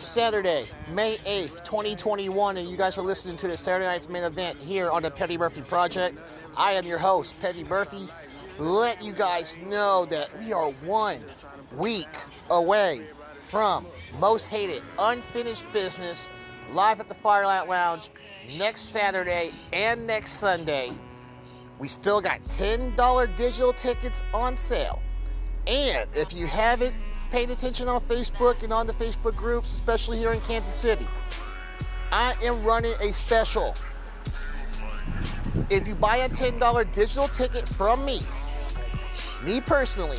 Is Saturday, May 8th, 2021, and you guys are listening to the Saturday Night's main event here on the Petty Murphy Project. I am your host, Petty Murphy. Let you guys know that we are one week away from Most Hated Unfinished Business live at the Firelight Lounge next Saturday and next Sunday. We still got $10 digital tickets on sale. And if you haven't paid attention on Facebook and on the Facebook groups, especially here in Kansas City. I am running a special. If you buy a $10 digital ticket from me, me personally,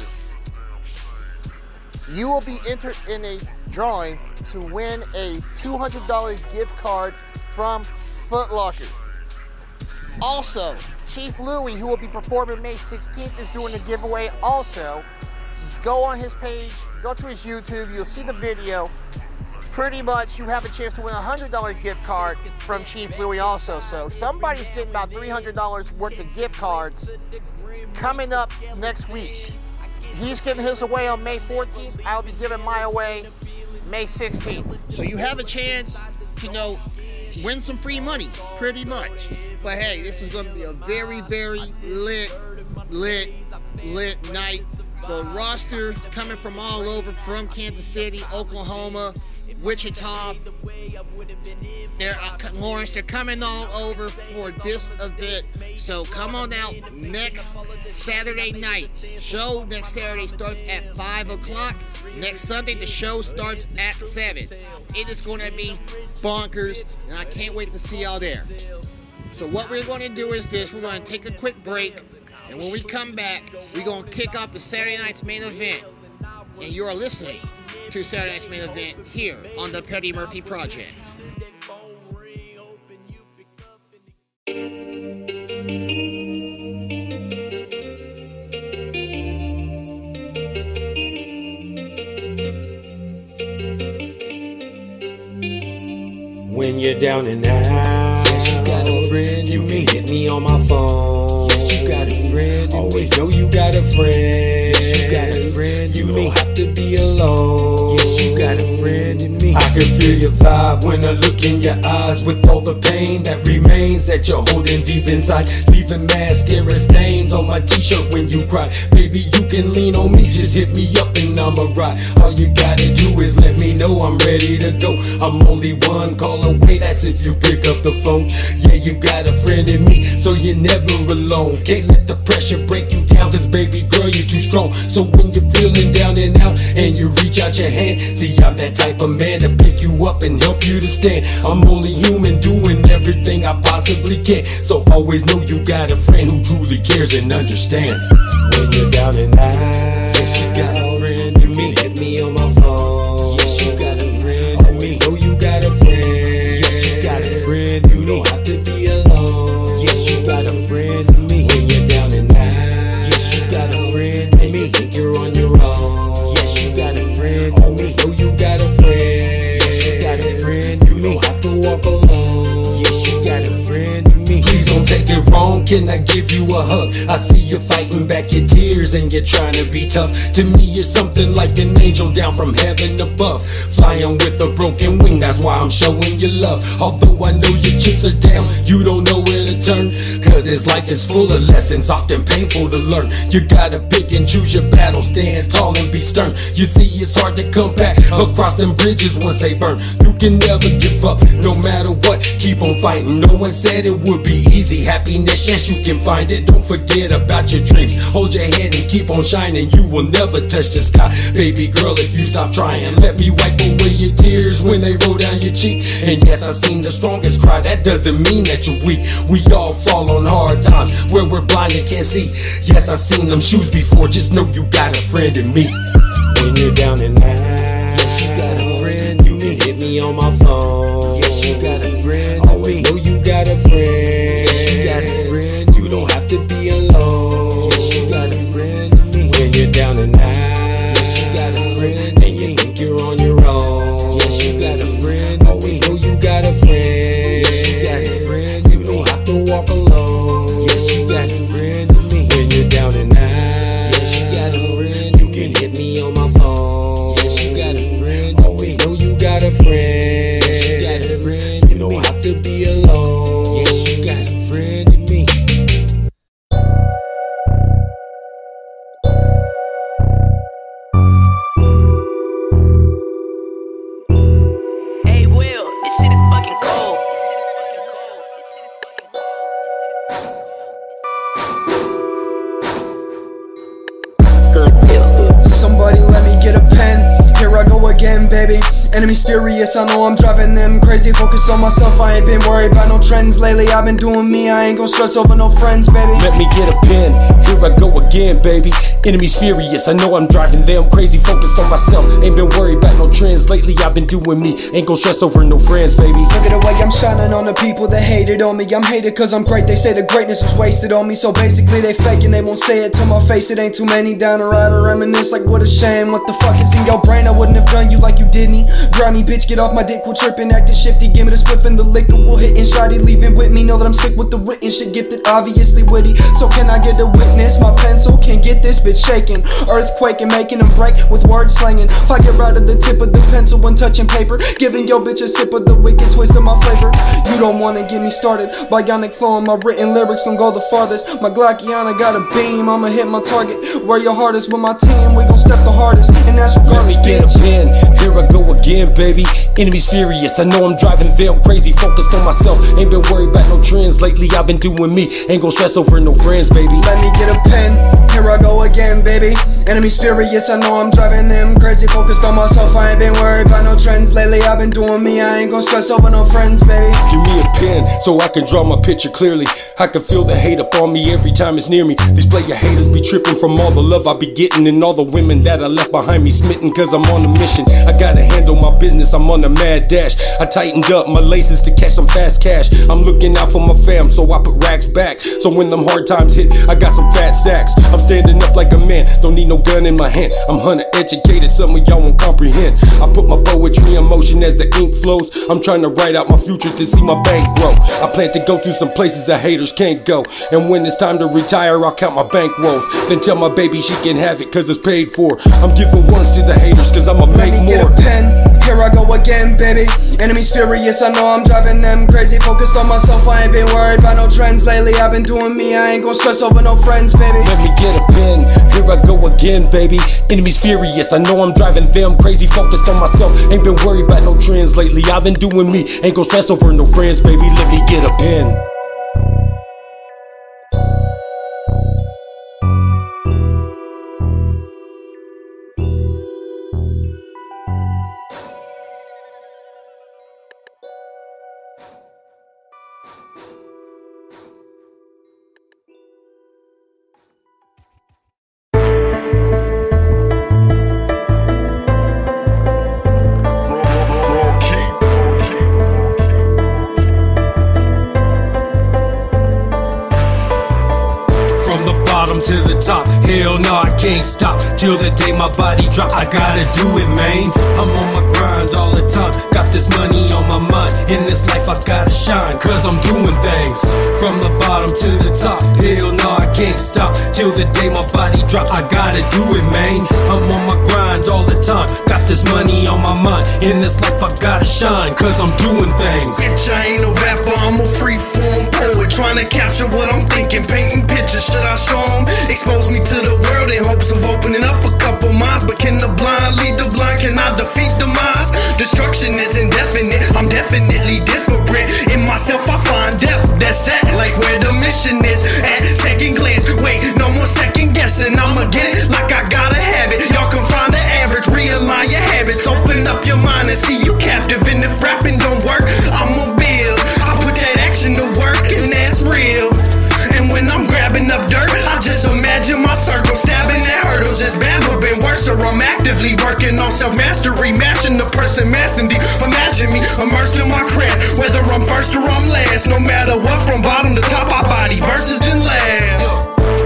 you will be entered in a drawing to win a $200 gift card from Foot Locker. Also, Chief Louie, who will be performing May 16th, is doing a giveaway also. Go on his page, go to his YouTube, you'll see the video. Pretty much, you have a chance to win a $100 gift card from Chief Louie also. So somebody's getting about $300 worth of gift cards coming up next week. He's giving his away on May 14th. I'll be giving my away May 16th. So you have a chance to know win some free money, pretty much. But hey, this is going to be a very, very lit, lit, lit night the roster coming from all over, from Kansas City, Oklahoma, Wichita, they're, uh, Lawrence. They're coming all over for this event. So come on out next Saturday night. Show next Saturday starts at 5 o'clock. Next Sunday, the show starts at 7. It is going to be bonkers, and I can't wait to see y'all there. So what we're going to do is this. We're going to take a quick break. And when we come back, we're going to kick off the Saturday night's main event. And you are listening to Saturday night's main event here on the Petty Murphy Project. When you're down and out, you got a friend. You can hit me on my phone. You got a friend. Always know you got a friend. Yes, you got a friend. You don't have to be alone. Yes, you got a friend in me. I can feel your vibe when I look in your eyes with all the pain that remains that you're holding deep inside. Leaving mascara stains on my t-shirt when you cry. Baby, you can lean on me, just hit me up and I'ma ride. All you gotta do is let me know I'm ready to go. I'm only one call away, that's if you pick up the phone. Yeah, you got a friend in me, so you're never alone. Can't let the pressure break you down, cause baby girl, you're too strong. So when you're feeling down and out and you reach out your hand, see, I'm that type of man to pick you up and help you to stand. I'm only human, doing everything I possibly can. So always know you got a friend who truly cares and understands. When you're down and out, Can I give you a hug? I see you fighting back your tears and you're trying to be tough. To me, you're something like an angel down from heaven above. Flying with a broken wing, that's why I'm showing you love. Although I know your chips are down, you don't know where to turn. Cause this life is full of lessons, often painful to learn. You gotta pick and choose your battle, stand tall and be stern. You see, it's hard to come back across them bridges once they burn. You can never give up, no matter what. Keep on fighting. No one said it would be easy. Happiness, yes, you can find it. Don't forget about your dreams. Hold your head and keep on shining. You will never touch the sky, baby girl, if you stop trying. Let me wipe away your tears when they roll down your cheek. And yes, I've seen the strongest cry. That doesn't mean that you're weak. We all fall on hard times where we're blind and can't see. Yes, I've seen them shoes before. Just know you got a friend in me. When you're down and out, yes, you got a friend. You can hit me on my phone. Yes, you got a friend. Always know you got a friend. I know I'm them crazy. Focus on myself, I ain't been worried about no trends lately. I've been doing me, I ain't gon' stress over no friends, baby. Let me get a pen. Here I go again, baby. Enemies furious. I know I'm driving them crazy. Focused on myself. Ain't been worried about no trends lately. I've been doing me. Ain't gon' stress over no friends, baby. Look at the way I'm shining on the people that hated on me. I'm hated cause I'm great. They say the greatness was wasted on me. So basically, they fake and they won't say it to my face. It ain't too many down to ride or reminisce. Like, what a shame. What the fuck is in your brain? I wouldn't have done you like you did me. Grimy bitch, get off my dick, quit tripping, acting shifty. Give me the spliff and the liquor, we'll hit and shoddy. Leaving with me, know that I'm sick with the written shit, gifted, obviously witty. So, can I get a witness? My pencil can't get this bitch shaking. Earthquake and making them break with word slanging. Fire out of the tip of the pencil when touching paper. Giving your bitch a sip of the wicked twist of my flavor. You don't wanna get me started. Bionic flow and my written lyrics gon' go the farthest. My Glockiana got a beam, I'ma hit my target. Where your heart is with my team, we gon' step the hardest. And that's Let regardless, me get bitch. a pen. Here I go again, baby. Enemies furious. I know I'm driving them crazy. Focused on myself. Ain't been worried about no trends lately. I've been doing me. Ain't gon' stress over no friends, baby. Let me get a pen. Here I go again, baby. Enemies furious, I know I'm driving them crazy. Focused on myself, I ain't been worried about no trends lately. I've been doing me, I ain't gon' stress over no friends, baby. Give me a pen so I can draw my picture clearly. I can feel the hate up on me every time it's near me. These player haters be tripping from all the love I be getting and all the women that I left behind me smitten cause I'm on a mission. I gotta handle my business, I'm on a mad dash. I tightened up my laces to catch some fast cash. I'm looking out for my fam, so I put racks back. So when them hard times hit, I got some fat stacks. I'm standing up like a man, don't need no gun in my hand. I'm hunter educated, some of y'all won't comprehend. I put my poetry in motion as the ink flows. I'm trying to write out my future to see my bank grow. I plan to go to some places that haters can't go. And when it's time to retire, I'll count my bank rolls. Then tell my baby she can have it cause it's paid for. I'm giving ones to the haters cause I'ma make me get more. a pen. Here I go again, baby. Enemies furious, I know I'm driving them crazy. Focused on myself, I ain't been worried about no trends lately. I've been doing me, I ain't gon' stress over no friends, baby. Let me get a pen. Here I go again, baby. Enemies furious, I know I'm driving them crazy. Focused on myself, ain't been worried about no trends lately. I've been doing me, ain't gon' stress over no friends, baby. Let me get a pen. Stop till the day my body drops. I gotta do it, man. I'm on my grind all the time. Got this money on my mind. In this life, I gotta shine, cause I'm doing things. From the bottom to the top, hell no, I can't stop till the day my body drops. I gotta do it, man. I'm on my grind all the time. Got this money on my mind. In this life, I gotta shine, cause I'm doing things. Bitch, I ain't a rapper, I'm a free form. Trying to capture what I'm thinking, painting pictures. Should I show 'em? Expose me to the world in hopes of opening up a couple minds. But can the blind lead the blind? Can I defeat the minds? Destruction is indefinite, I'm definitely different. In myself, I find depth. That's at like where the mission is. At second glance, wait, no more second guessing. I'ma get it like I gotta have it. Y'all can find the average, realign your habits, open up your mind and see you captive. Self mastery, mashing the person, massing deep. Imagine me immersed in my craft, whether I'm first or I'm last. No matter what, from bottom to top, I body versus then last.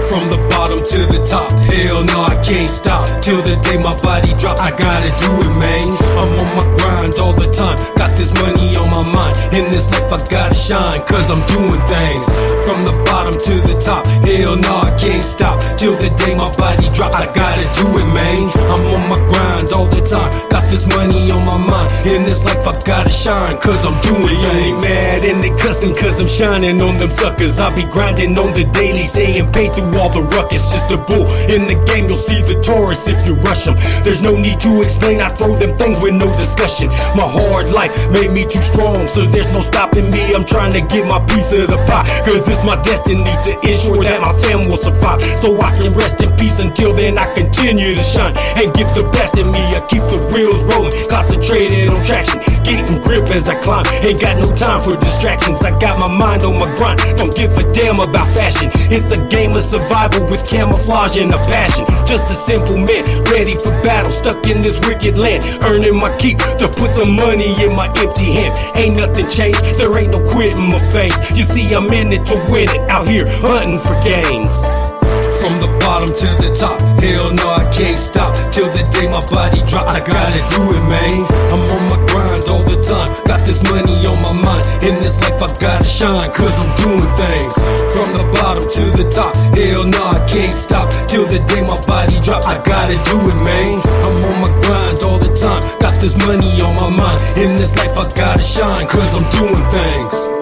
From the bottom to the top, hell no, I can't stop till the day my body drops. I gotta do it, man. I'm on my grind all the time. Got this money on my mind. In this life, I gotta shine, cause I'm doing things. From the bottom to the top, hell no, I can't stop till the day my body drops. I gotta do it, man. I'm on my grind all the time. Got this money on my mind. In this life, I gotta shine, cause I'm doing things. They mad and they cussing, cause I'm shining on them suckers. I be grinding on the daily, staying paid through all the ruckus. Just a bull in the game, you'll see the Taurus if you rush them. There's no need to explain, I throw them things with no discussion. My hard life made me too strong, so there's no stopping me. I'm trying to get my piece of the pie, cause this my destiny to ensure that my fam will survive. So I can rest in peace until then, I continue to shine and give the best in me. I keep the wheels rolling, concentrated on traction, getting grip as I climb. Ain't got no time for distractions, I got my mind on my grind. Don't give a damn about fashion, it's a game of survival with camouflage and a passion. Just a simple man, ready for battle, stuck in this wicked land, earning my keep to put some money in my empty hand. Ain't nothing changed, there ain't no quitting my face. You see, I'm in it to win it, out here hunting for gains. From the bottom to the top, hell no, I can't stop till the day my body drops. I gotta do it, man. I'm on my grind time. Got this money on my mind. In this life, I gotta shine, cause I'm doing things. From the bottom to the top, hell no, I can't stop till the day my body drops. I gotta do it, man. I'm on my grind all the time. Got this money on my mind. In this life, I gotta shine, cause I'm doing things.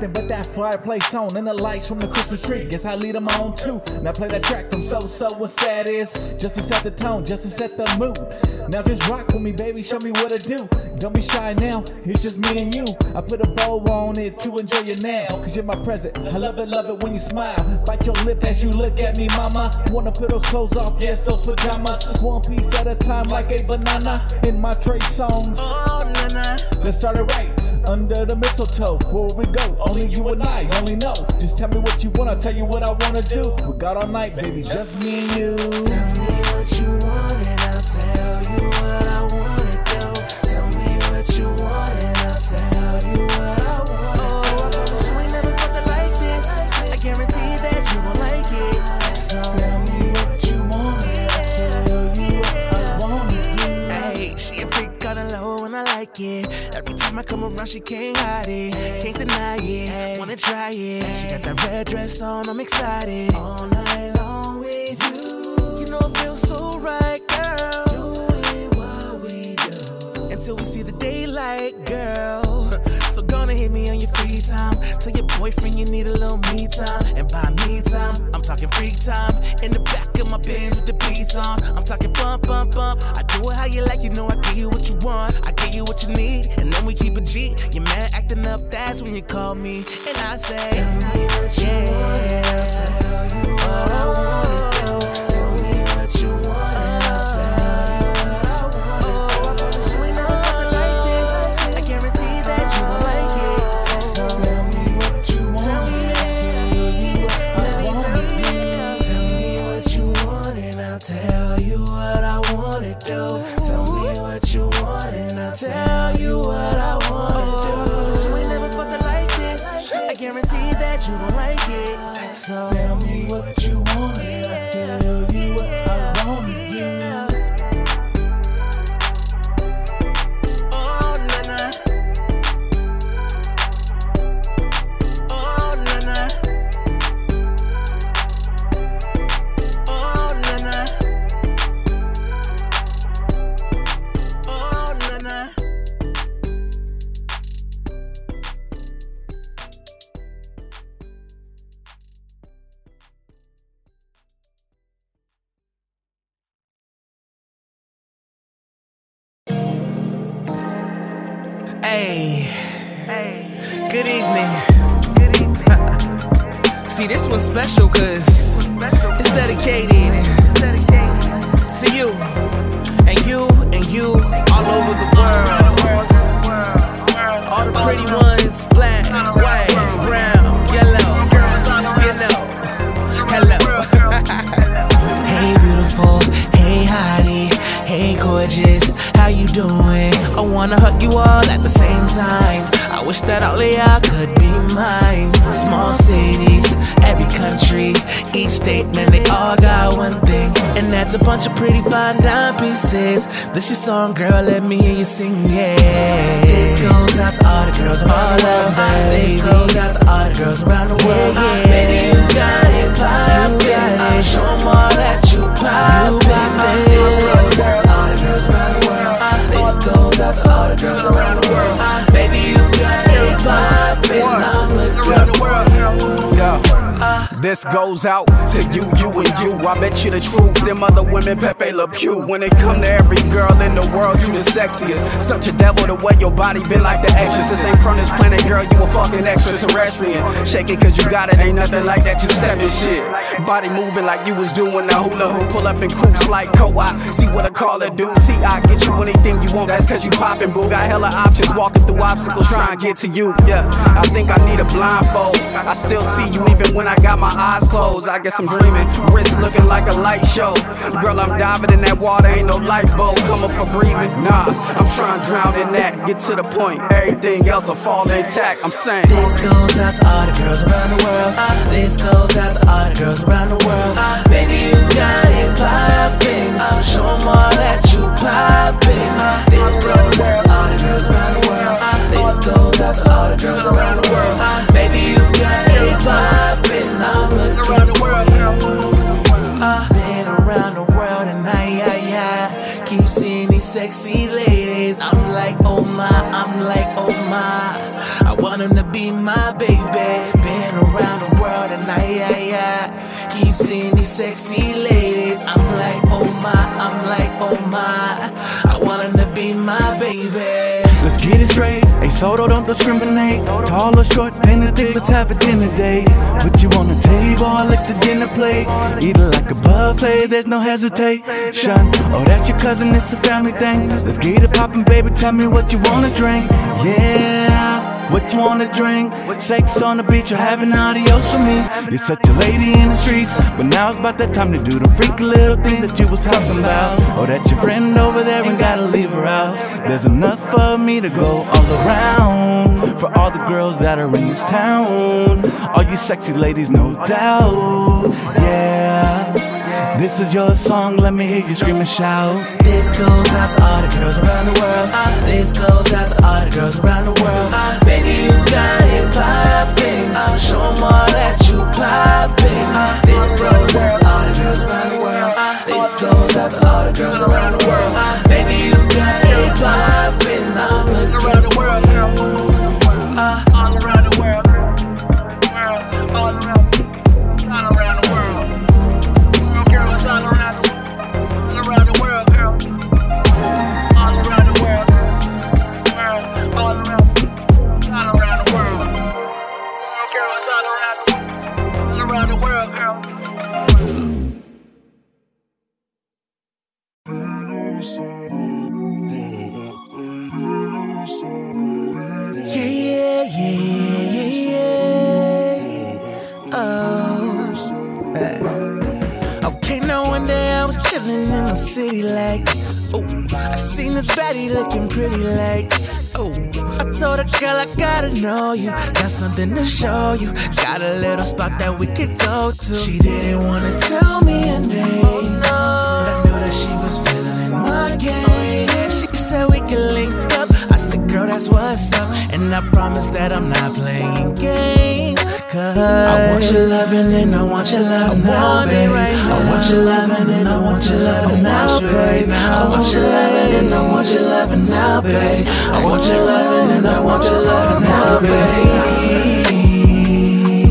Nothing but that fireplace on and the lights from the Christmas tree. Guess I lead them on too. Now play that track from So So, what's that is? Just to set the tone, just to set the mood. Now just rock with me, baby, show me what to do. Don't be shy now, it's just me and you. I put a bow on it to enjoy you now, cause you're my present. I love it, love it when you smile. Bite your lip as you look at me, mama. Wanna put those clothes off, yes, those pajamas. One piece at a time, like a banana. In my Trey Songz. Oh. Let's start it right. Under the mistletoe, where we go? Only you and I only know. Just tell me what you want, I'll tell you what I wanna do. We got all night, baby, just me and you. Tell me what you want like it. Every time I come around, she can't hide it, can't deny it. Wanna try it? She got that red dress on, I'm excited. All night long with you, you know it feels so right, girl. Doing what we do until we see the daylight, girl. So gonna hit me on your free time. Tell your boyfriend you need a little me time. And by me time, I'm talking free time. In the back my Benz with the beats on. I'm talking bump, bump, bump. I do it how you like, you know I give you what you want. I give you what you need, and then we keep a G. Your man acting up, that's when you call me. And I say, Tell me what you want, and I'll tell you what I wanna song, girl. Let me hear you sing, yeah. This goes out to all the girls around the world. baby. This goes out to all the girls around the world. Baby, you got it poppin'. Show 'em all that you poppin'. This goes out to all the girls around the world. Uh, this goes out to all the girls uh, around the world. Uh, baby, you got it poppin'. I'm around the world. Yeah. This goes out to you, and you. I bet you the truth. Them other women, Pepe Le Pew. When it come to every girl in the world, you the sexiest. Such a devil the way your body been like the exorcist. Ain't from this planet, girl, you a fucking extraterrestrial. Shake it cause you got it, ain't nothing like that, you steppin' shit. Body moving like you was doing the hula hoop. Pull up in coops like co-op. See what I call it, do. T.I. get you anything you want, that's cause you poppin', boo. Got hella options, walking through obstacles, trying to get to you. Yeah, I think I need a blindfold. I still see you even when I got my eyes closed. I guess I'm dreaming. Wrist looking like a light show. Girl, I'm diving in that water, ain't no lifeboat. Coming for breathing. Nah, I'm trying to drown in that. Get to the point, everything else will fall intact. I'm saying. This goes out to all the girls around the world. Ah, this goes out to all the girls around the world. Ah, baby, you got it poppin'. Ah, show 'em all that you poppin'. This goes out to all the girls around the world. This goes out to all the girls around the world. Baby, you got it poppin'. I'm around the world. I'm like, oh my. I want him to be my baby. Been around the world and I, I, I keep seeing these sexy ladies. I'm like, oh my, I'm like, oh my. I want him to be my baby. Let's get it straight. Hey, Soto, don't discriminate. Tall or short, thin or thick, let's have a dinner date. Put you on the table, I lick the dinner plate. Eat it like a buffet, there's no hesitation. Oh, that's your cousin, it's a family thing. Let's get it poppin', baby. Tell me what you wanna drink. Yeah. What you wanna drink? Sex on the beach or having adios for me. You're such a lady in the streets, but now it's about that time to do the freaky little things that you was talking about. Oh, that your friend over there and gotta leave her out. There's enough for me to go all around. For all the girls that are in this town, all you sexy ladies, no doubt. Yeah. This is your song, let me hear you scream and shout. This goes out to all the girls around the world. This goes out to all the girls around the world. Baby, you got it poppin'. Show that you poppin'. Uh, this goes out to all the girls around the world. Uh, this goes out to all the girls around the world. Uh, baby, you got it poppin'. I'm around the world. City like, oh, I seen this baddie looking pretty like, oh, I told her girl I gotta know you, got something to show you, got a little spot that we could go to. She didn't wanna tell me her name, but I knew that she was feeling my game. She said we could link and I promise that I'm not playing games. Cause I want your loving and I want your loving now, babe. I want your loving and I want your loving now, babe. I want your loving and I want your loving now, babe. I want your loving and I want your loving now, babe.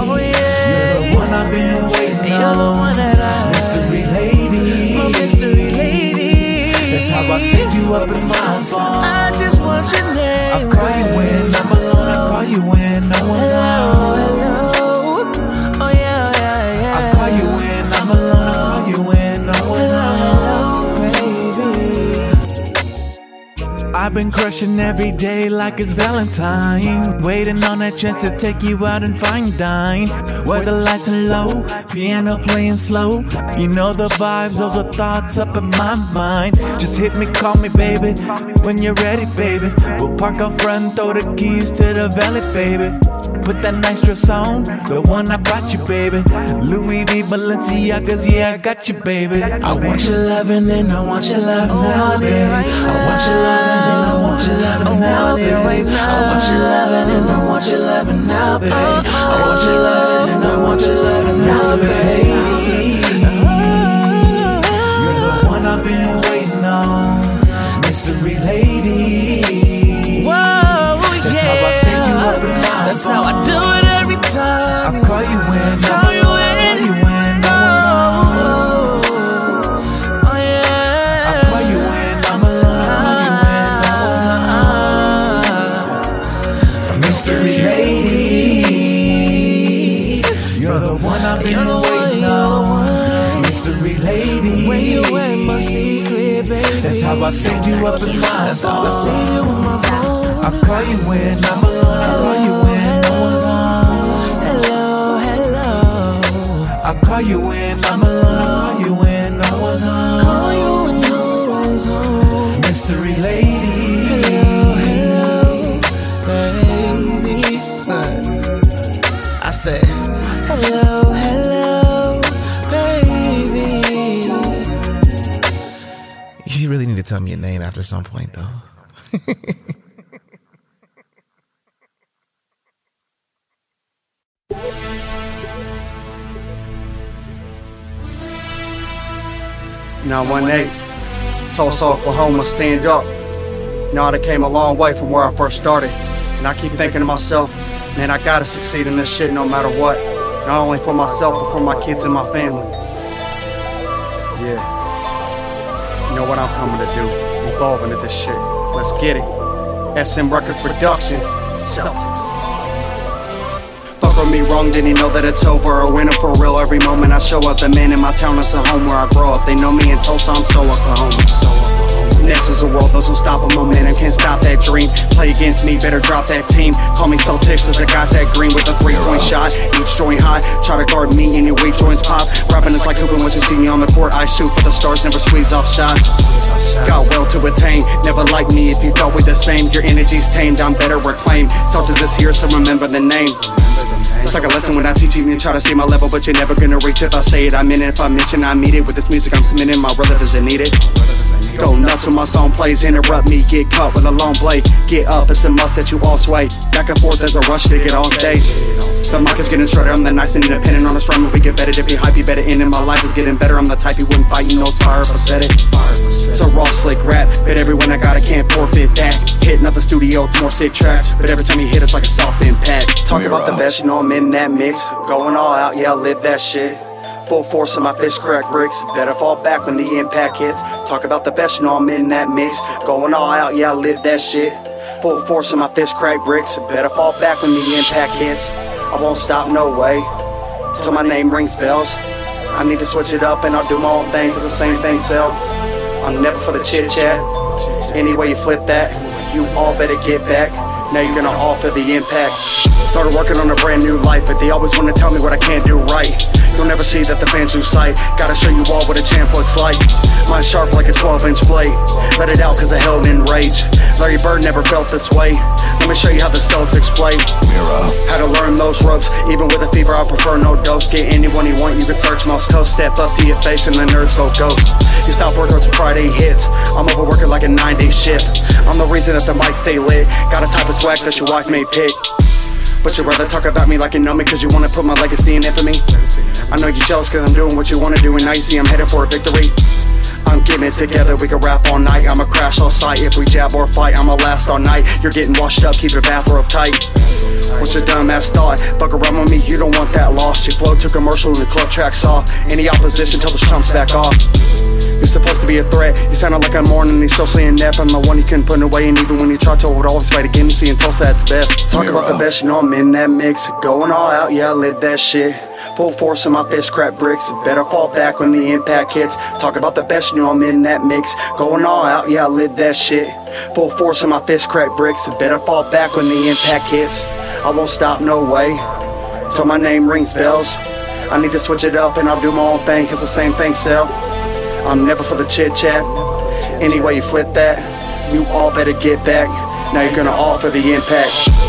Oh yeah, You're I've been crushing every day like it's Valentine. Waiting on that chance to take you out and fine dine. Where the lights are low, piano playing slow. You know the vibes, those are thoughts up in my mind. Just hit me, call me, baby, when you're ready, baby. We'll park out front, throw the keys to the valet, baby. Put that nice dress on, the one I bought you, baby. Louis V, Balenciagas, yeah, I got you, baby. I want your loving and I want your love now, baby. I want your loving and I want your loving now, baby. I want your loving and I want your loving now, baby. I want your loving and I want your loving now, baby. You're the one I've been waiting on, mystery lady. I set you up in my how I set you in my phone. I call you when I'm alone. I call you when no one's home. Hello, hello. I call you when tell me your name after some point, though. Now one eight, Tulsa, Oklahoma, stand up. Now I came a long way from where I first started, and I keep thinking to myself, man, I gotta succeed in this shit no matter what. Not only for myself, but for my kids and my family. Do? Evolve this shit. Let's get it. SM Records Production, Celtics. With me wrong, didn't he know that it's over? A winner for real every moment I show up. The man in my town, it's the home where I grow up. They know me in Tulsa, I'm so Oklahoma. So Next is a world, who stop a oh momentum can't stop that dream. Play against me, better drop that team. Call me Celtics as I got that green with a three point shot. Each joint high, try to guard me, any weak joints pop. Rapping is like hooping once you see me on the court. I shoot for the stars, never squeeze off shots. Got well to attain, never like me if you thought we the same. Your energy's tamed, I'm better reclaimed. Celtics this here, so remember the name. It's like a lesson when I teach you and try to see my level, but you're never gonna reach it. I say it, I'm in it. If I mention, I meet it. With this music, I'm submitting. My brother doesn't need it. Go nuts when my song plays, interrupt me, get cut with a long blade. Get up, it's a must that you all sway. Back and forth, there's a rush to get on stage. The mic is getting shorter, I'm the nice and independent on the strum. We get better if you hype, you better in it. My life is getting better, I'm the type you wouldn't fight, you know it's fire pathetic. It's a raw, slick rap, but everyone I got, I can't forfeit that. Hitting up the studio, it's more sick tracks, but every time you hit, it's like a soft impact. Talk about the best, you know I'm in that mix. Going all out, yeah, I live that shit. Full force on my fish crack bricks. Better fall back when the impact hits. Talk about the best, you know I'm in that mix. Going all out, yeah, I live that shit. Full force on my fish crack bricks. Better fall back when the impact hits. I won't stop, no way. Till my name rings bells. I need to switch it up and I'll do my own thing, cause the same thing sell. I'm never for the chit chat. Any way you flip that, you all better get back. Now you're gonna all the impact. Started working on a brand new life, but they always wanna tell me what I can't do right. You'll never see that the fans lose sight. Gotta show you all what a champ looks like. Mine's sharp like a 12 inch blade. Let it out cause I held in rage. Larry Bird never felt this way. Let me show you how the Celtics play. How to learn those ropes. Even with a fever, I prefer no dose. Get anyone you want, you can search most coast. Step up to your face and the nerds go ghost. You stop workouts with Friday hits. I'm overworking like a nine day shift. I'm the reason that the mic stay lit. Got a type of swag that your wife may pick. But you'd rather talk about me like you know me cause you wanna put my legacy in infamy. I know you're jealous cause I'm doing what you wanna do and now you see I'm headed for a victory. I'm getting it together, we can rap all night. I'ma crash all sight. If we jab or fight, I'ma last all night. You're getting washed up, keep your bathrobe tight. What's your dumbass thought? Fuck around with me, you don't want that loss. She flow to commercial and the club tracks off. Any opposition, tell the chumps back off. You're supposed to be a threat. You sounded like I'm mourning, he's saying that I'm the one you can't put away, and even when you try to, I would always fight against me Tulsa, it's best. Talk about the best, you know I'm in that mix. Going all out, yeah, I lit that shit full force in my fist, crap bricks. Better fall back when the impact hits. Talk about the best, you know I'm in that mix. Going all out, yeah, I live that shit. Full force in my fist, crack bricks. Better fall back when the impact hits. I won't stop, no way. Till my name rings bells. I need to switch it up and I'll do my own thing, cause the same thing sell. I'm never for the chit chat. Anyway, you flip that, you all better get back. Now you're gonna offer the impact.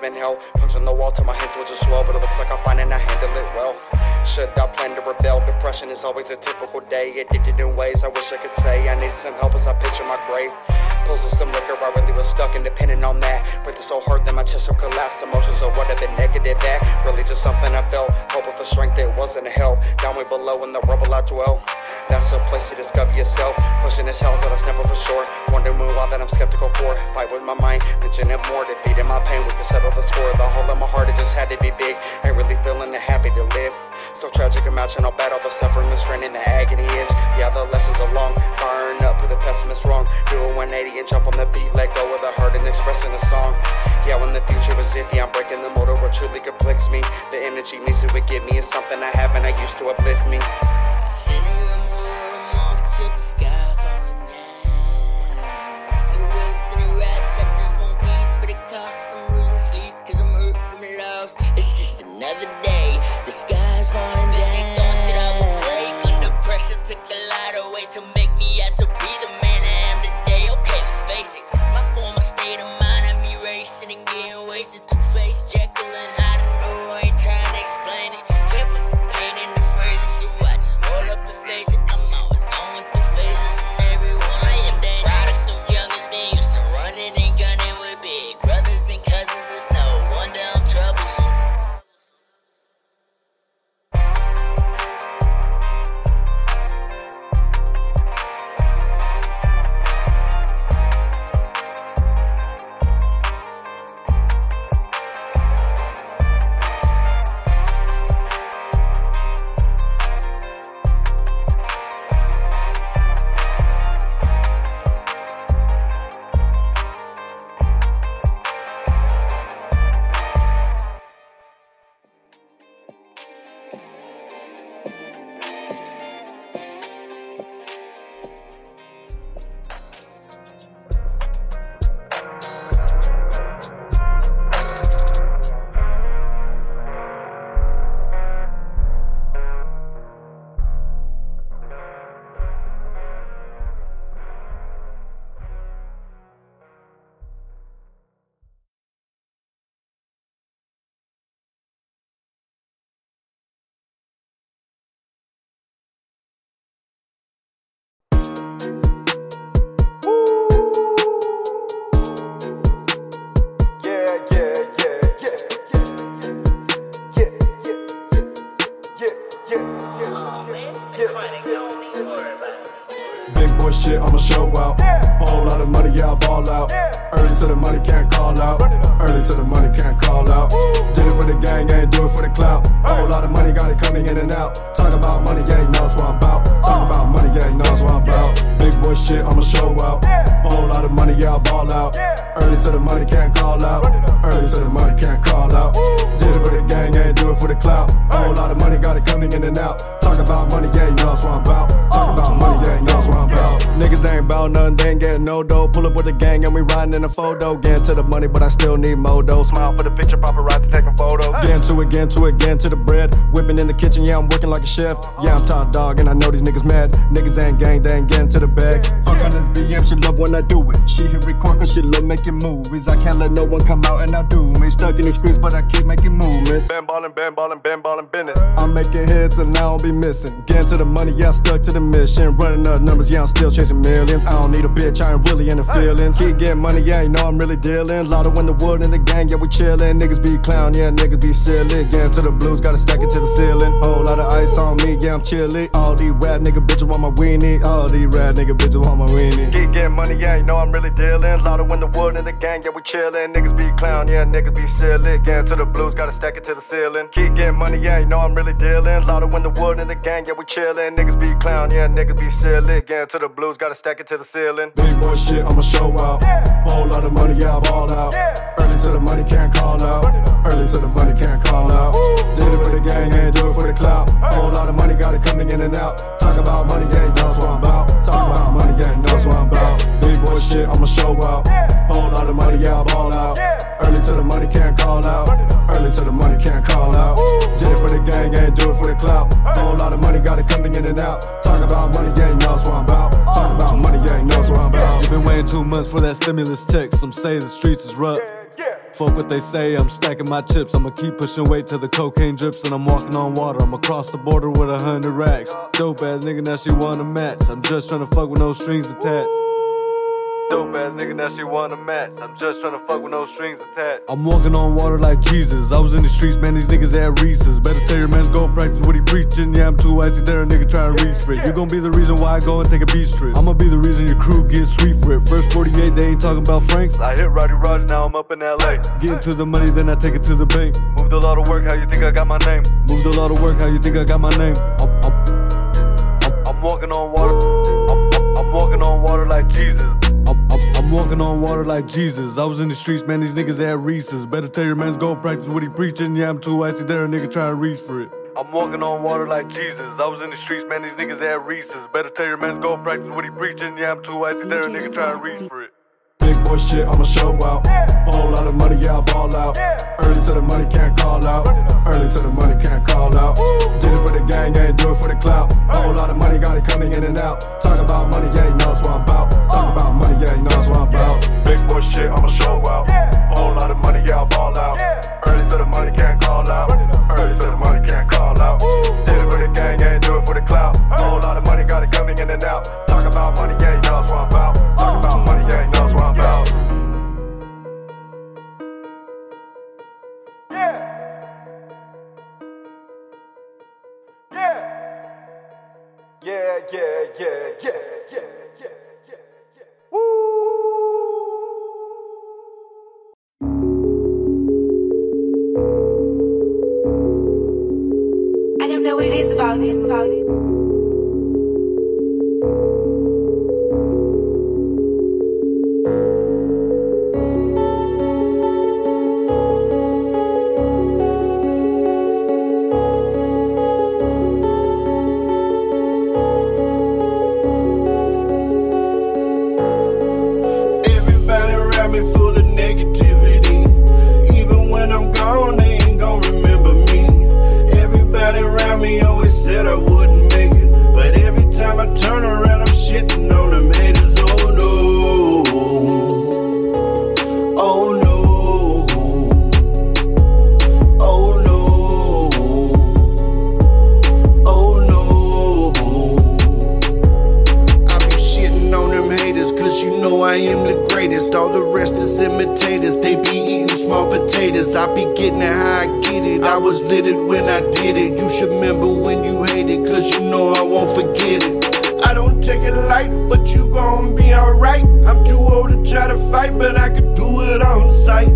been hell. Punching the wall till my hands will just swell, but it looks like I'm finding I handle it well. Should I plan to rebel? Depression is always a typical day. Addicted in ways I wish I could say. I need some help as I picture my grave. Pulls of some liquor, I really was stuck and dependent on that. Breathing so hard that my chest will collapse. Emotions of what have been negative that. Really just something I felt. Hoping for strength that wasn't a help. Down way below in the rubble I dwell. That's a place to discover yourself. Pushing this hell that I was never for sure. Wondering why that I'm skeptical for. Fight with my mind, mention it more coming in and out. Talk about money, yeah, he knows what I'm about. Talk about money, yeah, he knows what I'm about. Big boy shit, I'ma show out. Whole lot of money, yeah, I ball out. Early to the money, can't call out. Early to the money, can't call out. Did it for the gang, ain't do it for the clout. Whole lot of money, got it coming in and out. Talk about money, yeah, he knows what I'm about Niggas ain't bout nothing, they ain't getting no dough. Pull up with the gang and we riding in a photo. Getting to the money, but I still need more dough. Smile for the picture, paparazzi taking photos. Getting to it, getting to it, getting to the bread. Whipping in the kitchen, yeah, I'm working like a chef. Yeah, I'm top dog and I know these niggas mad. Niggas ain't gang, they ain't getting to the bag. Fuck on this BM, she love when I do it. She hit record cause she love making movies. I can't let no one come out and I do me. Stuck in the screens, but I keep making movements. Bam ballin', bam ballin', bam ballin', bennett. I'm making hits and I don't be missing. Getting to the money, yeah, I stuck to the mission. Running up numbers, yeah, I'm still chasing millions. I don't need a bitch, I ain't really in the feelings. Keep getting money, yeah, you know I'm really dealing. Lot of the wood in the gang, yeah, we chillin'. Niggas be clown, yeah, niggas be silly. Getting to the blues, gotta stack it to the ceiling. Whole lot of ice on me, yeah, I'm chilly. All these rap nigga bitches want my weenie. All these rap nigga bitches want my weenie. Keep getting money, yeah, you know I'm really dealing. Lot of the wood in the gang, yeah, we chillin'. Niggas be clown, yeah, niggas be silly. Getting to the blues, gotta stack it to the ceiling. Keep getting money, yeah, you know I'm really dealing. Lot of the wood in the gang, yeah, we chillin'. Niggas be clown, yeah, niggas be silly. Getting to the blues, gotta stack it to the ceiling. Big boy shit, I'ma show out. Whole lot of money, yeah, I ball out. Early to the money, can't call out. Early to the money, can't call out. Did it for the gang, ain't do it for the clout. Whole lot of money, got it coming in and out. Talk about money, yeah, he knows what I'm about. Talk about money, yeah, he knows what I'm about. Shit, I'ma show out. Whole lot of money, yeah, I ball out. Early to the money, can't call out. Early to the money, can't call out. Did it for the gang, ain't do it for the clout. Whole lot of money, got it coming in and out. Talk about money, yeah, he knows what I'm about. Talk about money, yeah, he knows what I'm about. You've been waiting two months for that stimulus check. Some say the streets is rough. Fuck what they say, I'm stacking my chips. I'ma keep pushing weight till the cocaine drips and I'm walking on water. I'm across the border with a hundred racks. Dope ass nigga, now she wanna match. I'm just trying to fuck with no strings attached. Dope ass nigga, now she wanna match. I'm just trying to fuck with no strings attached. I'm walking on water like Jesus. I was in the streets, man, these niggas at Reese's. Better tell your man to go practice what he preaching. Yeah, I'm too icy there, a nigga try to reach for it. You gon' be the reason why I go and take a beach trip. I'ma be the reason your crew gets sweet for it. First 48, they ain't talking about Franks. I hit Roddy Raj, now I'm up in LA. Getting to the money, then I take it to the bank. Moved a lot of work, how you think I got my name? Moved a lot of work, how you think I got my name? I'm, I'm, I'm, I'm walking on water. I'm, I'm walking on water like Jesus. I'm, walking on water like Jesus. I was in the streets, man, these niggas had Reese's. Better tell your man's go practice what he preaching. Yeah, I'm too icy there, a nigga trying to reach for it. I'm walking on water like Jesus. I was in the streets, man, these niggas had Reese's. Better tell your man's go practice what he preaching. Yeah, I'm too icy there, a nigga trying to reach for it. Boy shit, I'ma show out. Whole lot of money, yeah, I ball out. Early to the money, can't call out. Early to the money, can't call out. Did it for the gang, ain't do it for the clout. Whole lot of money, got it coming in and out. Talk about money, yeah, he knows what I'm about. Talk about money, yeah, he knows what I'm about. Big boy shit, I'ma show out. Whole lot of money, yeah, I ball out. Early to the money, can't call out. Early to the money, can't call out. Did it for the gang, ain't do it for the clout. Whole lot of money, got it coming in and out. Talk about money, yeah, he knows what I'm about. Yeah, yeah, yeah, yeah. I don't know what it is about. About it. small potatoes. I be getting it how I get it. I was lit it when I did it. You should remember when you hate it, cause you know I won't forget it. I don't take it light, but you gon' be alright. I'm too old to try to fight, but I could do it on sight.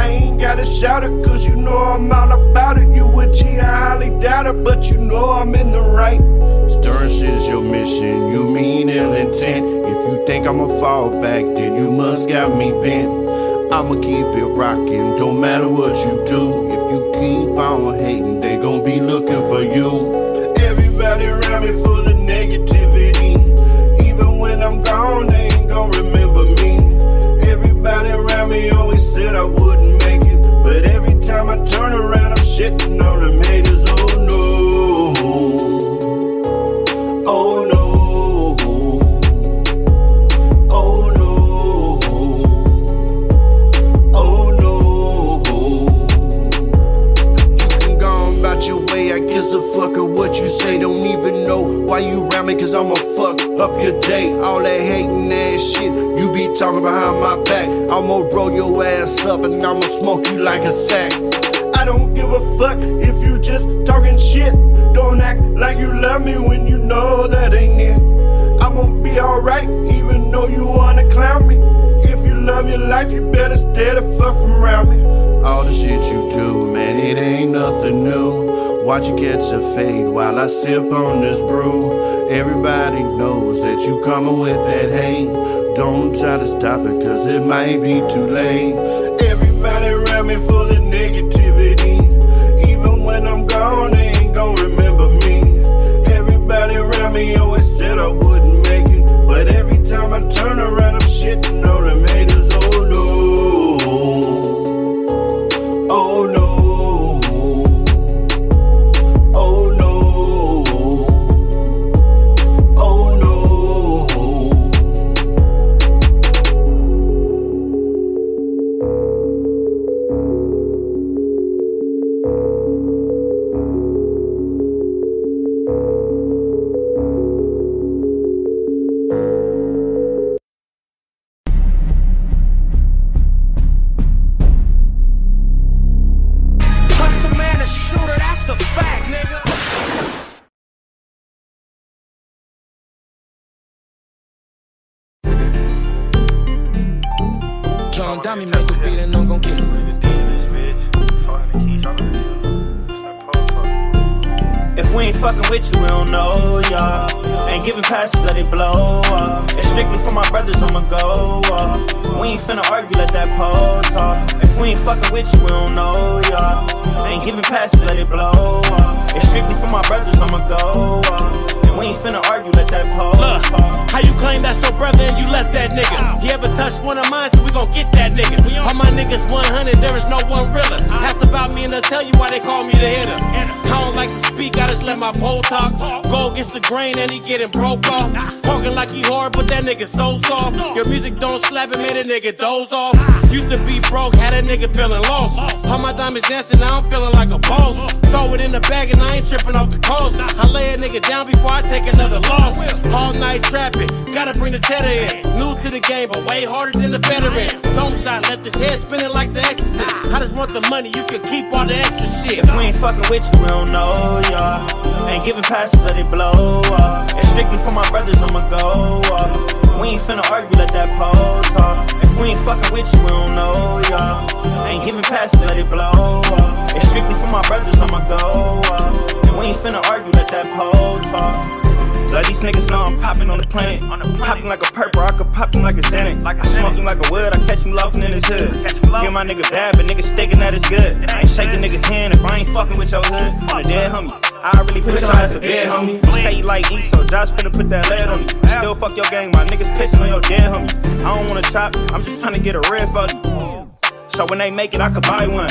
I ain't gotta shout it, cause you know I'm all about it. You would G, I highly doubt it, but you know I'm in the right. Stern shit is your mission, you mean ill intent. If you think I'ma fall back, then you must got me bent. I'ma keep it rocking. Don't matter what you do. If you keep on hating, they gon' be looking for you. Everybody around me full of negativity. Even when I'm gone, they ain't gon' remember me. Everybody around me always said I wouldn't make it. But every time I turn around, I'm shitting on them. Watch you catch a fade while I sip on this brew. Everybody knows that you coming with that hate. Don't try to stop it, cause it might be too late. Everybody around me full could buy one.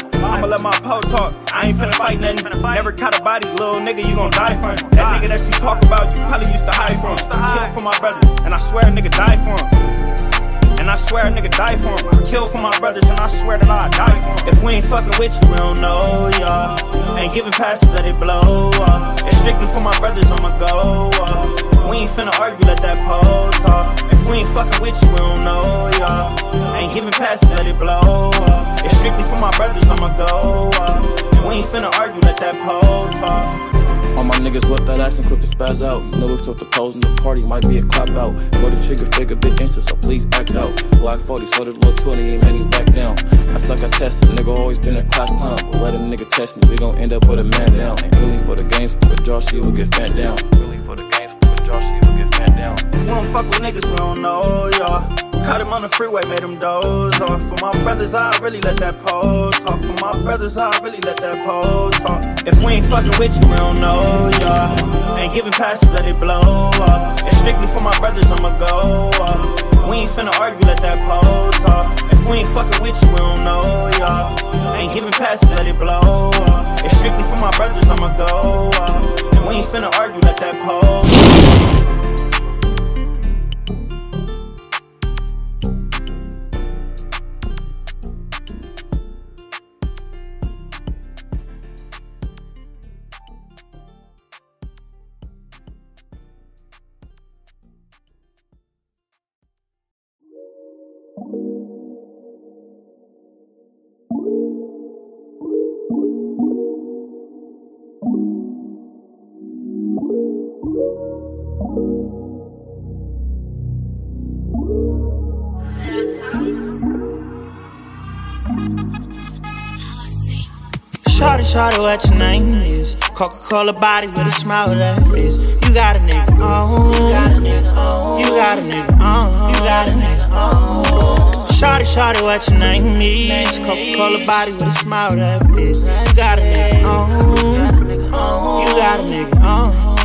With you, we don't know, y'all. Ain't giving passes, let it blow up. It's strictly for my brothers, I'ma go up. We ain't finna argue, let that pole talk. If we ain't fucking with you, we don't know, y'all. Ain't giving passes, let it blow up. It's strictly for my brothers, I'ma go up. And we ain't finna argue, let that pole is? Coca-Cola body with a smile that fits. You got a nigga on. You got a nigga on. You got a nigga on. You got a nigga on. Shawty, shawty, what your name is? Coca-Cola body with a smile that fits. You got a nigga on. You got a nigga on.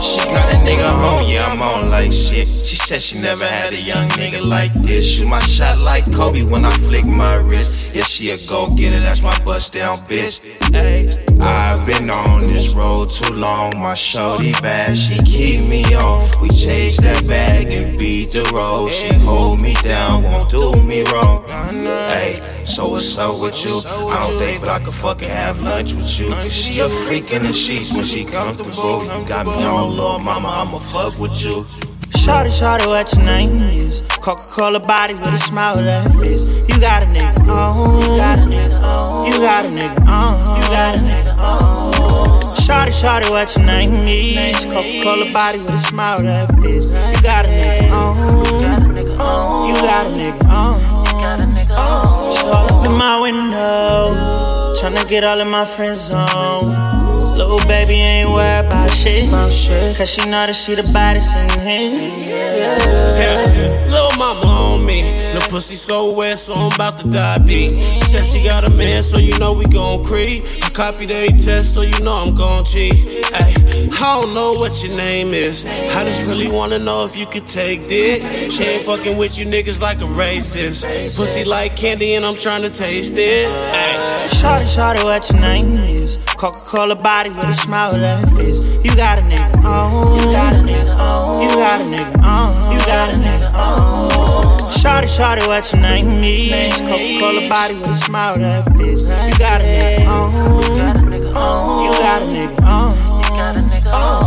She got a nigga on, yeah, I'm on like shit. She said she never had a young nigga like this. Shoot my shot like Kobe when I flick my wrist. Yeah, she a go getter, that's my bust down bitch. Hey, I've been on this road too long. My shorty bad, she keep me on. We chase that bag and beat the road. She hold me down, won't do me wrong. Hey, so what's up with you? I don't think, but I could fucking have lunch with you. She a freak in the sheets when she comfortable. You got me on, little mama, I'ma fuck with you. Shawty, shawty, what your name is? Coca-Cola body with a smile that fits. You got a nigga on. You got a nigga on. You got a nigga on. You got a nigga on. Shawty, shawty, what your name is? Coca-Cola body with a smile that fits. You got a nigga on. You got a nigga on. She all up in my window. Tryna get all of my friends on. Little baby ain't worried about shit. Cause she know that she the baddest in here. Tell little mama on me. Pussy so wet, so I'm about to die deep. Said she got a man, so you know we gon' creep. I copied every test, so you know I'm gon' cheat. Ay, I don't know what your name is. I just really wanna know if you could take dick. She ain't fucking with you niggas like a racist. Pussy like candy, and I'm trying to taste it. Ay. Shawty, shawty, what your name is? Coca-Cola body with a smile that fits. You got a nigga on. You got a nigga on. You got a nigga on. You got a nigga on. Shawty, shawty, what your name is? Coca-Cola body with a smile that fits. You got a nigga on. You got a nigga on. You got a nigga on. You got a nigga on.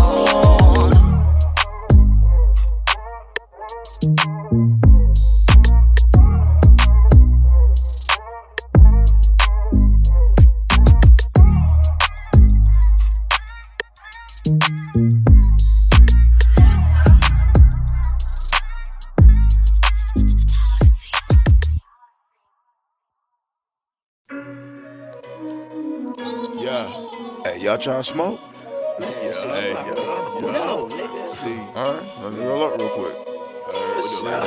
Hey, y'all smoke? Yeah. Hey, yeah. No, nigga. See, all right. Let me roll up real quick. I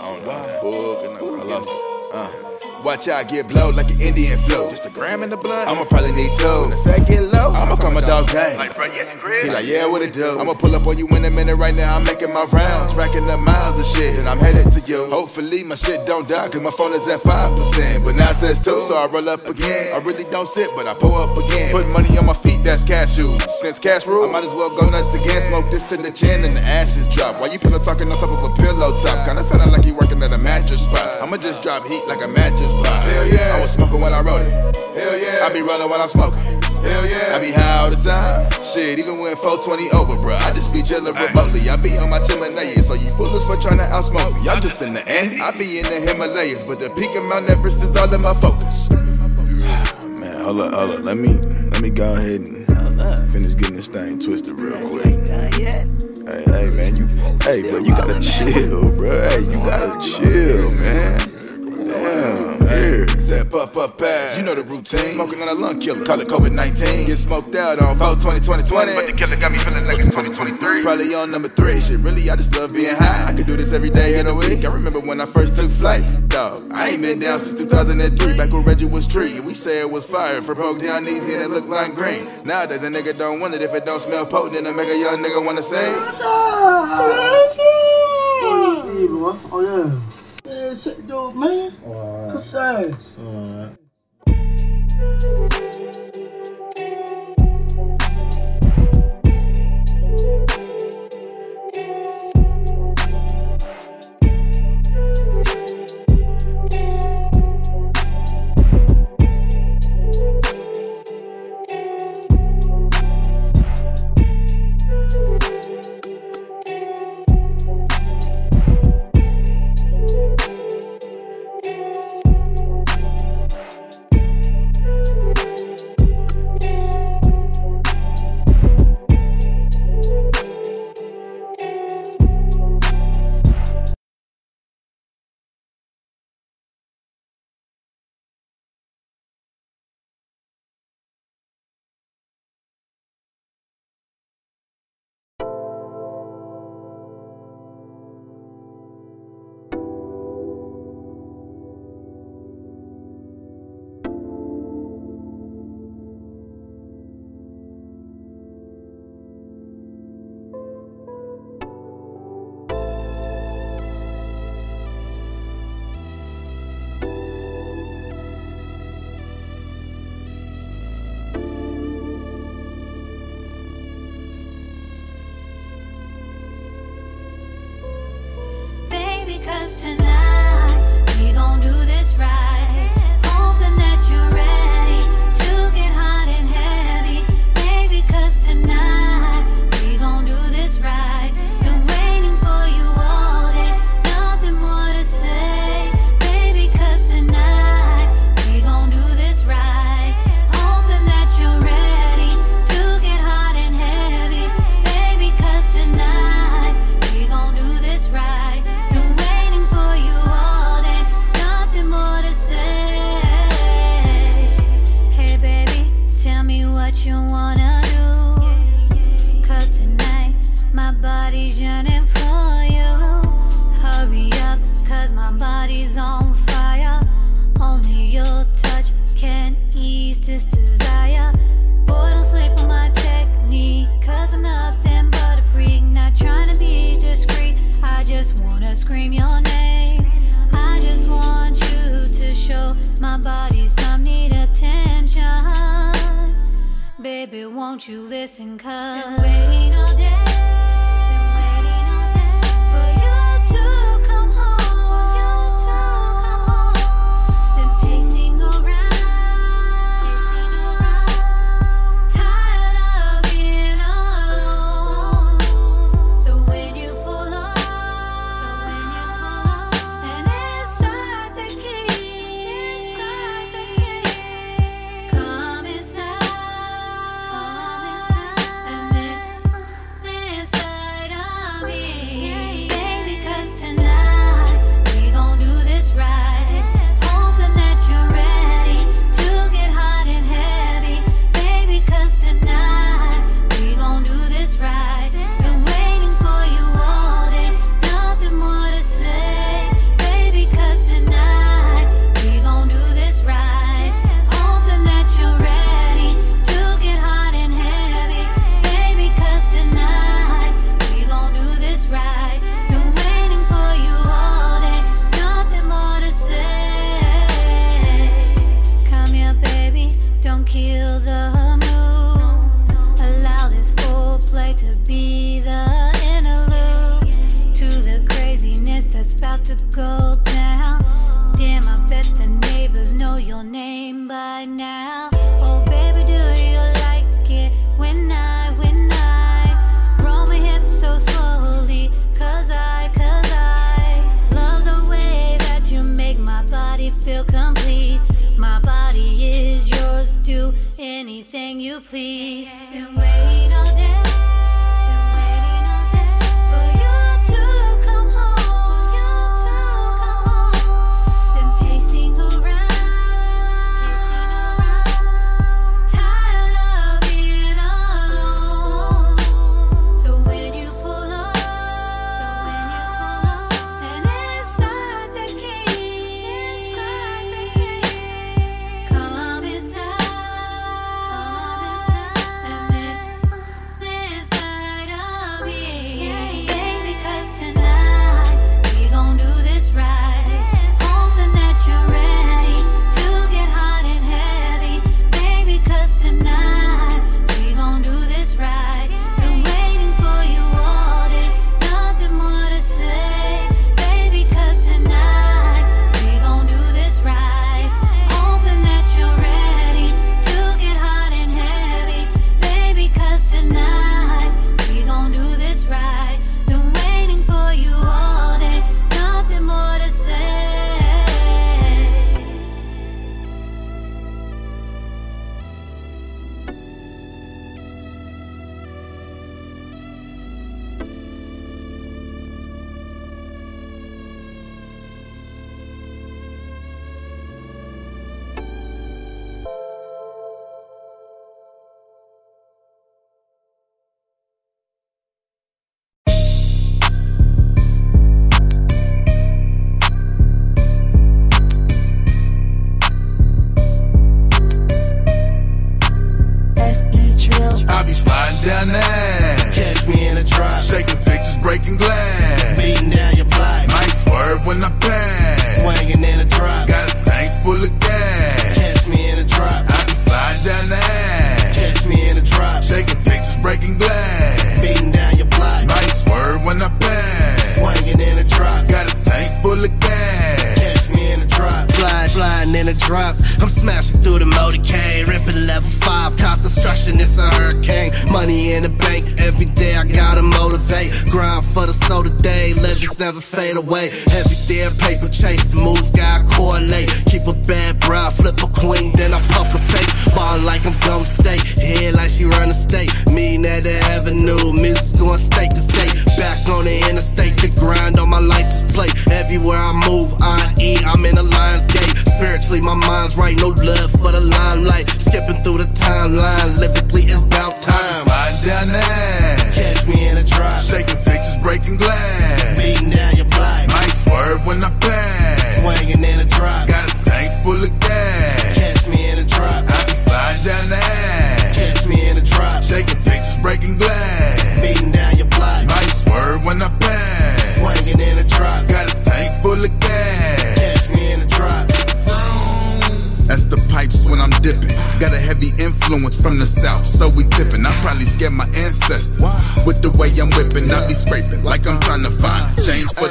don't know. Bug and I lost it. Uh. Watch out, get blowed like an Indian flow. Just a gram in the blood. I'ma probably need two. If get low, I'ma call my dog gang. He like, yeah, what it do? I'ma pull up on you in a minute right now. I'm making my rounds, racking up miles of shit, and I'm headed to you. Hopefully my shit don't die, cause my phone is at 5%. But now it says two, so I roll up again. I really don't sit, but I pull up again. Put money on my feet, that's cashew. Since cash rule, I might as well go nuts again. Smoke this to the chin and the ashes drop. Why you pillow talking on top of a pillow top? Kinda sounding like you working at a mattress spot. I'ma just drop heat like a mattress spot. Hell yeah. I was smoking when I wrote it. Hell yeah. I be rolling while I'm smoking. Hell yeah. I be high all the time. Shit, even when 420 over, bruh. I just be chillin' remotely. I be on my Himalayas, so you foolish for trying to outsmoke me. I'm just in the Andes. I be in the Himalayas, but the peak of Mount Everest is all in my focus. Man, hold up, hold up. Let me, me go ahead and Finish getting this thing twisted real quick. Hey, hey, man, you, hey, bro, you gotta chill, bro. Hey, you gotta chill, man. Damn, here. Said puff, puff, pass. You know the routine. Smoking on a lung killer. Call it COVID 19. Get smoked out on 4 20 2020. But the killer got me feeling like it's 2023. Probably on number three. Shit, really, I just love being high. I could do this every day in a week. I remember when I first took flight. Dog, I ain't been down since 2003. Back when Reggie was tree. We say it was fire. For broke down easy and it looked like green. Nowadays, a nigga don't want it if it don't smell potent. Then a make a young nigga wanna say. Oh yeah. Yeah, shit, dude, man. Good size. Baby,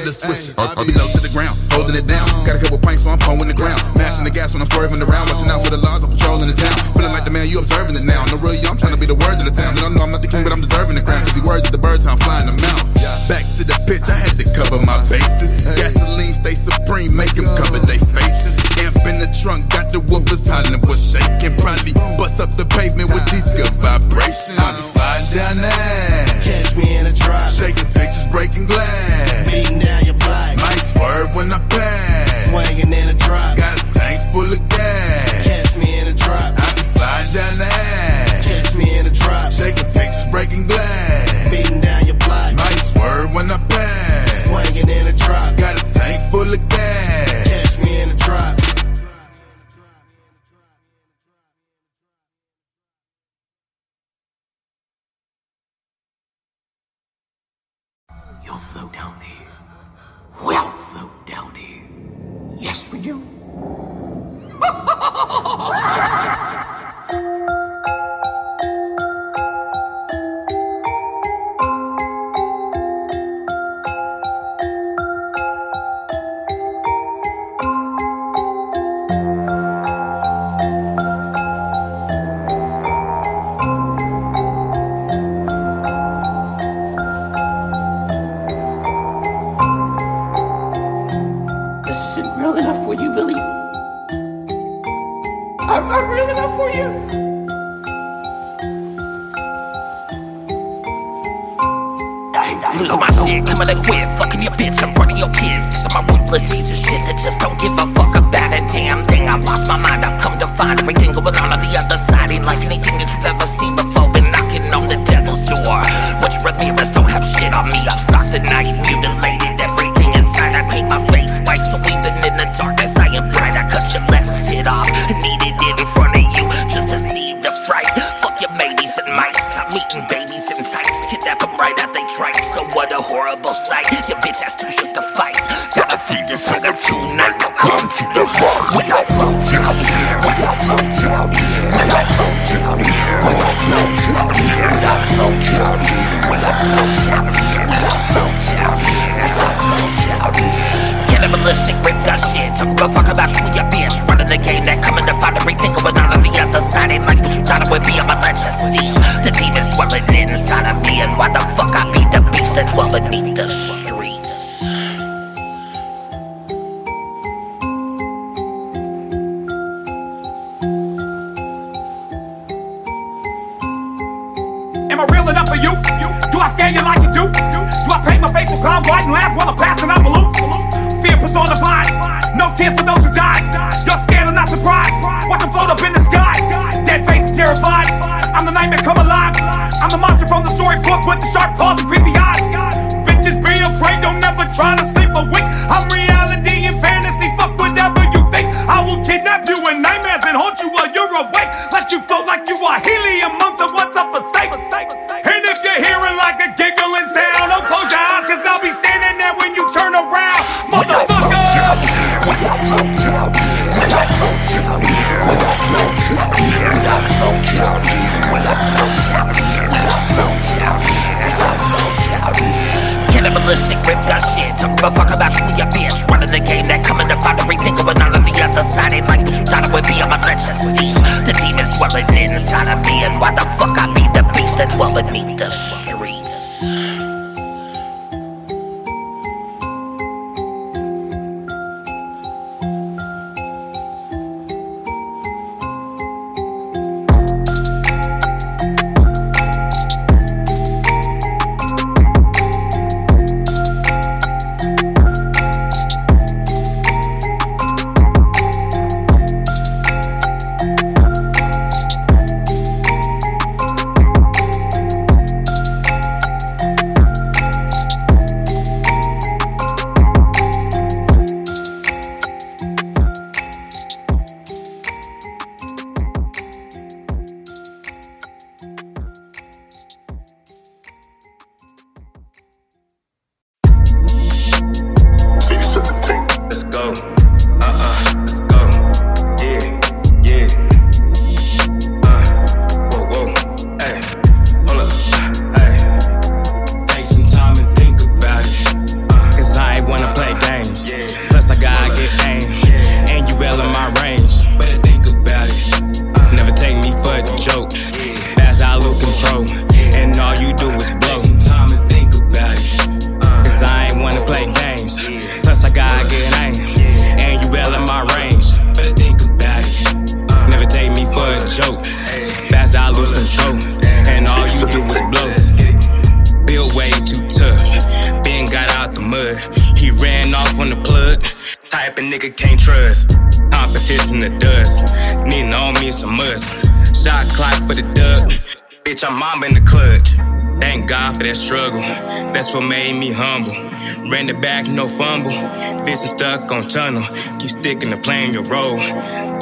the swisher. I be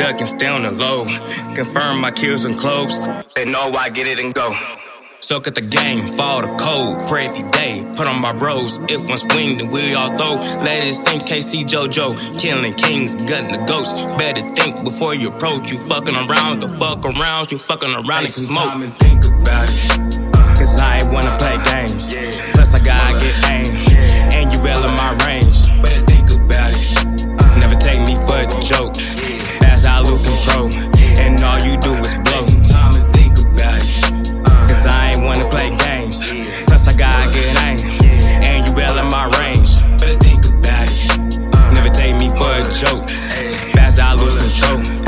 ducking, stay on the low. Confirm my kills and clothes. They know I get it and go. Suck at the game, fall the cold, pray every day. Put on my bros, if one swing, then we all throw. Let it sink, KC JoJo. Killing kings, gutting the ghosts. Better think before you approach. You fucking around, the fuck around, you fucking around and smoke. Time and think about it. Cause I ain't wanna play games. Plus, I gotta get aim. And you yelling my range. Better think about it. Never take me for a joke control. And all you do is blow. Time and think about it. Cause I ain't wanna play games. Plus, I got good aim. And you well in my range. Better think about it. Never take me for a joke. Spaz, I lose control.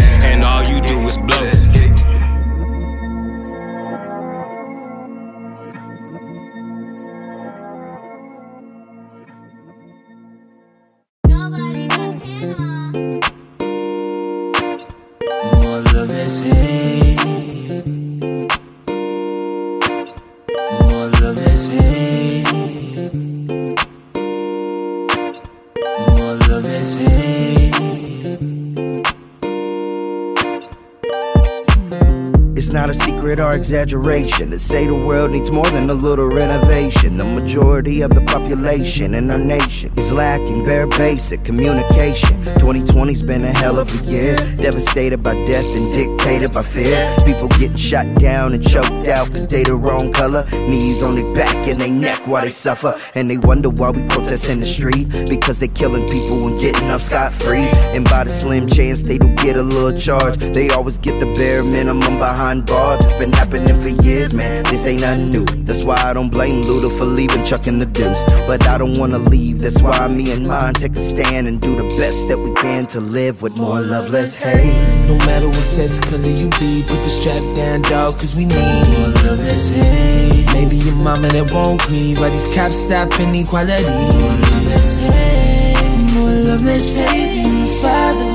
Exaggeration to say the world needs more than a little renovation. The majority of the population in our nation is lacking bare basic communication. 2020's been a hell of a year, devastated by death and dictated by fear. People getting shot down and choked out cause they the wrong color. Knees on their back and they neck while they suffer. And they wonder why we protest in the street because they killing people and getting off scot free. And by the slim chance they do get a little charge, they always get the bare minimum behind bars. It's been happening for years, man. This ain't nothing new. That's why I don't blame Luda for leaving, chucking the deuce. But I don't wanna leave. That's why me and mine take a stand and do the best that we can to live with more love, less hate. No matter what sex color you be, put the strap down, dog, cause we need more love, less hate. Maybe your mama that won't grieve, why these cops stop inequality. More love, less hate. More love, less hate. Father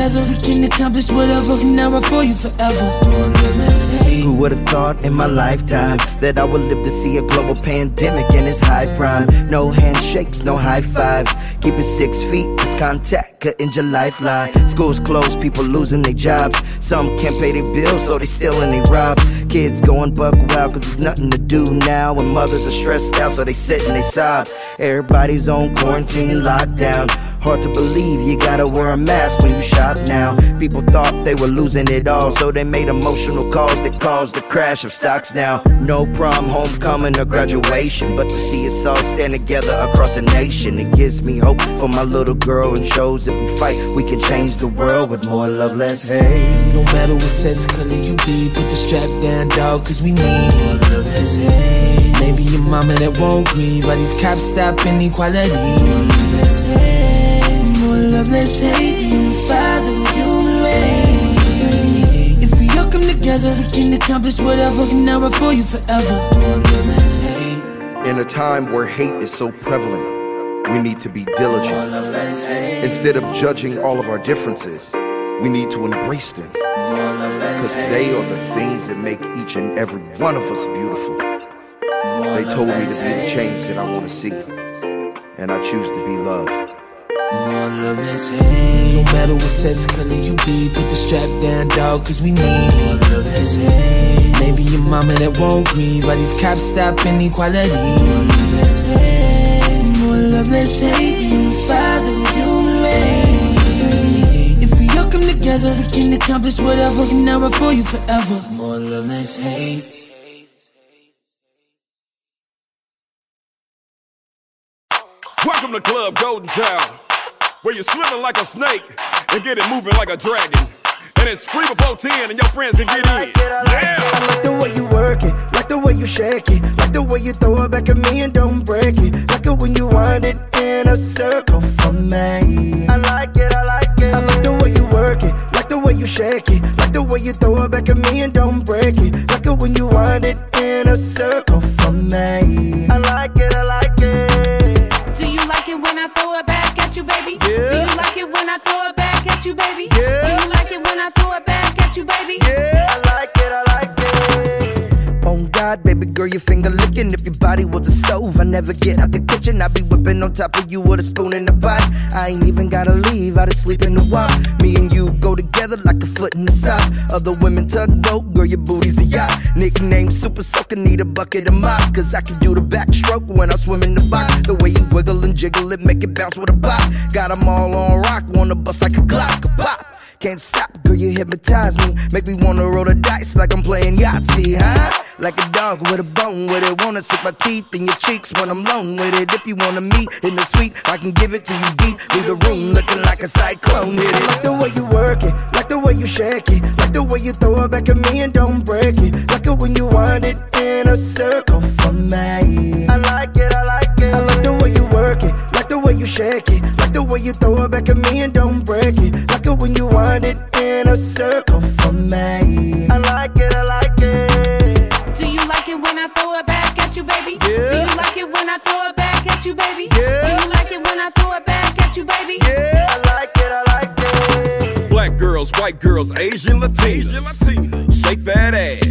together, we can accomplish whatever. And I'll for you forever. Who would've thought in my lifetime that I would live to see a global pandemic in its high prime? No handshakes, no high fives. Keep it six feet, cause contact end your lifeline. Schools closed, people losing their jobs. Some can't pay their bills, so they steal and they rob. Kids going buck wild, cause there's nothing to do now. And mothers are stressed out, so they sit and they sob. Everybody's on quarantine, lockdown. Hard to believe you gotta wear a mask when you shop now. People thought they were losing it all, so they made emotional calls that caused the crash of stocks now. No prom, homecoming, or graduation, but to see us all stand together across a nation, it gives me hope for my little girl and shows if we fight, we can change the world with more love, less hate. No matter what sex color you be, put the strap down, dog, cause we need more love, less hate. Maybe your mama that won't grieve, these cops stop inequality. More love, hate. More love, less hate. Father human race. If we all come together, we can accomplish whatever. And I'll for you forever. More love, less hate. In a time where hate is so prevalent, we need to be diligent. Instead of judging all of our differences, we need to embrace them. Because they are the things that make each and every one of us beautiful. They told me to be the change that I want to see. And I choose to be love. No matter what sex color you be, put the strap down, dog, cause we need hate. Maybe your mama that won't grieve, why these cops stop inequality. More love, less hate. Father together, we can accomplish whatever. And I'll for you forever. More love, less hate. Welcome to Club Golden Child, where you're swimming like a snake and get it moving like a dragon. And it's free before 10 and your friends can get in. Yeah. I like the way you work it, like the way you shake it, like the way you throw it back at me and don't break it, like it when you wind it in a circle for me. I like it, I like it. I like the way you work it, like the way you shake it, like the way you throw it back at me and don't break it, like it when you wind it in a circle for me. I like it, I like it. Do you like it when I throw it back at you, baby? Yeah. Do you like it when I throw it back at you, baby? Yeah. Do you like it when I throw it back at you, baby? Yeah, baby girl, your finger licking. If your body was a stove, I never get out the kitchen. I be whipping on top of you with a spoon in the pot. I ain't even gotta leave, I just sleep in the walk. Me and you go together like a foot in the sock. Other women tugboat, girl, your booty's a yacht. Nickname super soaker, need a bucket of mop. Cause I can do the backstroke when I swim in the box. The way you wiggle and jiggle it, make it bounce with a pop. Got 'em all on rock, wanna bust like a clock, a pop. Can't stop, girl, you hypnotize me. Make me wanna roll the dice like I'm playing Yahtzee, huh? Like a dog with a bone with it. Wanna sip my teeth in your cheeks when I'm alone with it. If you wanna meet in the suite, I can give it to you deep. Leave the room looking like a cyclone it. Like the way you work it, like the way you shake it, like the way you throw it back at me and don't break it. Like it when you wind it in a circle for me. I like it, I like it. I like the way you work it, like the way you shake it, like the way you throw it back at me and don't break it. Like it when you wind it in a circle for me. I like it, I like it. Do you like it when I throw it back at you, baby? Yeah. Do you like it when I throw it back at you, baby? Yeah. Do you like it when I throw it back at you, baby? Yeah, I like it, I like it. Black girls, white girls, Asian Latinas. latina Shake that ass.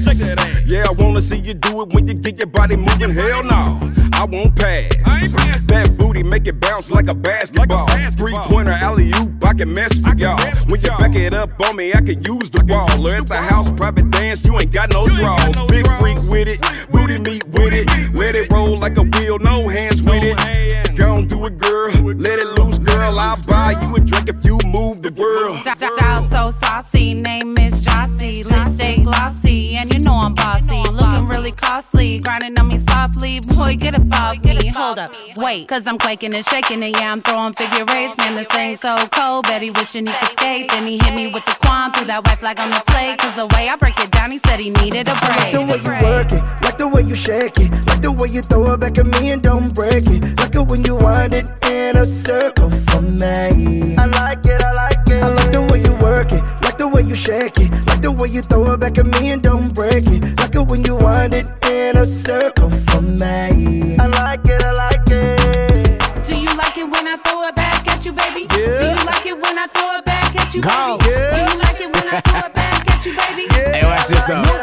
Yeah, I wanna see you do it when you get your body moving. Hell no. I won't pass. I ain't That booty make it bounce like a basketball. Three pointer alley oop, I can mess with y'all. When you back it up on me, I can use the wall. Or at the house, private dance, you ain't got no draws. Big freak with it, booty meat with it. Let it roll like a wheel, no hands with it. Gon' do it, girl. Let it loose, girl. I'll buy you a drink if you move the world. Style so saucy, name is Jossie. Lips stay glossy, and you know I'm bossy. Looking really costly, grinding on me softly. Boy, get it off me. Hold up, wait, cause I'm quaking and shaking, and yeah, I'm throwing figure eights. Man, this ain't so cold. Bet he wishing he could skate. Then he hit me with the quan, threw that white flag on the plate. Cause the way I break it down, he said he needed a break. Like the way you work it, like the way you shake it, like the way you throw it back at me and don't break it, like it when you wind it in a circle for me. I like it, I like it. I like the way you work it, like the way you shake it, like the way you throw it back at me and don't break it, like it when you wind it in a circle for me. I like it, I like it. Do you like it when I throw it back at you, baby? Yeah. Do you like it when I throw it back at you, Go. baby? Yeah. Do you like it when I throw it back at you, baby? Hey, watch this though.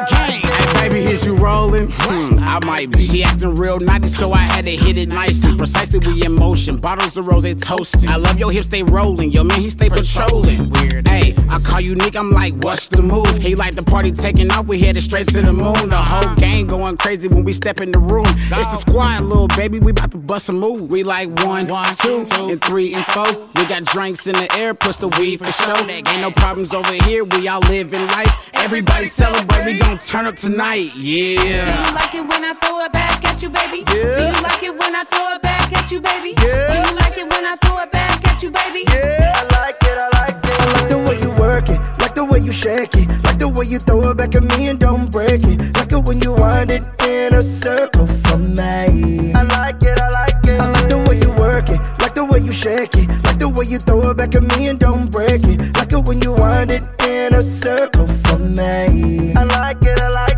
Is you rolling? Hmm, I might be. She acting real naughty, so I had to hit it nicely. Precisely, we in motion. Bottles of rose, they toasting. I love your hips, they rolling. Yo, man, he stay patrolling. Weird. Hey, I call you Nick, I'm like, what's the move? He like the party taking off, we headed straight to the moon. The whole gang going crazy when we step in the room. It's the squad, little baby, we about to bust a move. We like one, two, and three, and four. We got drinks in the air, plus the weed for sure. Ain't no problems over here, we all living life. Everybody celebrate, we gon' turn up tonight, Do yeah. you like it when I throw it back at you, baby? Yeah. Do you like it when I throw it back at you, baby? Yeah. Do you like it when I throw it back at you, baby? Yeah, I like it, I like it. I like the way you work it, like the way you shake it, like the way you throw it back at me and don't break it, like it when you wind it in a circle for me. I like it, I like it. I like the way you work it, like the way you shake it, like the way you throw it back at me and don't break it, like it when you wind it in a circle for me. I like it, I like it.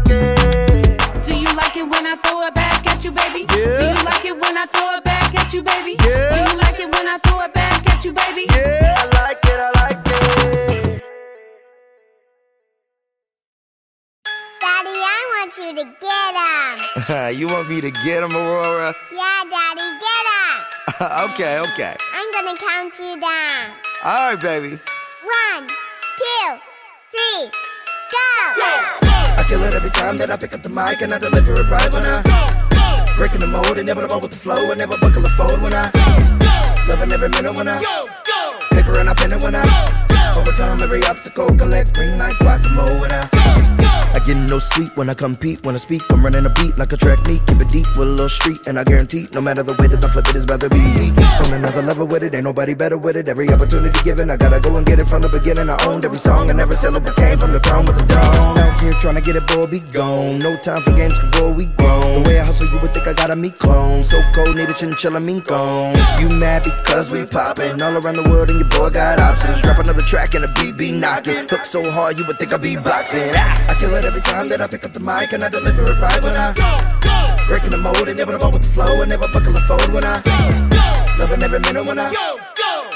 Baby? Yeah. Do you like it when I throw it back at you, baby? Yeah, I like it, I like it. Daddy, I want you to get him. you want me to get him, Aurora? Yeah, Daddy, get him. okay, okay. I'm gonna count you down. All right, baby. One, two, three, go! I kill it every time that I pick up the mic and I deliver it right when I breaking the mold, inevitable with the flow, and never buckle a fold when I go. loving every minute when I go. paper and I pen it when I go. overcome every obstacle, collect green like guacamole when I. I get no sleep when I compete. When I speak, I'm running a beat like a track meet. Keep it deep with a little street, and I guarantee no matter the way that I flip it, it's about to be on another level with it. Ain't nobody better with it. Every opportunity given, I gotta go and get it from the beginning. I owned every song, I never celebrate. Came from the crown with the dawn. Out here trying to get it, boy, be gone. No time for games, cause boy, we grown. The way I hustle, you would think I got a meat clone. So cold, need a chinchilla mink on. You mad because we poppin' all around the world, and your boy got options. Drop another track and the beat be knocking. Hook so hard, you would think I be boxing. Ah, I kill it every time that I pick up the mic and I deliver it right when I go, breaking the mold, inevitable with the flow, and never buckle a fold when I go, go. loving every minute when I go,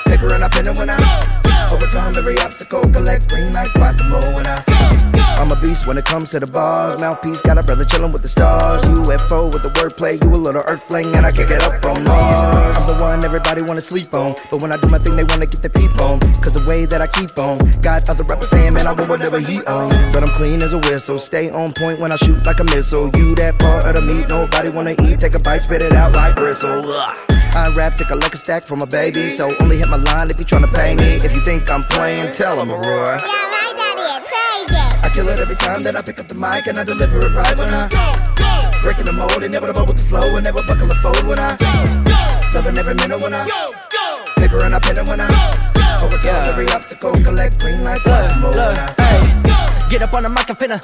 paper and I pen it when I go, overcome every obstacle, collect green like guacamole when I. I'm a beast when it comes to the bars. Mouthpiece got a brother chillin' with the stars. UFO with the wordplay, you a little earthling, and I kick it up on Mars. I'm the one everybody wanna sleep on, but when I do my thing, they wanna get their peep on. Cause the way that I keep on, got other rappers saying, man, I want whatever he on. But I'm clean as a whistle, stay on point when I shoot like a missile. You that part of the meat, nobody wanna eat. Take a bite, spit it out like bristle. I rap, take a a stack from a baby, so only hit my line if you tryna pay me. If you think I'm playing, tell him a roar. Yeah, right, Daddy, it's crazy. I kill it every time that I pick up the mic and I deliver it right when I go. breaking the mold, inevitable with the flow, and never buckle a fold when I go. loving every minute when I go. paper and I pen it when I go. overcome every obstacle, collect green like guacamole when I. Get up on the mic and finna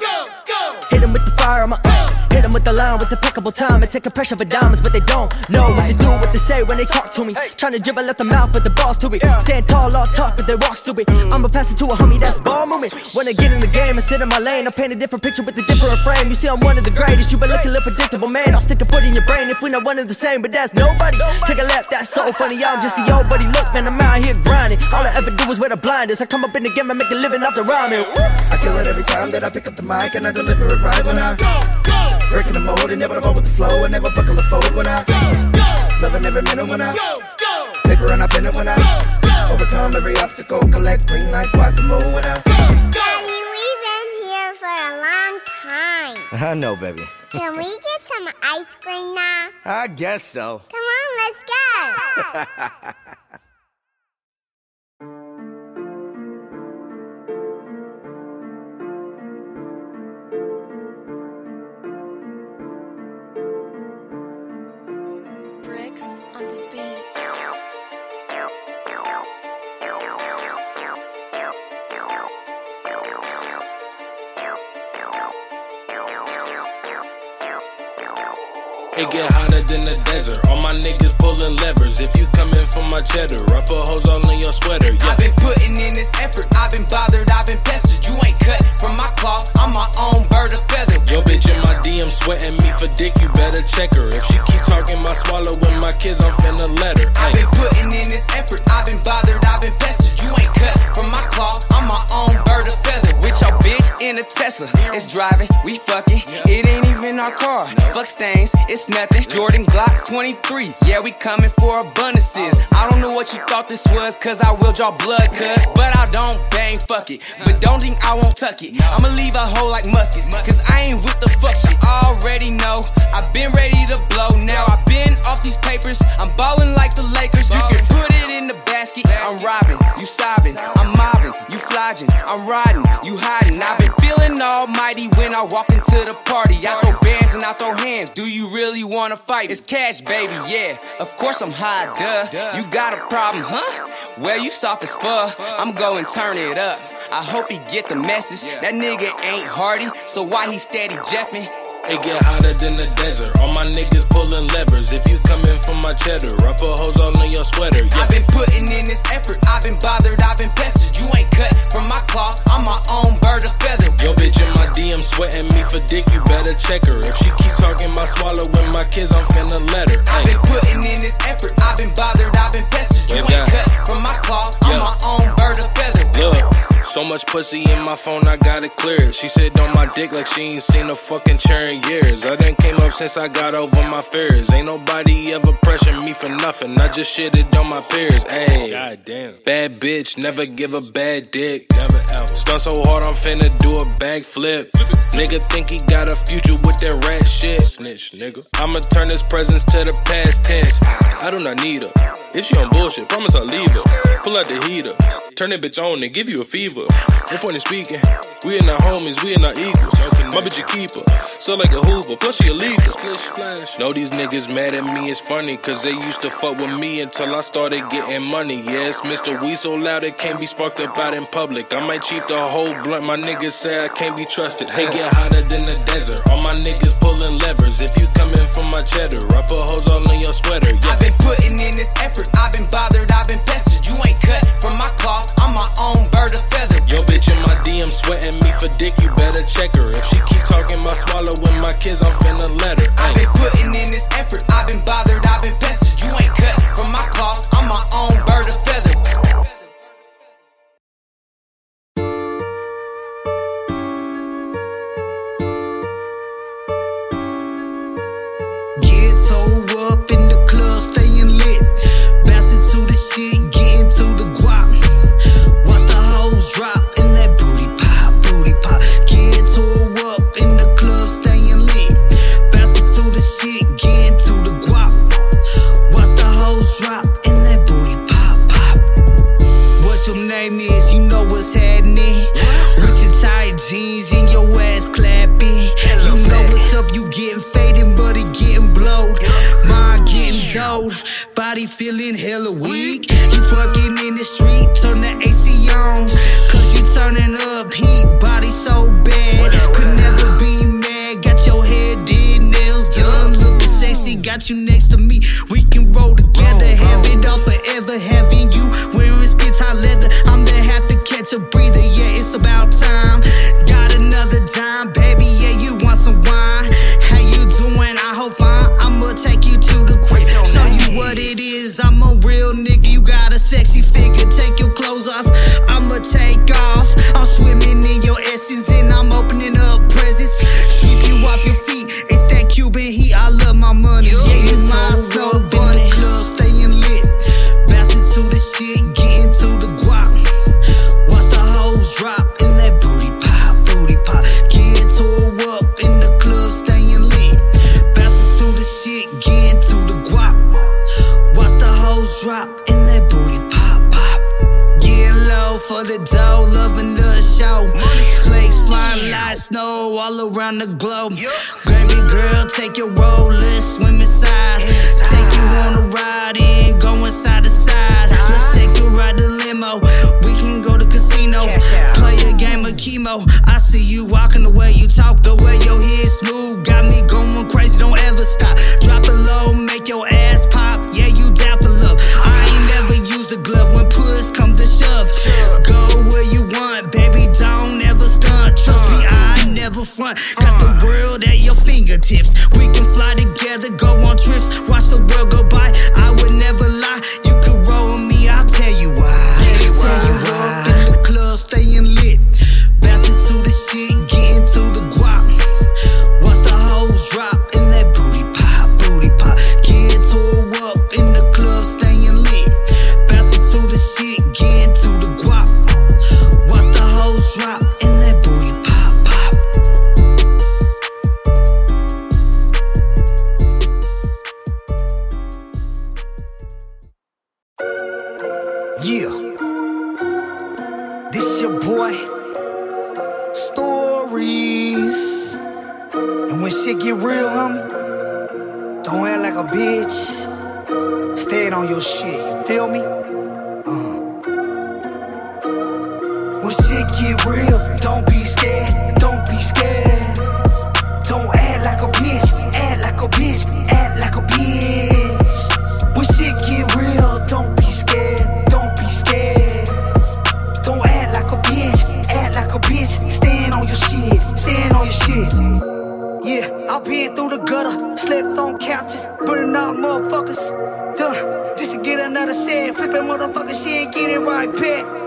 Hit him with the fire, I'ma uh, Hit him with the line with impeccable time and take a pressure for diamonds, but they don't know what to do, what to say when they talk to me. Trying to dribble at the mouth, but the balls to it. Stand tall, all talk, but they walk stupid. I'ma pass it to a homie that's ball moving. When I get in the game and sit in my lane, I paint a different picture with a different frame. You see, I'm one of the greatest. You been looking a little predictable, man. I'll stick a foot in your brain if we not one of the same, but that's nobody. Take a lap, that's so funny. I'm just a yo buddy. Look, man, I'm out here grinding. All I ever do is wear the blinders. I come up in the game and make a living off the rhyming. I kill it every time that I pick up the mic and I deliver it right when I go, go. Breaking the mold, inevitable with the flow. I never buckle a fold when I go. go. Loving every minute when I go. Go. Paper and I bend it when I go. go. Overcome every obstacle, collect green like guacamole when I go, go. Daddy, we've been here for a long time. I know, baby. Can we get some ice cream now? I guess so. Come on, let's go. Bricks on the. It get hotter than the desert. All my niggas pulling levers. If you coming from my cheddar, I put hoes all in your sweater. Yeah. I've been putting in this effort. I've been bothered. I've been pestered. You ain't cut from my cloth. I'm my own bird of feather. Yo, bitch in my DM sweating me for dick. You better check her. If she keep talking my swallow with my kids, I'm finna let her. I've been putting in this effort. I've been bothered. I've been pestered. You ain't cut from my cloth. I'm my own bird of feather. With your bitch in a Tesla. It's driving. We fucking. It ain't even our car. Fuck stains. It's nothing. Jordan Glock 23. Yeah, we coming for abundances. I don't know what you thought this was, cause I will draw blood, cuz. But I don't bang, fuck it. But don't think I won't tuck it. I'ma leave a hole like muskets, cause I ain't with the fuck shit. I already know. I've been ready to blow. Now I've been off these papers. I'm ballin' like the Lakers. You can put it in the basket. I'm robbing, you sobbing. I'm mobbing, you flogging. I'm riding, you hiding. I've been feeling almighty when I walk into the party. I throw bands and I throw hands. Do you really wanna fight? It's cash, baby, yeah. Of course I'm high, duh. You got a problem, huh? Well, you soft as fuck. I'm going to turn it up. I hope he get the message. That nigga ain't hardy, so why he steady jeffing? It get hotter than the desert. All my niggas pulling levers. If you coming from my cheddar, I put hoes all in your sweater. Yeah. I've been putting in this effort. I've been bothered. I've been pestered. You ain't cut from my cloth. I'm my own bird of feather. Yo, bitch in my DM sweating me for dick. You better check her. If she keep talking my swallow with my kids, I'm finna let her. I've been putting in this effort. I've been bothered. I've been pestered. You ain't cut from my cloth. I'm my own bird of feather. Look. So much pussy in my phone, I gotta clear it. She said on my dick like she ain't seen a fucking chair in years. I done came up since I got over my fears. Ain't nobody ever pressuring me for nothing. I just shitted on my peers. Ayy, goddamn. Bad bitch, never give a bad dick. Never ever. Stunt so hard, I'm finna do a backflip. Nigga think he got a future with that rat shit. Snitch, nigga. I'ma turn this presence to the past tense. I do not need her. If she on bullshit, promise I'll leave her. Pull out the heater. Turn that bitch on and give you a fever. No point in speaking. We ain't our homies, we ain't our equals. My bitch a keeper. So like a Hoover, plus she illegal. Know these niggas mad at me, it's funny. Cause they used to fuck with me until I started getting money. Yes, Mr. We so loud it can't be sparked up out in public. I might cheat the whole blunt, my niggas say I can't be trusted. Hey, get hotter than the desert. All my niggas pulling levers. If you coming from my cheddar, I put hoes all in your sweater. Yeah. I've been putting in this effort. I've been bothered. I've been pestered. You ain't cut from my cloth. I'm my own bird of feather. Yo, bitch in my DM sweating me for dick. You better check her. If she keep talking my swallow with my kids, I'm finna let her. I've been putting in this effort. I've been bothered. I've been pestered. You ain't cut from my cloth. I'm my own bird of feather. Jeans and your ass clapping. You know what's up, you getting faded, but it getting blowed. Mind getting dulled, body feeling hella weak. You twerking in the street, turn the AC on. Cause you turning up heat, body so bad. Could never be mad, got your hair did, nails done, looking sexy. Got you next to me, we can roll together. Have it all forever, having you wearing skin tight leather. I'm the have to a breather, yeah, it's about time. Got another dime, baby, yeah, you want some wine. How you doing? I hope fine. I'ma take you to the crib, show you what it is. I'm a real nigga, you got a sexy figure. for the dough, loving the show. Flakes flying like snow all around the globe. Gravy girl, take your roll, let's swim inside. Take you on a ride and go inside the side. Let's take a ride to limo. We can go to casino, play a game of keno. I see you walking the way you talk, the way your head smooth. Got me going crazy, don't ever stop. Drop it low, make your ass pop. front. Got the world at your fingertips. We can fly together, go on trips, watch the world go by. Yeah. This your boy. Stories. And when shit get real, homie, don't act like a bitch. Stand on your shit, you feel me? Uh. When shit get real, don't be motherfucker, she ain't getting right, pet.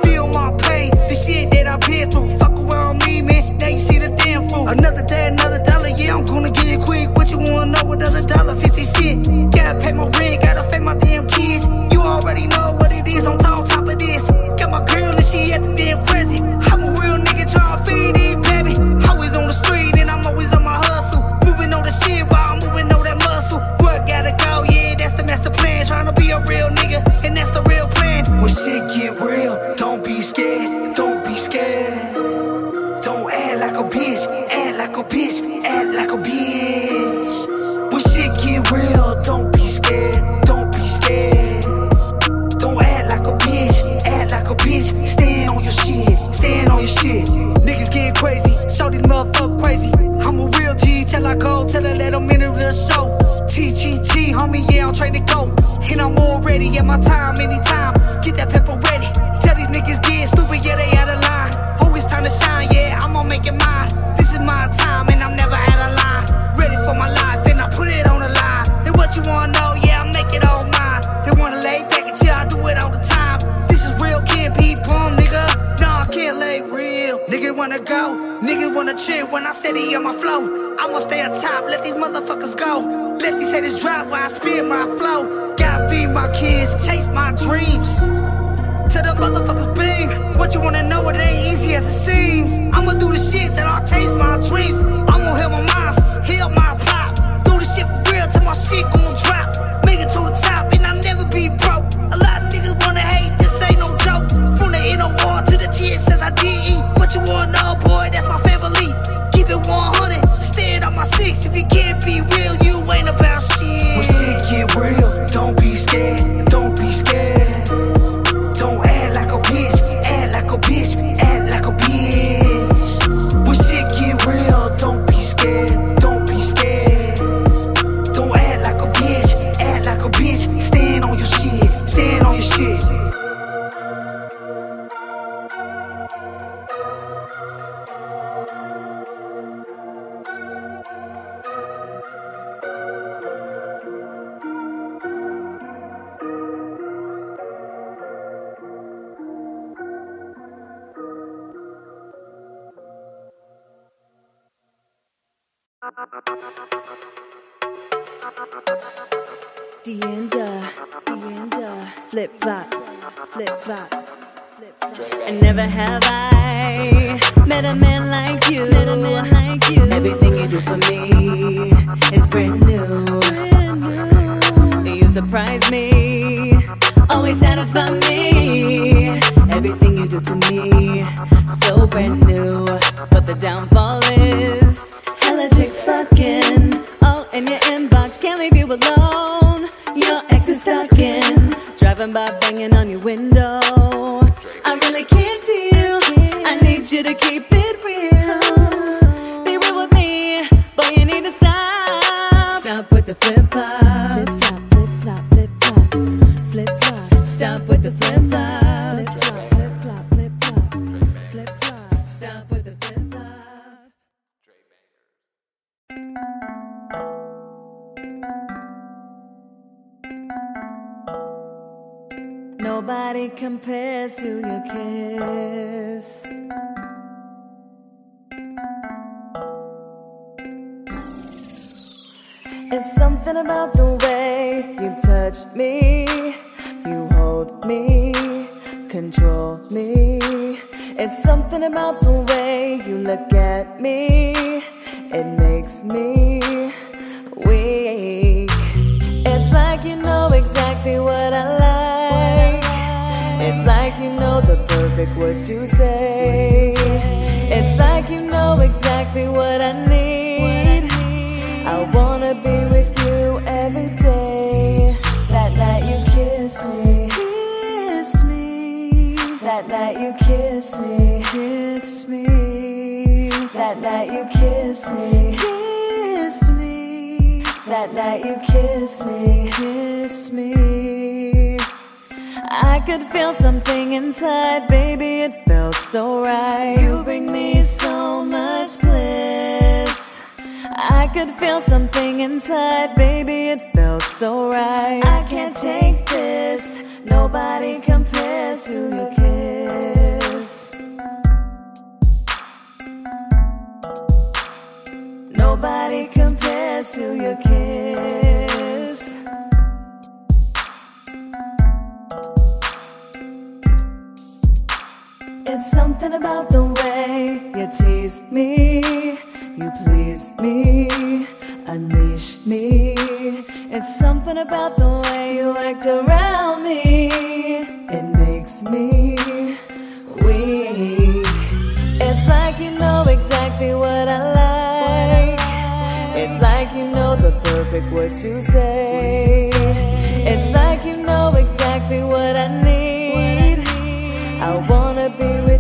Compares to your kiss. It's something about the way you touch me, you hold me, control me. It's something about the way you look at me, it makes me weak. It's like you know exactly what I like. It's like you know the perfect words to say. It's like you know exactly what I need. I wanna be with you every day. That night you kissed me, kissed me. That night you kissed me, kissed me. That night you kissed me, kissed me. That night you kissed me, kissed me. I could feel something inside, baby, it felt so right. You bring me so much bliss. I could feel something inside, baby, it felt so right. I can't take this, nobody compares to your kiss. Nobody compares to your kiss. Something about the way you tease me, you please me, unleash me. It's something about the way you act around me, it makes me weak. It's like you know exactly what I like. It's like you know the perfect words to say. It's like you know exactly what I need. I wanna be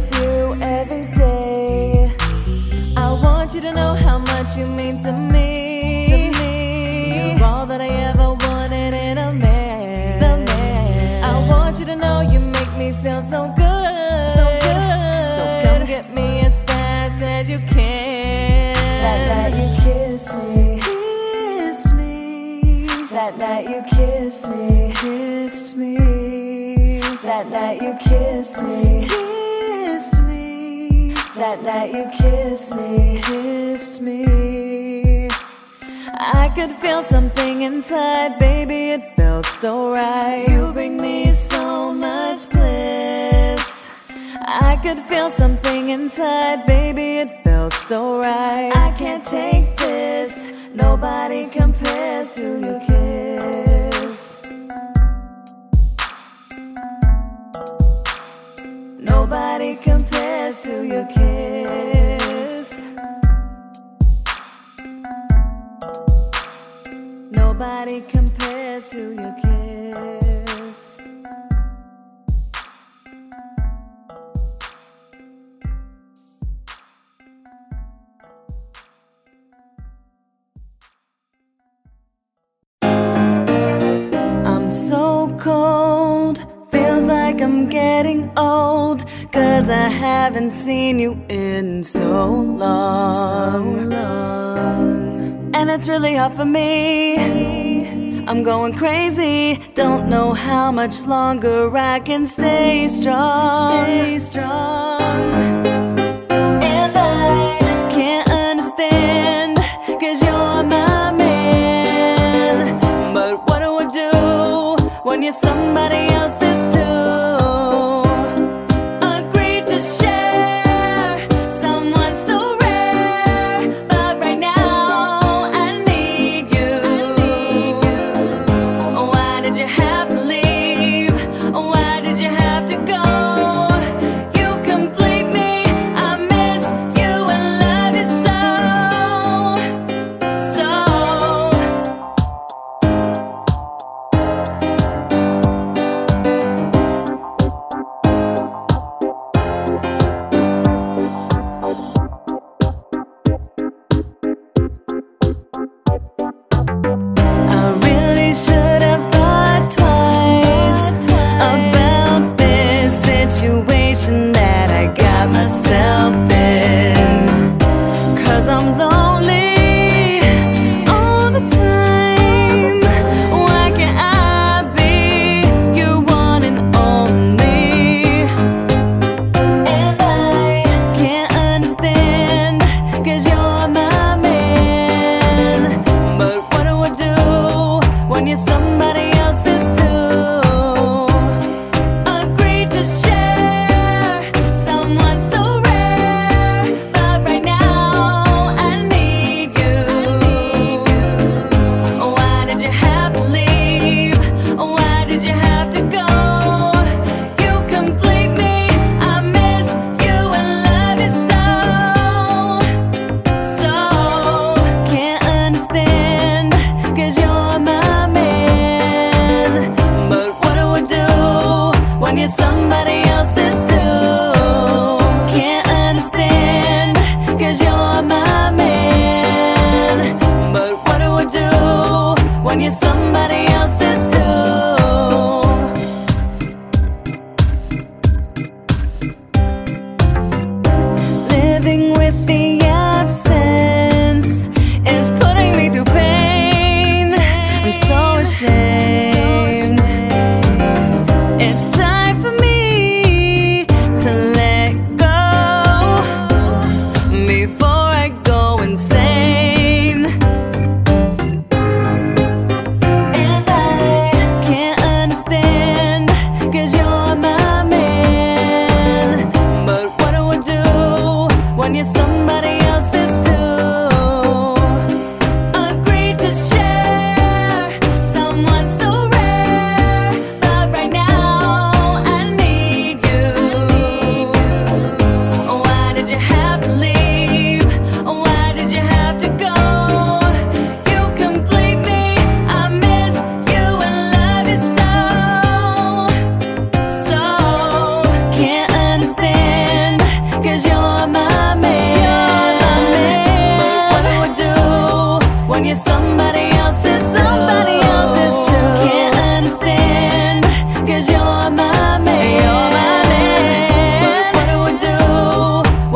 want you to know how much you mean to me. To me. You're all that I ever wanted in a man. The man. I want you to know you make me feel so good. So good. So come get me as fast as you can. That night you kissed me. Kissed me. That night you kissed me. Kissed me. That night you kissed me. Kissed me. That night you kissed me. Kissed me. I could feel something inside, baby, it felt so right. You bring me so much bliss. I could feel something inside, baby, it felt so right. I can't take this, nobody compares to your Nobody compares to your kiss. Nobody compares to your kiss. I'm so cold, like I'm getting old. Cause I haven't seen you in so long. so long. And it's really hard for me. I'm going crazy, don't know how much longer I can stay strong. Stay strong. And I can't understand, cause you're my man. But what do I do when you're somebody else's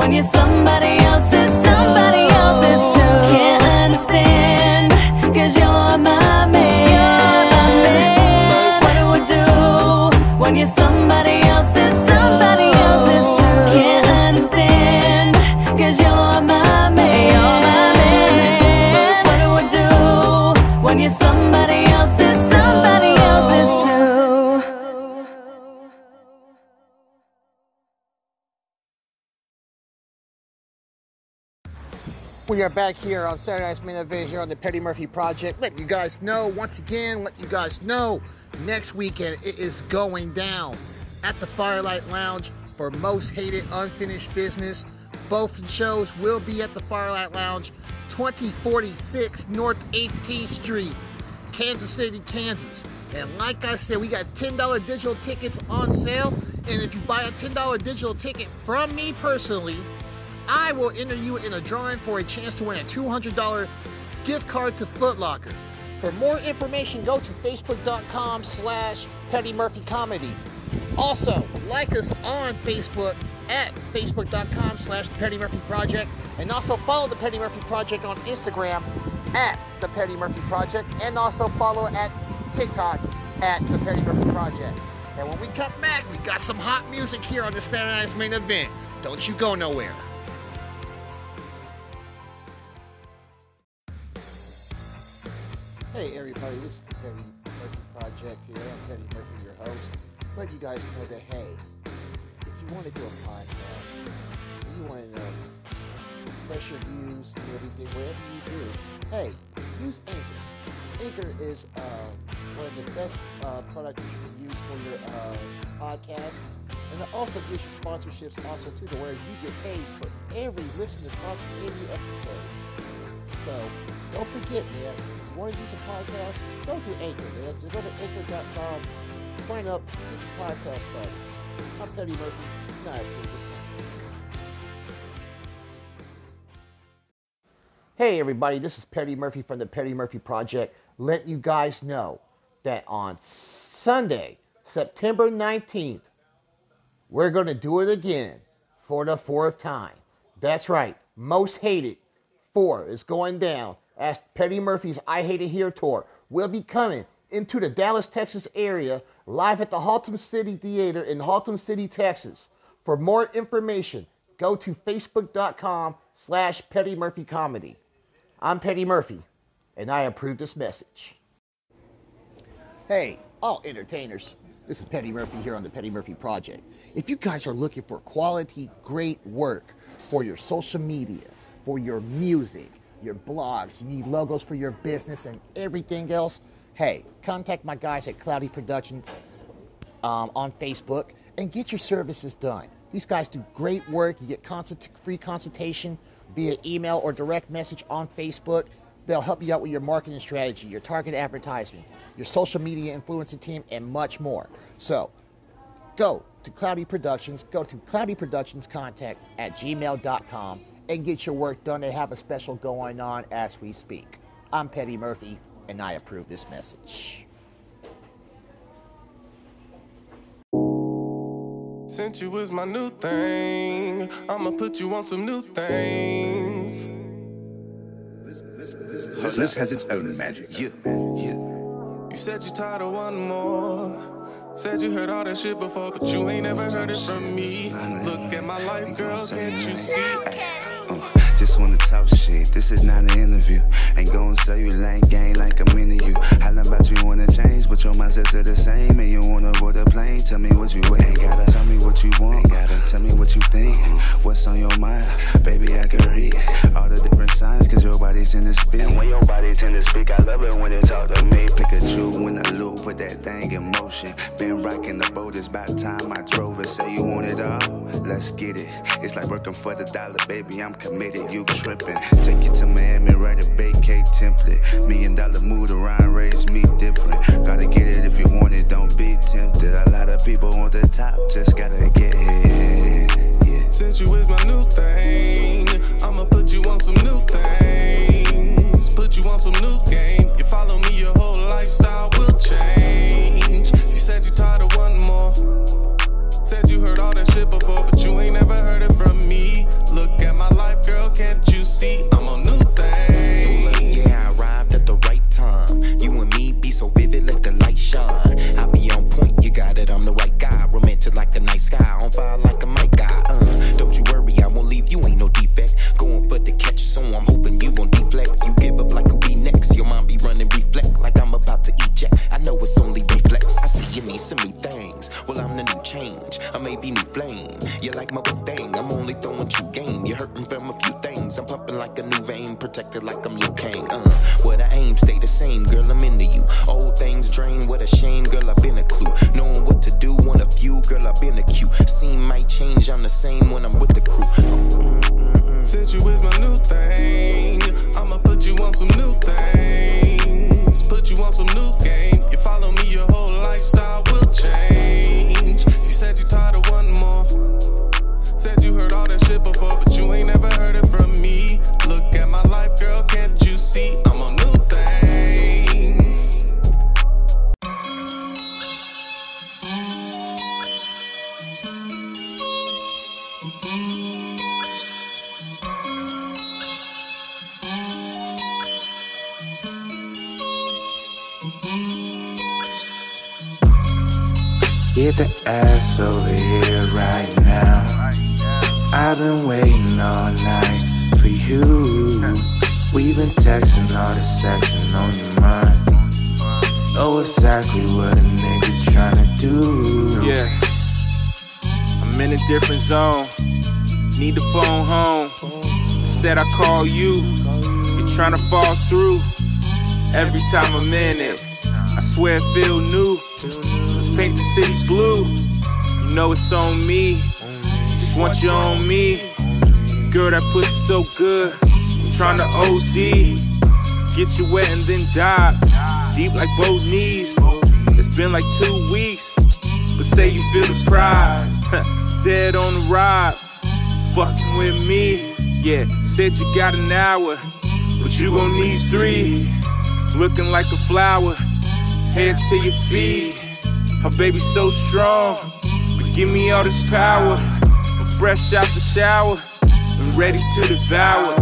when you're somebody We are back here on Saturday Night's Main Event here on the Petty Murphy Project. Let you guys know, once again, let you guys know, next weekend it is going down at the Firelight Lounge for Most Hated Unfinished Business. Both shows will be at the Firelight Lounge, 2046 North 18th Street, Kansas City, Kansas. And like I said, we got $10 digital tickets on sale. And if you buy a $10 digital ticket from me personally, I will enter you in a drawing for a chance to win a $200 gift card to Foot Locker. For more information, go to facebook.com slash Petty Murphy Comedy. Also, like us on Facebook at facebook.com slash Petty Murphy Project. And also follow The Petty Murphy Project on Instagram at The Petty Murphy Project. And also follow at TikTok at The Petty Murphy Project. And when we come back, we got some hot music here on the Night's Main Event. Don't you go nowhere. Hey everybody, this is the Petty Murphy Project here. I'm Petty Murphy, your host. Let you guys know that hey, if you want to do a podcast, you want to know your views and everything, whatever you do, hey, use Anchor. Anchor is uh, one of the best uh, products you can use for your uh, podcast, and it also gives you sponsorships also too, to where you get paid for every listen across every episode. So don't forget, man. Want to use a podcast, go to Anchor, man. Go to anchor.com, sign up, get your podcast started. I'm Petty Murphy. This. Hey everybody, this is Petty Murphy from the Petty Murphy Project. Let you guys know that on Sunday, September 19th, we're going to do it again for the fourth time. That's right, Most Hated 4 is going down as Petty Murphy's I Hate It Here tour will be coming into the Dallas, Texas area live at the Haltom City Theater in Haltom City, Texas. For more information, go to facebook.com slash Petty Murphy Comedy. I'm Petty Murphy, and I approve this message. Hey, all entertainers. This is Petty Murphy here on the Petty Murphy Project. If you guys are looking for quality, great work for your social media, for your music, your blogs, you need logos for your business and everything else, hey, contact my guys at Cloudy Productions um, on Facebook and get your services done. These guys do great work. You get consult- free consultation via email or direct message on Facebook. They'll help you out with your marketing strategy, your target advertisement, your social media influencer team, and much more. So go to Cloudy Productions, go to Cloudy Productions contact at gmail.com and get your work done. They have a special going on as we speak. I'm Petty Murphy, and I approve this message. Since you was my new thing, I'ma put you on some new things. This has its own magic. Yeah, yeah. You said you tired of one more. Said you heard all that shit before, but you ain't never heard it from me. Look at my life, girl, can't you see? Just just wanna talk shit. This is not an interview. Ain't gonna sell you lame game like I'm into you. Hollin' about you wanna change, but your mindset's are the same. And you wanna board a plane. Tell me what you ain't gotta tell me what you want. Gotta tell me what you think. What's on your mind? Baby, I can read all the different signs, cause your body tend to speak. And when your body tend to speak, I love it when it talk to me. Pikachu when I loop, put that thing in motion. Been rocking the boat, it's about time I drove it. Say you want it all, let's get it. It's like working for the dollar, baby. I'm committed, you tripping. Take you to Miami, write a vacate template. Million dollar mood around, raise me different. Gotta get it if you want it, don't be tempted. A lot of people want the top, just gotta get it. Yeah. Since you is my new thing, I'ma put you on some new things. Put you on some new game. You follow me, your whole lifestyle will change. She said you tired of wanting more. You heard all that shit before, but you ain't never heard it from me. Look at my life, girl, can't you see? I'm on new things. Yeah, I arrived at the right time. You and me be so vivid, let the light shine. I be on point, you got it, I'm the right guy. Romantic like a night sky, on fire like a mic guy. Uh, don't you worry, I won't leave you, ain't no defect. Going for the catch, so I'm hoping you won't deflect. You give up like who be next, your mind be running reflect like I'm about to eject. I know it's only reflex, You need some new things. Well, I'm the new change, I may be new flame. You like my good thing, I'm only throwing you game. You're hurting from a few things, I'm pumping like a new vein, protected like I'm Liu Kang. Uh, what I aim, stay the same, girl, I'm into you. Old things drain, what a shame, girl, I've been a clue. Knowing what to do, one of you, girl, I've been a cue. Scene might change, I'm the same when I'm with the crew. Uh, mm, mm, mm. Since you is my new thing, I'ma put you on some new things. I've been waiting all night for you. We've been texting all the sexing on your mind. Know exactly what a nigga tryna do. Yeah. I'm in a different zone. Need the phone home. Instead, I call you. You're trying to fall through. Every time I'm in it, I swear it feel new. Let's paint the city blue. You know it's on me. Want you on me. Girl, that pussy so good. Trying to OD. Get you wet and then dive. Deep like both knees. It's been like two weeks. But say you feel the pride. Dead on the ride. Fucking with me. Yeah, said you got an hour. But you gon' need three. Looking like a flower. Head to your feet. Her baby so strong. But give me all this power. Fresh out the shower. And ready to devour.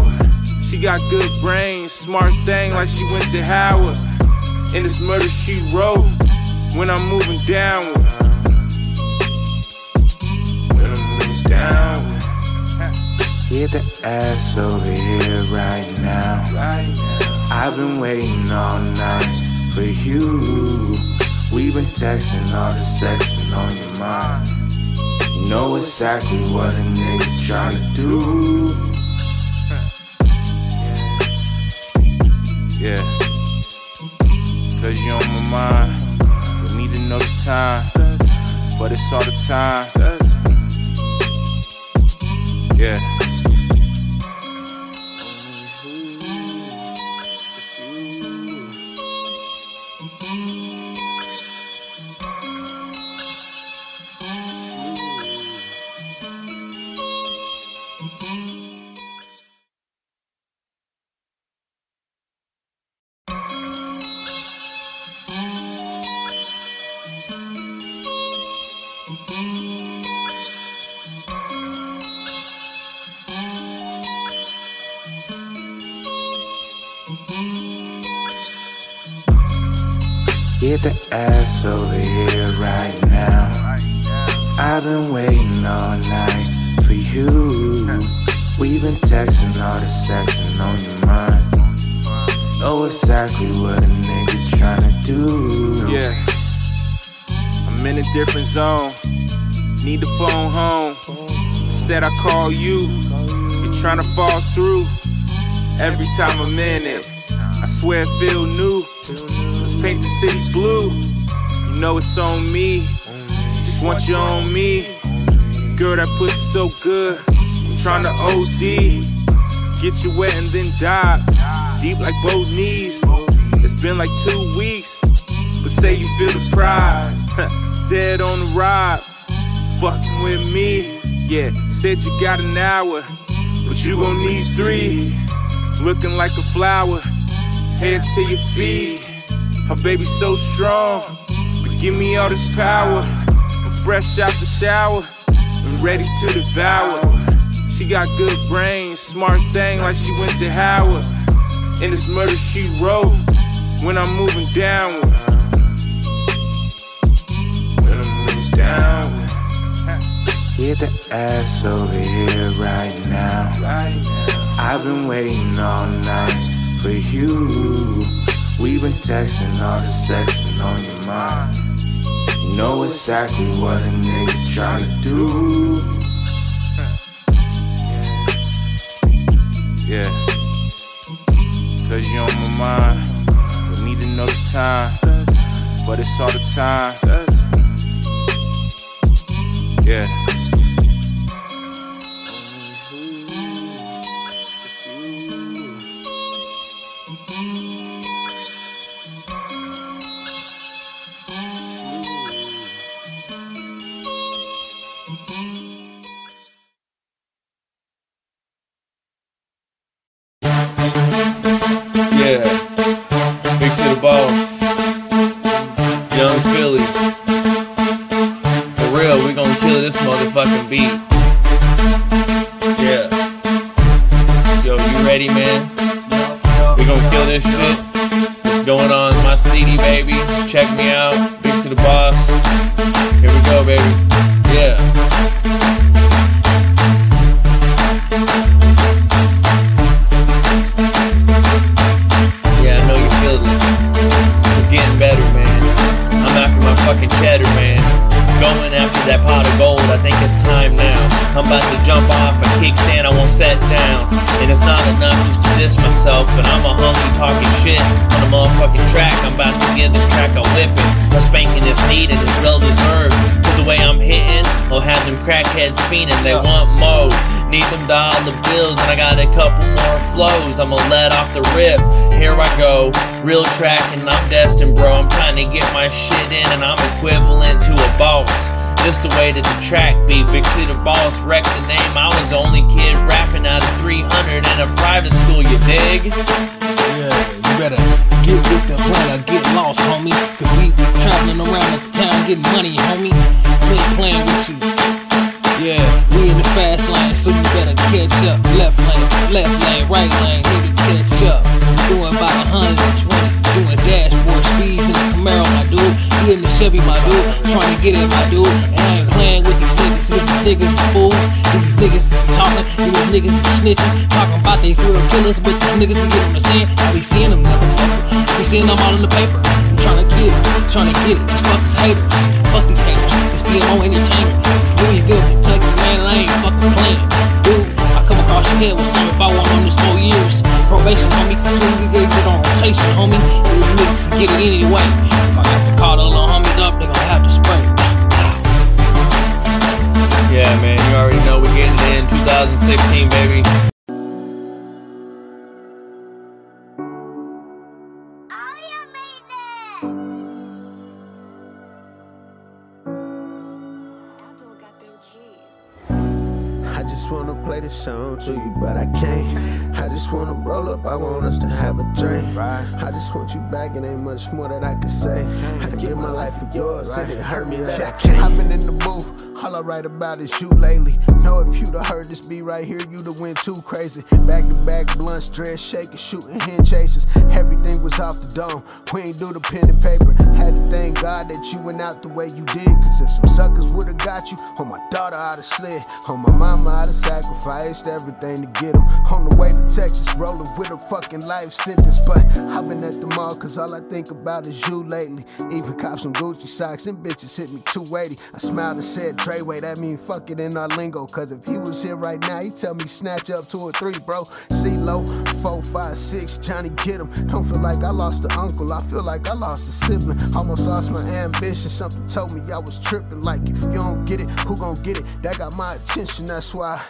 She got good brains, smart thing like she went to Howard. And this murder she wrote when I'm moving downward. When I'm moving downward. Get the ass over here right now. I've been waiting all night for you. We've been texting all the sexing on your mind. Know exactly what a nigga tryna do. Yeah. Cause you on my mind. Don't need to know the time. But it's all the time. Yeah. Get the ass over here right now. I've been waiting all night for you. We've been texting all the sexing on your mind. Know exactly what a nigga tryna do. Yeah. I'm in a different zone. Need the phone home. Instead, I call you. You're trying to fall through. Every time I'm in it, I swear it feel new. Paint the city blue. You know it's on me. Just want you on me. Girl, that pussy so good. To OD. Get you wet and then die. Deep like both knees. It's been like two weeks. But say you feel the pride. Dead on the ride. Fucking with me. Yeah, said you got an hour. But you gon' need three. Looking like a flower. Head to your feet. Her baby so strong. But give me all this power. I'm fresh out the shower. I'm ready to devour. She got good brains, smart thing like she went to Howard. And this murder she wrote when I'm moving downward. When I'm moving downward. Get the ass over here right now. I've been waiting all night for you. We've been texting all the sexing on your mind. You know exactly what a nigga tryna do. Yeah. Cause you on my mind. Don't need another time. But it's all the time. Yeah. Jump off a kickstand, I won't set down. And it's not enough just to diss myself, but I'm a hungry talking shit on the motherfucking track. I'm about to give this track a whipping. A spanking is needed, it's well deserved. Cause the way I'm hitting, I'll have them crackheads fiending. They want more. Need them dollar bills, and I got a couple more flows. I'ma let off the rip. Here I go, real track, and I'm destined, bro. I'm trying to get my shit in, and I'm equivalent to a boss. This the way that the track be. Big City Boss wrecked the name. I was the only kid rapping out of 300 in a private school, you dig? Yeah, you better get with the plan or get lost, homie. Cause we traveling around the town getting money, homie. We ain't playing with you. Yeah, we in the fast lane, so you better catch up. Left lane, left lane, right lane, nigga, catch up. Doing about 120, doing dashboard speeds in the Camaro, my dude. He in the Chevy, my dude, trying to get it, my dude. And I ain't playing with these niggas, cause these niggas is fools. Cause these niggas is talking, these niggas be snitching. Talking about they real killers, but these niggas can get on the stand. I be seeing them, motherfucker. Be seeing them all in the paper. I'm trying to get it, trying to get it. These haters, fuck these haters. This BMO entertainment, this Louisville, Kentucky, man, I ain't fucking playing. Dude, I come across your head with something if I want on this four years. Probation, homie, completely get it on rotation, homie. And you mix, get it anyway. If I got to call the little homies up, they gonna have to spray. Yeah, man, you already know we're getting in 2016, baby. I just wanna play the song to you, but I can't. I just wanna roll up, I want us to have a drink. I just want you back, and ain't much more that I can say. I give my life for yours, and it hurt me that I can't. I've been in the booth, all I write about is you lately. Know if you'd have heard this beat right here, you'd have went too crazy. Back to back, blunts, dress shaking, shooting hen chasers. Everything was off the dome. We ain't do the pen and paper. Had to thank God that you went out the way you did. Cause if some suckers would've got you, on my daughter I'd have slid. On oh, my mama I'd have sacrificed everything to get them. On the way to Texas, rolling with a fucking life sentence. But I've been at the mall cause all I think about is you lately. Even cops some Gucci socks and bitches hit me 280. I smiled and said, Treyway, that mean fuck it in our lingo. Cause if he was here right now, he tell me snatch up two or three, bro. C low, four, five, six, Johnny get him. Don't feel like I lost an uncle, I feel like I lost a sibling. Almost lost my ambition. Something told me I was tripping. Like if you don't get it, who gon' get it? That got my attention, that's why.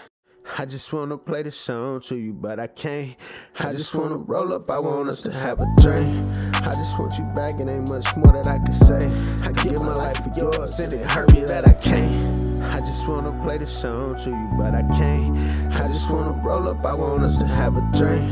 I just wanna play the song to you, but I can't. I just wanna roll up, I want us to have a drink. I just want you back, and ain't much more that I can say. I give my life for yours, and it hurt me that I can't. I just wanna play the song to you, but I can't. I just wanna roll up, I want us to have a drink.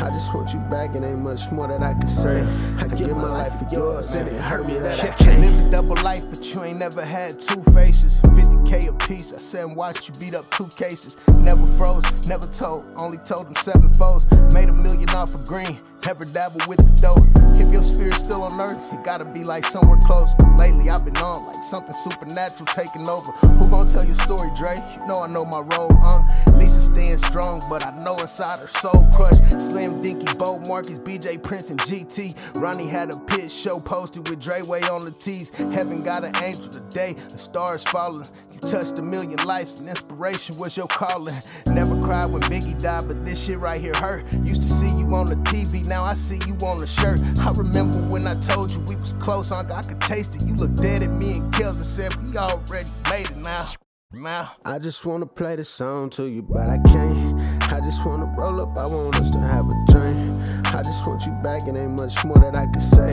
I just want you back, and ain't much more that I can say. I give my life for yours, and it hurt me that I can't. Live a double life, but you ain't never had two faces. 50k a piece, I sat and watched you beat up two cases. Never froze, never told, only told them seven foes. Made a million off of green. Never dabble with the dough. If your spirit's still on earth, it gotta be like somewhere close. Cause lately I've been on like something supernatural taking over. Who gon' tell your story, Dre? You know I know my role, uh. Unc. Lisa staying strong, but I know inside her soul crushed. Slim Dinky, Bo Marcus, BJ Prince, and GT. Ronnie had a pit show posted with Dreyway on the tees. Heaven got an angel today, the stars falling. Touched a million lives, and inspiration was your calling. Never cried when Biggie died, but this shit right here hurt. Used to see you on the TV, now I see you on the shirt. I remember when I told you we was close, I could taste it. You looked dead at me and Kels and said, We already made it now. Now, I just wanna play the song to you, but I can't. I just wanna roll up, I want us to have a drink. I just want you back, and ain't much more that I can say.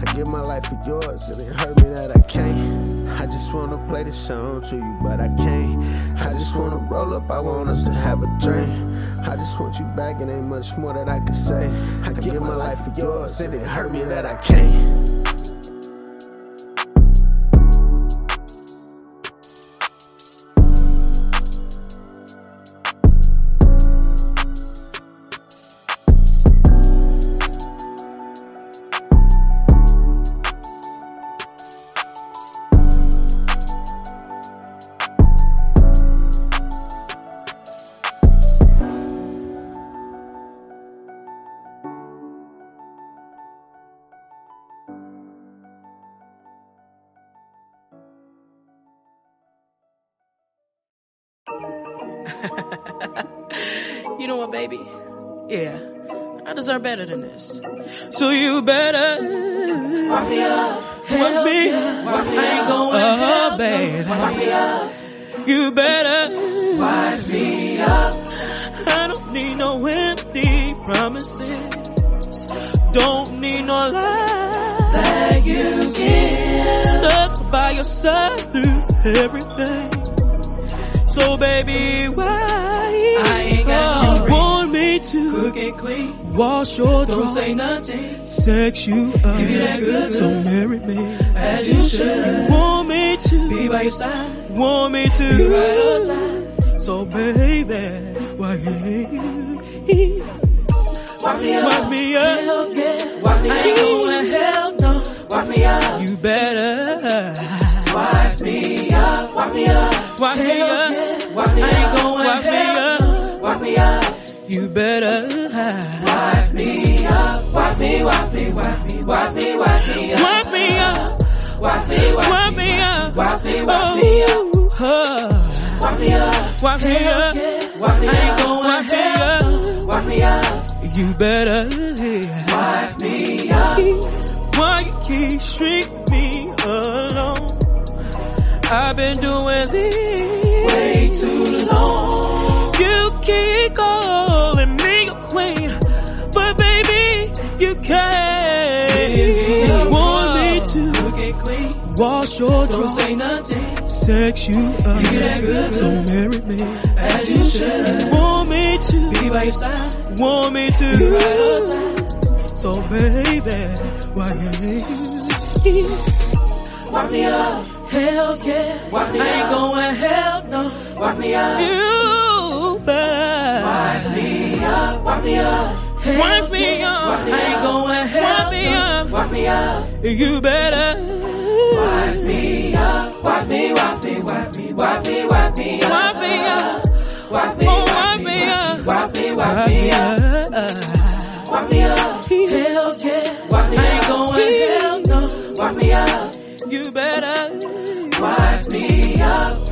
I give my life for yours, and it hurt me that I can't. I just wanna play the song to you, but I can't. I just wanna roll up, I want us to have a drink. I just want you back, and ain't much more that I can say. I give my life for yours, and it hurt me that I can't. Better than this. So you better Wipe me up. Wipe me up. I ain't up. going hell, baby. Wipe me up. You better Wipe me up. I don't need no empty promises. Don't need no lies that you give. Stuck by your side through everything. So baby, why I ain't got no you want me to Cook and clean. wash your Don't drawers, say nothing. sex you up, Give you that good, so marry me As you should. You want me to Be by your side. want me to Be right on time. So baby, why you Wipe me up. Wipe me up. Hell yeah. Wipe me I ain't going hell no. Wipe me up. You better Wipe me up. Wipe me up. Wipe me up. You better Wipe me up. Wipe me, wipe me, wipe me, wipe me, wipe me up. Wipe me up. Wipe me, Wipe wipe oh, me up. Wipe me, wipe me up. Oh. Wipe me up. Wipe me up. Wipe me I ain't up. going Wipe me up. Wipe me up. You better Wipe me up. Why you keep string me alone? I've been doing this Way too long. Keep calling me a queen, but baby, you can't. You want me to Cook and clean. wash your Don't say nothing. sex you up, you good, so marry me As you should. Want me to Be by your side. want me to. So baby, why you Wipe me up. Hell yeah, Wipe me I ain't up. going hell no. Wipe me up. You me up. Wipe me up. Hell Wipe me up. Wipe me I ain't up. going hell Wipe me up. Wipe me up. You better Wipe me up. Wipe me, wipe me, wipe me, wipe me, wipe me up. Wipe me up. Wipe me, Oh, wipe me, me up. wipe me, wipe me up. Wipe me up. Hell yeah, Wipe me I ain't up. going hell no. Wipe me up. You better Wipe me up.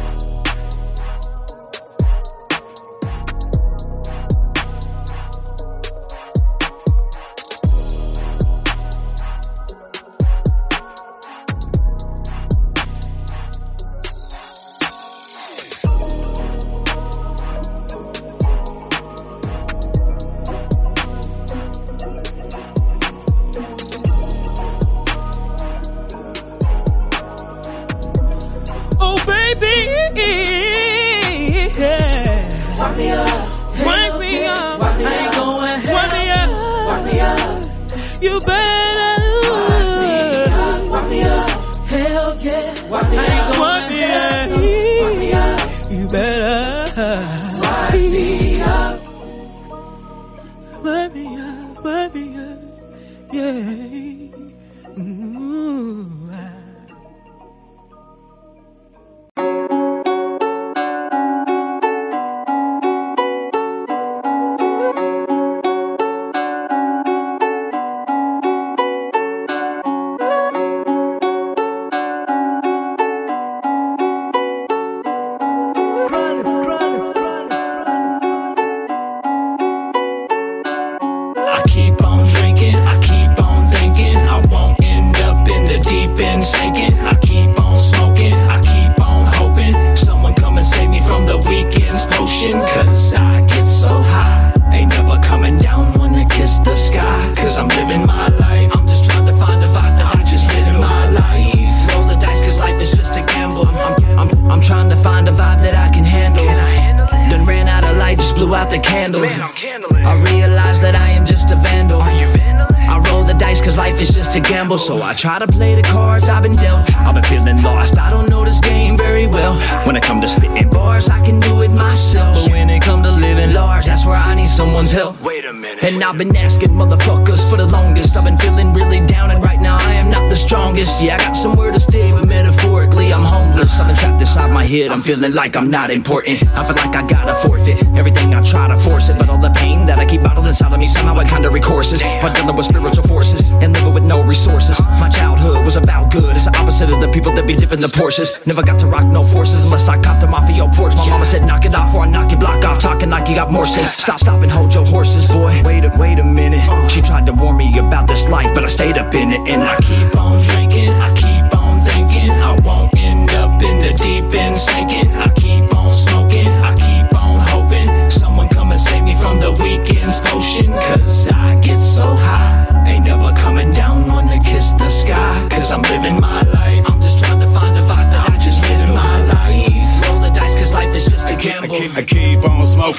Feeling like I'm not important. I feel like I gotta forfeit everything I try to force it. But all the pain that I keep bottled inside of me, somehow it kinda recourses. By dealing with spiritual forces and living with no resources. My childhood was about good, it's the opposite of the people that be dipping the Porsches. Never got to rock no forces unless I copped a mafia porch. My mama said, knock it off or I knock your block off. Talking like you got more sense. Stop, stop and hold your horses, boy. Wait a, wait a minute. Uh. She tried to warn me about this life, but I stayed up in it. And I keep on drinking, I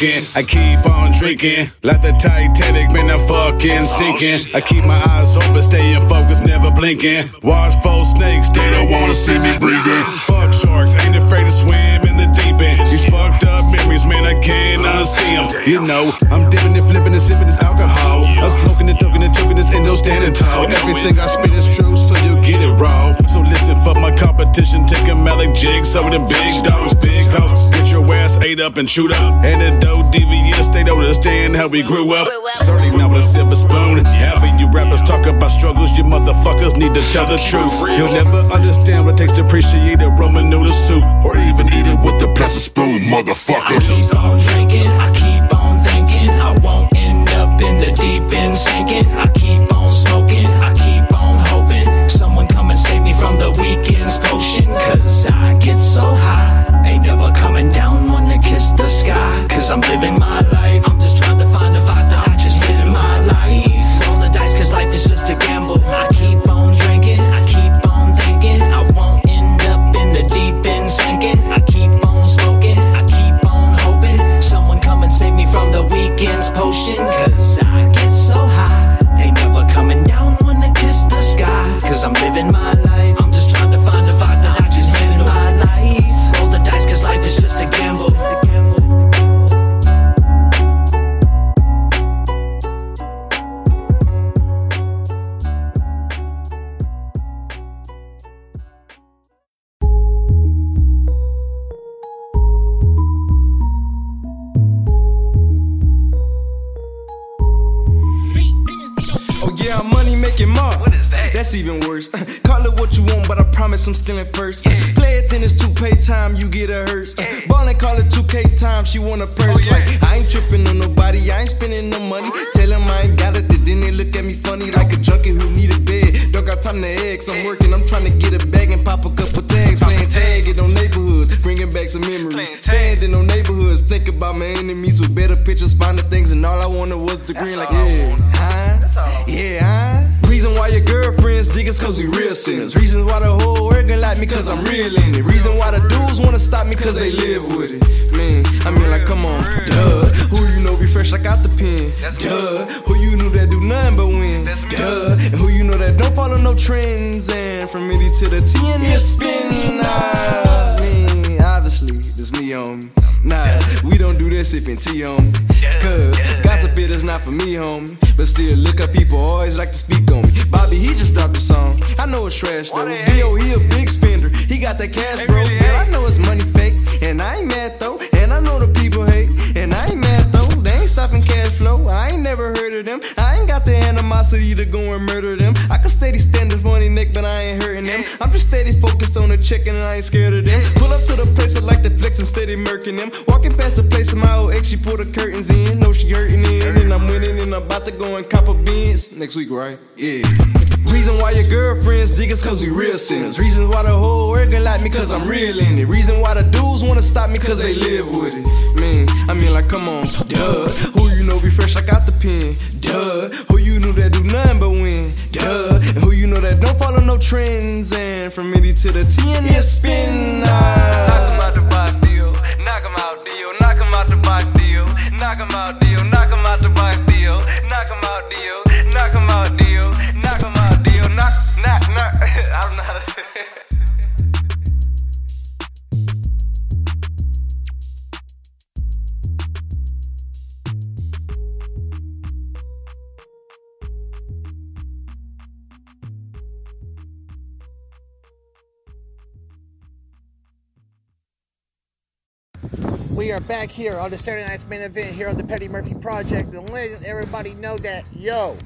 I keep on drinking. Like the Titanic, man, I'm fucking sinking. I keep my eyes open, staying focused, never blinking. Watch for snakes, they don't wanna see me breathing. Fuck sharks, ain't afraid to swim in the deep end. These fucked up memories, man, I can't unsee them. You know, I'm dipping and flipping and sipping this alcohol. I'm smoking and talking and choking this endo standing tall. Everything I spit is true, so you get it raw. So listen for my competition, take a Malik jig, some of them big dogs, big hoes. Get your ass ate up and chewed up. And the dough devious, they don't understand how we grew up. Starting out with a silver spoon. Half of you rappers talk about struggles, you motherfuckers need to tell the truth. You'll never understand what it takes to appreciate a Roman noodle soup. Or even eat it with a plastic spoon, motherfucker. I keep on drinking, I keep on thinking I won't end up in the deep end sinking. I I'm living my main event here on the Petty Murphy Project and letting everybody know that, yo,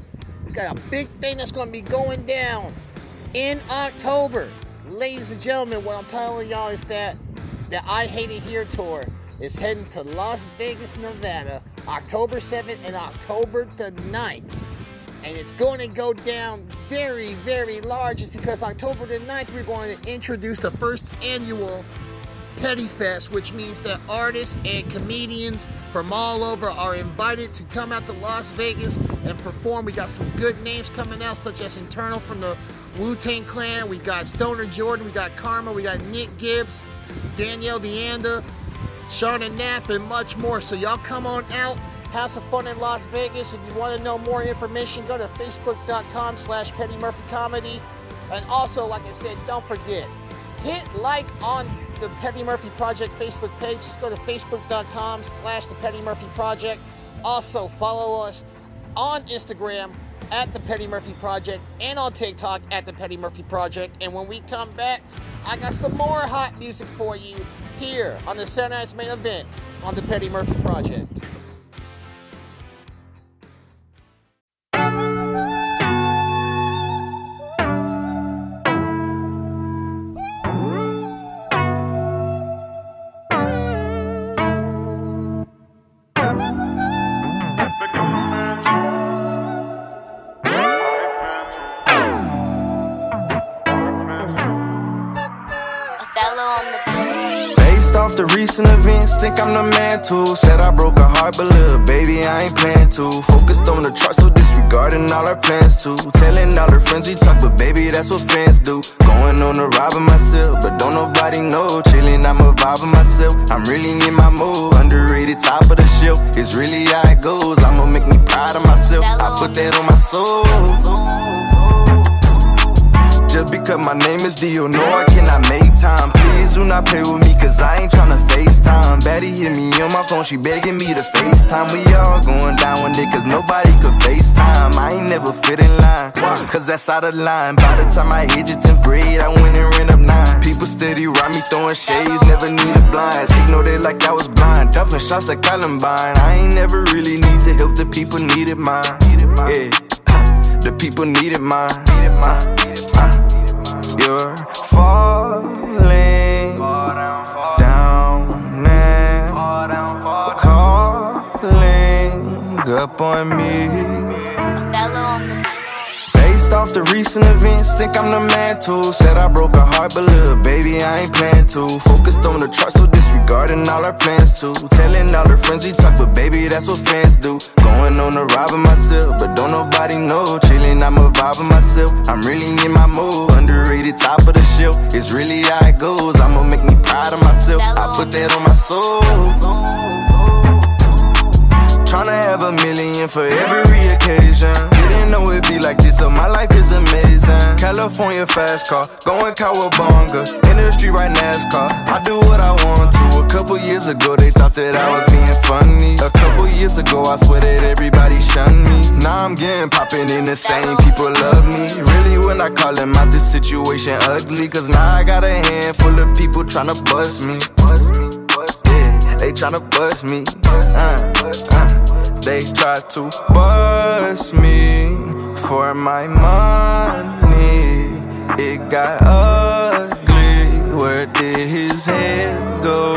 we got a big thing that's going to be going down in October. Ladies and gentlemen, what I'm telling y'all is that the I Hate It Here tour is heading to Las Vegas, Nevada, October 7th and October the 9th. And it's going to go down very, very large. It's because October the 9th, we're going to introduce the first annual Petty Fest, which means that artists and comedians from all over are invited to come out to Las Vegas and perform. We got some good names coming out, such as Internal from the Wu Tang Clan. We got Stoner Jordan. We got Karma. We got Nick Gibbs, Danielle Deanda, Shauna Knapp, and much more. So y'all come on out. Have some fun in Las Vegas. If you want to know more information, go to facebook.com slash Petty Murphy Comedy. And also, like I said, don't forget, hit like on the Petty Murphy Project Facebook page. Just go to facebook.com slash the Petty Murphy Project. Also, follow us on Instagram at the Petty Murphy Project and on TikTok at the Petty Murphy Project. And when we come back, I got some more hot music for you here on the Saturday Night's main event on the Petty Murphy Project. Events, think I'm the man too. Said I broke a heart, but little baby, I ain't plan to. Focused on the chart, so disregarding all our plans too. Telling all her friends we talk, but baby, that's what fans do. Going on a ride by myself, but don't nobody know. Chilling, I'm a vibe by myself. I'm really in my mood. Underrated, top of the shelf. It's really how it goes. I'ma make me proud of myself. I put that on my soul. Just because my name is Dio, no, I cannot make time. Please do not play with me, cause I ain't tryna FaceTime. Betty hit me on my phone, she begging me to FaceTime. We all going down one day, cause nobody could FaceTime. I ain't never fit in line, cause that's out of line. By the time I hit your 10th grade, I went and ran up nine. People steady around me throwing shades, never needed blinds. Ignored it like I was blind, dumping shots at Columbine. I ain't never really need the help, the people needed mine. Yeah. The people needed mine. Needed mine. You're falling down and calling up on me. The recent events, think I'm the man too. Said I broke a heart, but little baby, I ain't plan to. Focused on the truck, so disregarding all our plans too. Telling all her friends we talk, but baby, that's what fans do. Going on a with myself, but don't nobody know. Chilling, I'm a vibe with myself. I'm really in my mood. Underrated, top of the shelf. It's really how it goes. I'ma make me proud of myself. I put that on my soul. Tryna have a million for every occasion. Didn't know it'd be like this, so my life is amazing. California fast car, going cowabunga. Industry right NASCAR. I do what I want to. A couple years ago, they thought that I was being funny. A couple years ago, I swear that everybody shunned me. Now I'm getting popping in the same people love me. Really, when I call them out, this situation ugly. Cause now I got a handful of people tryna bust me. Yeah, they tryna bust me. Uh, uh. They try to bust me for my money. It got ugly. Where did his head go?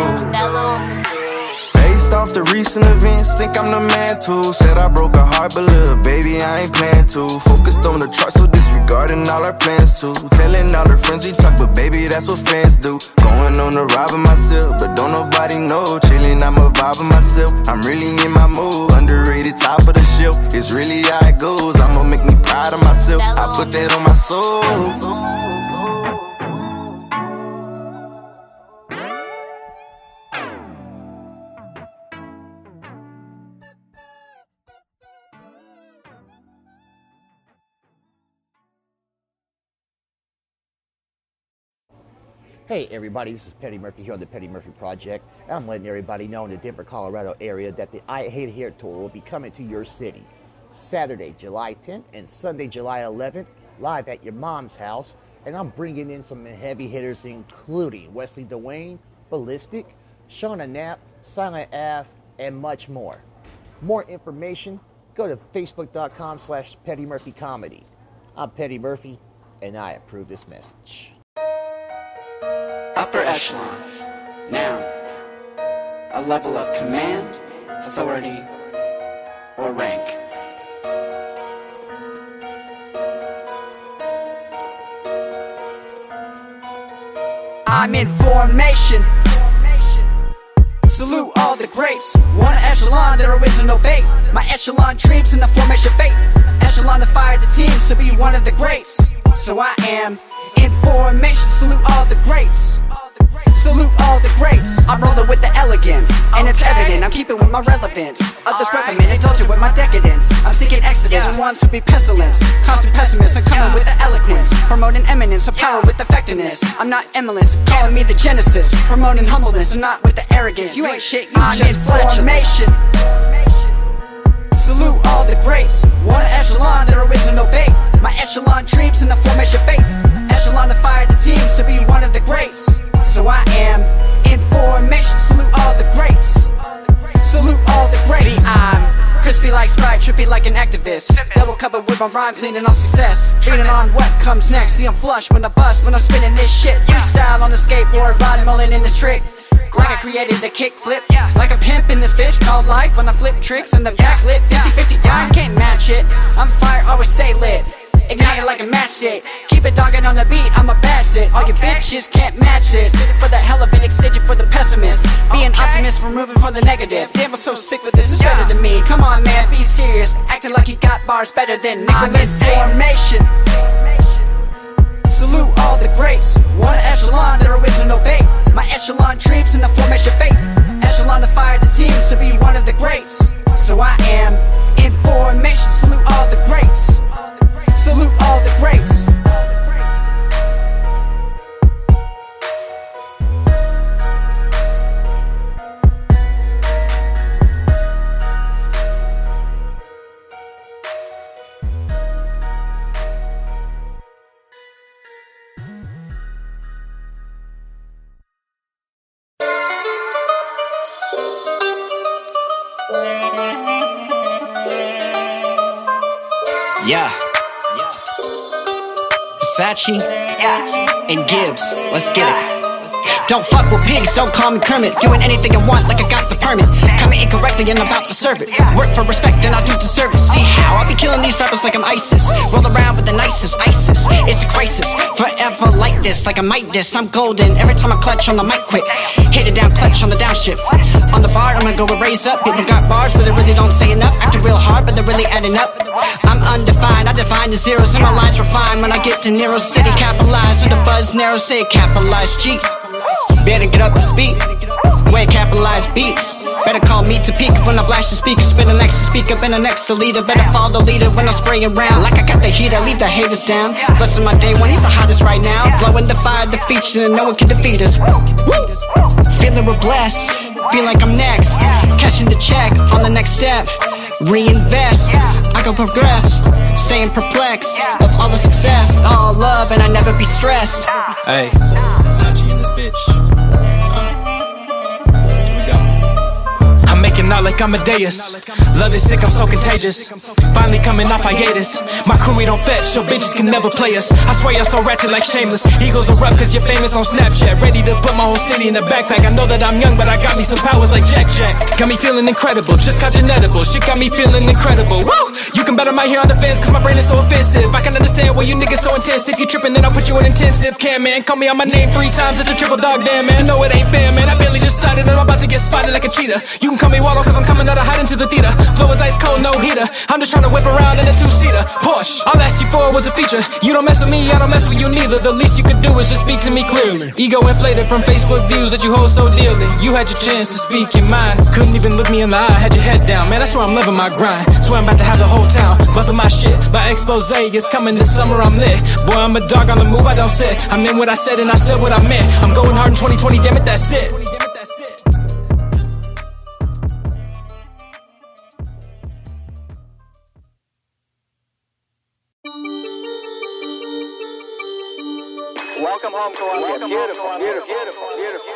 Based off the recent events, think I'm the man too. Said I broke her heart, but little baby, I ain't plan to. Focused on the truck, so disregarding all our plans too. Telling all her friends we talk, but baby, that's what fans do. Going on a ride with myself, but don't nobody know. Chilling, I'm a vibe myself. I'm really in my mood. Underrated, top of the shelf. It's really how it goes. I'ma make me proud of myself. I put that on my soul. Hey everybody, this is Petty Murphy here on the Petty Murphy Project. I'm letting everybody know in the Denver, Colorado area that the I Hate Hair tour will be coming to your city Saturday, July 10th and Sunday, July 11th, live at your mom's house. And I'm bringing in some heavy hitters, including Wesley Dwayne, Ballistic, Shauna Knapp, Silent Ave, and much more. More information, go to facebook.com slash Petty Murphy Comedy. I'm Petty Murphy, and I approve this message. Upper echelon. Noun. A level of command, authority, or rank. I'm in formation. Salute all the greats. One echelon, there is no bait. My echelon dreams in the formation fate. Echelon the fire the teams to be one of the greats. So I am in formation. Salute all the greats. Salute all the greats. I'm rolling with the elegance, and it's evident I'm keeping with my relevance. Others reprimand, indulging with my decadence. I'm seeking exodus and ones who be pestilence. Constant pessimists, I'm coming with the eloquence. Promoting eminence, so power with effectiveness. I'm not eminence, calling me the genesis. Promoting humbleness, and not with the arrogance. You ain't shit, you just formation. Salute all the greats. One echelon, there is no bait. My echelon dreams in the formation fate. Echelon the fire the teams to be one of the greats. So I am in formation. Salute all the greats. Salute all the greats. See, I'm crispy like Sprite, trippy like an activist. Double covered with my rhymes, leaning on success. Leaning on what comes next. See, I'm flush when I bust when I'm spinning this shit. Freestyle on the skateboard, body mulling in this trick. Like I created the kick flip. Like a pimp in this bitch called life. When I flip tricks in the back lip. 50 50 down, can't match it. I'm fire, always stay lit. Ignite it like a matchstick. Keep it dogging on the beat, I'm a bastard. All you bitches can't match it. For the hell of it, excited for the pessimist. Be an optimist, removing from the negative. Damn, I'm so sick with this, it's better than me. Come on, man, be serious. Acting like you got bars better than Nicholas Formation. Salute all the greats. One echelon, is no bait. My echelon dreams in the formation fate. Echelon the fire the teams to be one of the greats. So I am in formation. Salute all the greats. Salute all the greats. And Gibbs. Let's get it. Don't fuck with pigs, don't call me Kermit. Doing anything I want like I got the permit. Coming incorrectly and I'm about to serve it. Work for respect and I do deserve it. See how I be killing these rappers like I'm ISIS. Roll around with the nicest ISIS. It's a crisis, forever like this, like a Midas. I'm golden every time I clutch on the mic quick. Hit it down, clutch on the downshift. On the bar, I'm gonna go and raise up. People got bars, but they really don't say enough. Acting real hard, but they're really adding up. I'm undefined, I define the zeros, and my lines refine. When I get to Nero City, capitalize. When the buzz narrow, say capitalize. G. Better get up to speed. Way capitalized beats. Better call me to peak when I blast the speaker. Spin the next speaker, been the next leader. Better follow the leader when I spray around. Like I got the heat, I leave the haters down. Blessing my day when he's the hottest right now. Flowing the fire, the feature, no one can defeat us. Woo! Feeling we're blessed. Feel like I'm next. Catching the check on the next step. Reinvest. I go progress. Staying perplexed of all the success. All love, and I never be stressed. Hey, Sachi in this bitch. I'm out like I'm a deus. Love is sick, I'm so contagious. Finally coming off hiatus. My crew, we don't fetch, so bitches can never play us. I swear you're so ratchet like shameless. Eagles are up cause you're famous on Snapchat. Ready to put my whole city in the backpack. I know that I'm young, but I got me some powers like Jack Jack. Got me feeling incredible, just caught an edible. Shit got me feeling incredible. Woo! You can bet on my hair on the fence cause my brain is so offensive. I can understand why you niggas so intense. If you tripping, then I'll put you in intensive. Can man, call me on my name three times, it's a triple dog, damn man. Know it ain't fair, man. I barely just started and I'm about to get spotted like a cheetah. You can call me Wallow cause I'm coming out of hiding to the theater. Flow is ice cold, no heater. I'm just trying to whip around in a two seater. Porsche, all asked you for was a feature. You don't mess with me, I don't mess with you neither. The least you could do is just speak to me clearly. Ego inflated from Facebook views that you hold so dearly. You had your chance to speak your mind. Couldn't even look me in the eye, had your head down. Man, that's where I'm living my grind. Swear I'm about to have the whole town bumping my shit. My expose is coming this summer, I'm lit. Boy, I'm a dog on the move, I don't sit. I meant what I said and I said what I meant. I'm going hard in 2020, damn it, that's it. Welcome home, Columbia. Beautiful, beautiful, beautiful, beautiful.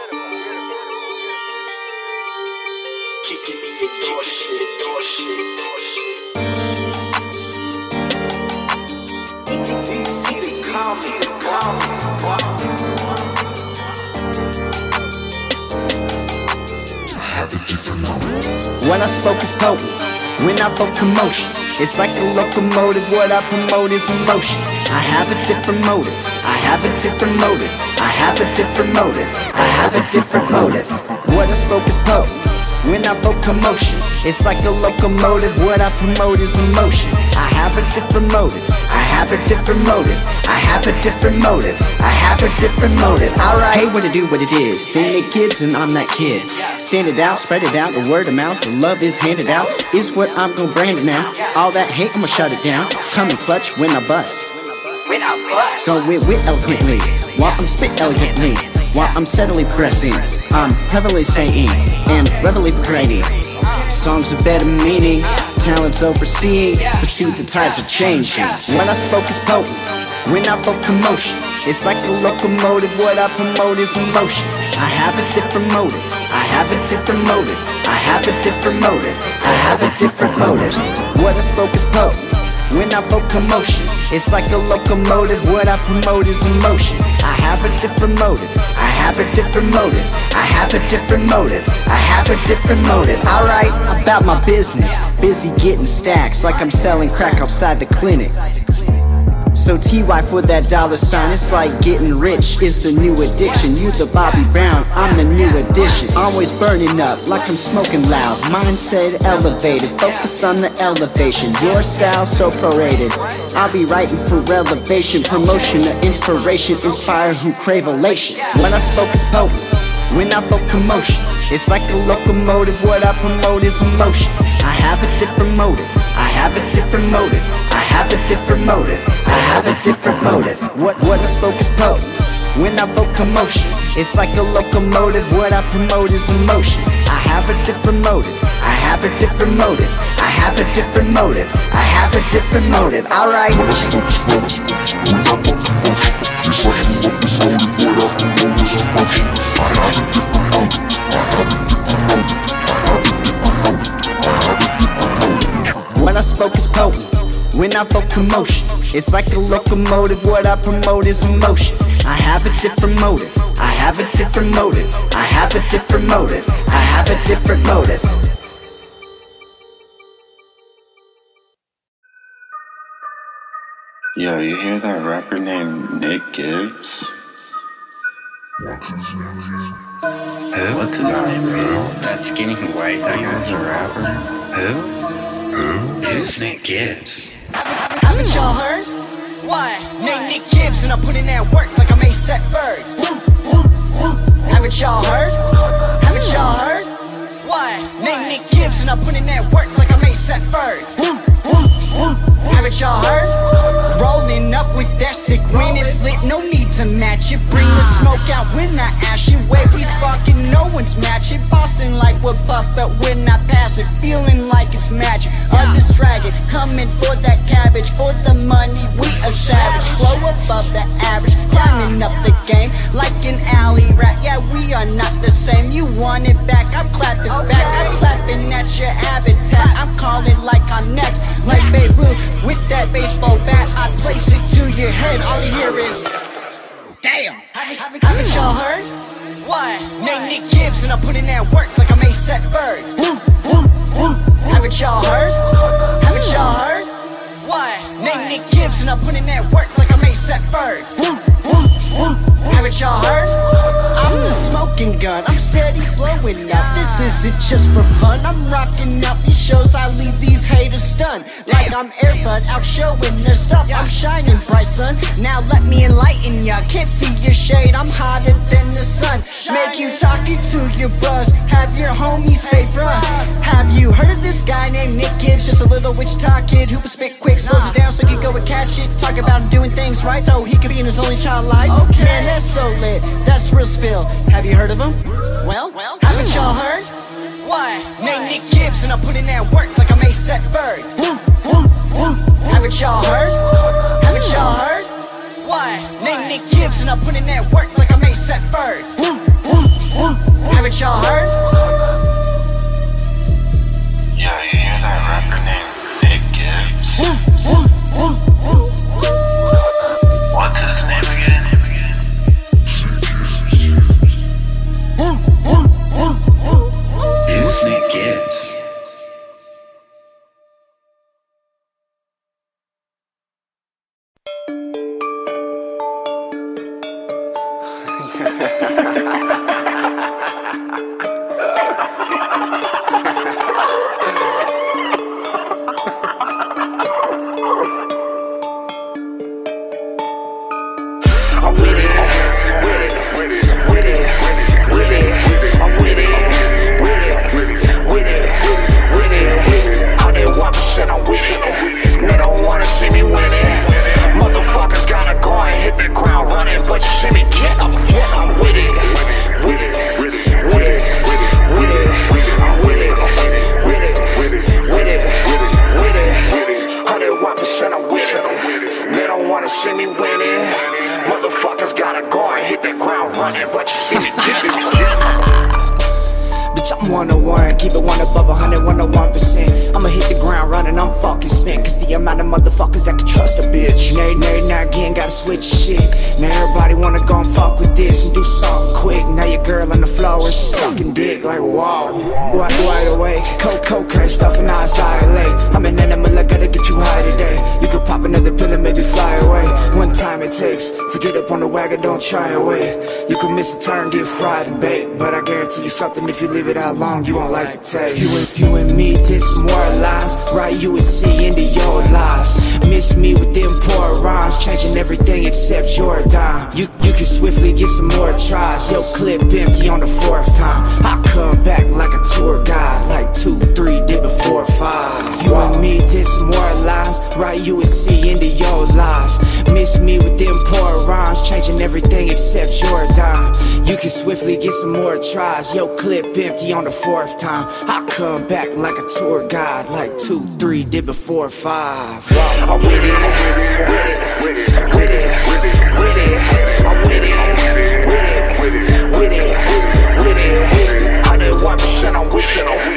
Kicking me your door shit, door shit, door shit. See they call me, they call me. Have different moment. When I spoke is potent, when I vote commotion. It's like a locomotive, what I promote is emotion. I have a different motive, I have a different motive, I have a different motive, I have a different motive. What I spoke is potent, when I vote commotion. It's like a locomotive, what I promote is emotion. I have a different motive, I have a different motive, I have a different motive, I have a different motive. Alright, hey, what it do, what it is. They make kids and I'm that kid. Stand it out, spread it out, the word amount, the love is handed out. Is what I'm gonna brand it now. All that hate, I'ma shut it down. Come and clutch when I bust. When I bust. Go with wit eloquently, while I'm spit elegantly. While I'm steadily progressing, I'm heavily staying and readily progressing. Songs of better meaning, talents overseeing, perceive the tides are changing. When I spoke is potent, when I vote commotion, it's like a locomotive. What I promote is emotion. I have a different motive, I have a different motive, I have a different motive, I have a different motive. What I spoke is potent. When I vote commotion, it's like a locomotive. What I promote is emotion. I have a different motive. I have a different motive. I have a different motive. I have a different motive. Alright, about my business. Busy getting stacks like I'm selling crack outside the clinic. So TY for that dollar sign, it's like getting rich is the new addiction. You the Bobby Brown, I'm the new addition. Always burning up like I'm smoking loud. Mindset elevated, focus on the elevation. Your style so paraded. I'll be writing for elevation, promotion, or inspiration, inspire who crave elation. When I spoke is potent. When I vote commotion, it's like a locomotive. What I promote is emotion. I have a different motive. I have a different motive. I have a different motive. I have a different motive. What what I spoke is potent. When I vote commotion, it's like a locomotive. What I promote is emotion. I have a different motive. I have a different motive. I have a different motive. I have a different motive. Alright. It's like a locomotive. What I promote is emotion. I have a different motive. I have a different motive. I have a different motive. I have. When I spoke is potent. when I vote promotion. It's like a locomotive, what I promote is emotion. I have a different motive, I have a different motive, I have a different motive, I have a different motive. Yo, you hear that rapper named Nick Gibbs? Who? What's his name again? That skinny white guy who's a rapper? Who? Who? Who's Nick Gibbs? Haven't y'all heard? Why? Name Nick Gibbs and I'm putting that work like I'm A$AP Bird. Haven't y'all heard? Haven't y'all heard? Why? Name Nick Gibbs and I'm putting that work like I'm A$AP Bird. Haven't y'all heard? Rolling up with that sick when it's lit, no need to match it. Bring the smoke out when I ash it. Way we sparking, no one's matching. Bossing like we're puff, but when I pass it, feeling like it's magic. Others dragging, coming for that cabbage. For the money, we a savage. Flow above the average, climbing up the game like an alley rat. Yeah, we are not the same. You want it back, I'm clapping back. I'm clapping at your habitat. I'm calling like I'm next, like Babe Ruth with that baseball bat. I place it to your head. All you hear is, damn. Haven't, haven't y'all heard? What? Name Nick Gibbs and I'm putting that work like I'm A$AP Bird. Boom, boom, boom. Haven't y'all heard? Haven't y'all heard? What? Name Nick Gibbs and I'm putting that work like I'm A$AP Bird. Haven't y'all heard? I'm the smoking gun, I'm steady blowing up. This isn't just for fun. I'm rocking out these shows, I leave these haters stunned. Like I'm Air Bud out showing their stuff. I'm shining bright, son. Now let me enlighten ya. Can't see your shade, I'm hotter than the sun. Make you talking to your bros. Have your homies say, bruh. Have you heard of this guy named Nick Gibbs? Just a little Wichita kid who can spit quick, slows it down so he can go and catch it. Talk about him doing things right so he could be in his only child life. Okay. Man, that's so lit. That's real spill. Have you heard of him? Well, well, haven't y'all heard? Why? Name Nick Gibbs and I'm putting that work like I'm A$AP Bird. Haven't y'all heard? Haven't y'all heard? Why? Name Nick Gibbs and I'm putting that work like I'm A$AP Bird. Haven't y'all heard? Yo, you hear that rapper named Nick Gibbs? What's Who's Nick more tries. Yo, clip empty on the fourth time. I come back like a tour guide, like two, three did before five. I'm with it, with it, with it, with it, with it. I'm with it, with it, with it, with it, with it. That one percent, I'm with it.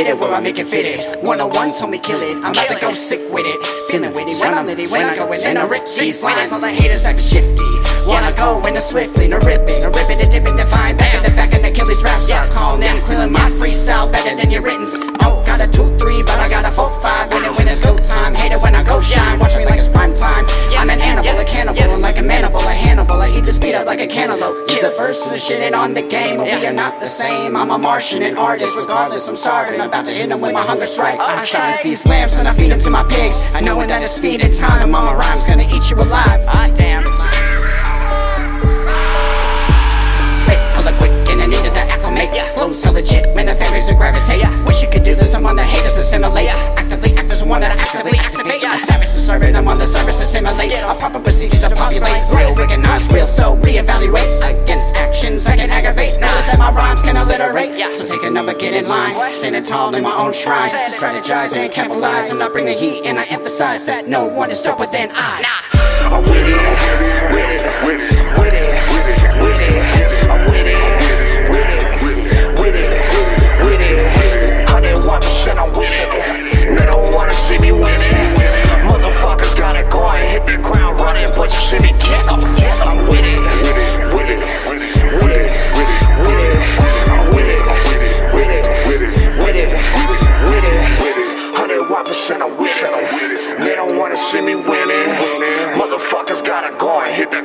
Get it where I make it fit it. 101 told me kill it. I'm about to go sick with it. Feeling witty when I'm litty. When I go in and I rip these lines, all the haters acting shifty. Wanna go in the swiftly, no ripping, no ripping, the dipping, divine. Back at the back and Achilles rap start calling them, quilling my freestyle better than your written. Oh, got a 2 3, but I got a I eat this beat up like a cantaloupe. Use a verse to the shit ain't on the game, but we are not the same. I'm a Martian, an artist, regardless, I'm starving. I'm about to hit them with my hunger strike. I silence these lambs and I feed them to my pigs. I know when that is feeding time, and mama rhyme's gonna eat you alive. Ah, damn. Spit hella quick and I needed to acclimate. Flows hella legit, man, the fairies will gravitate. Wish you could do this, I'm on the haters assimilate. Actively act as one that I actively activate. A savage to serve it, I'm on the service to simulate. A proper procedure to populate. Real, real, so reevaluate. Against actions I can aggravate. Notice that my rhymes can alliterate. So take a number, get in line. Standing tall in my own shrine. Strategize and capitalize. And I bring the heat and I emphasize that no one is doper than I. Nah. I'm with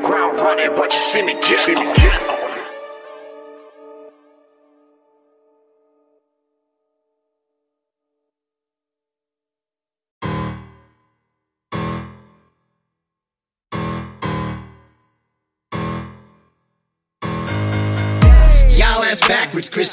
ground running, but you see me get up. Y'all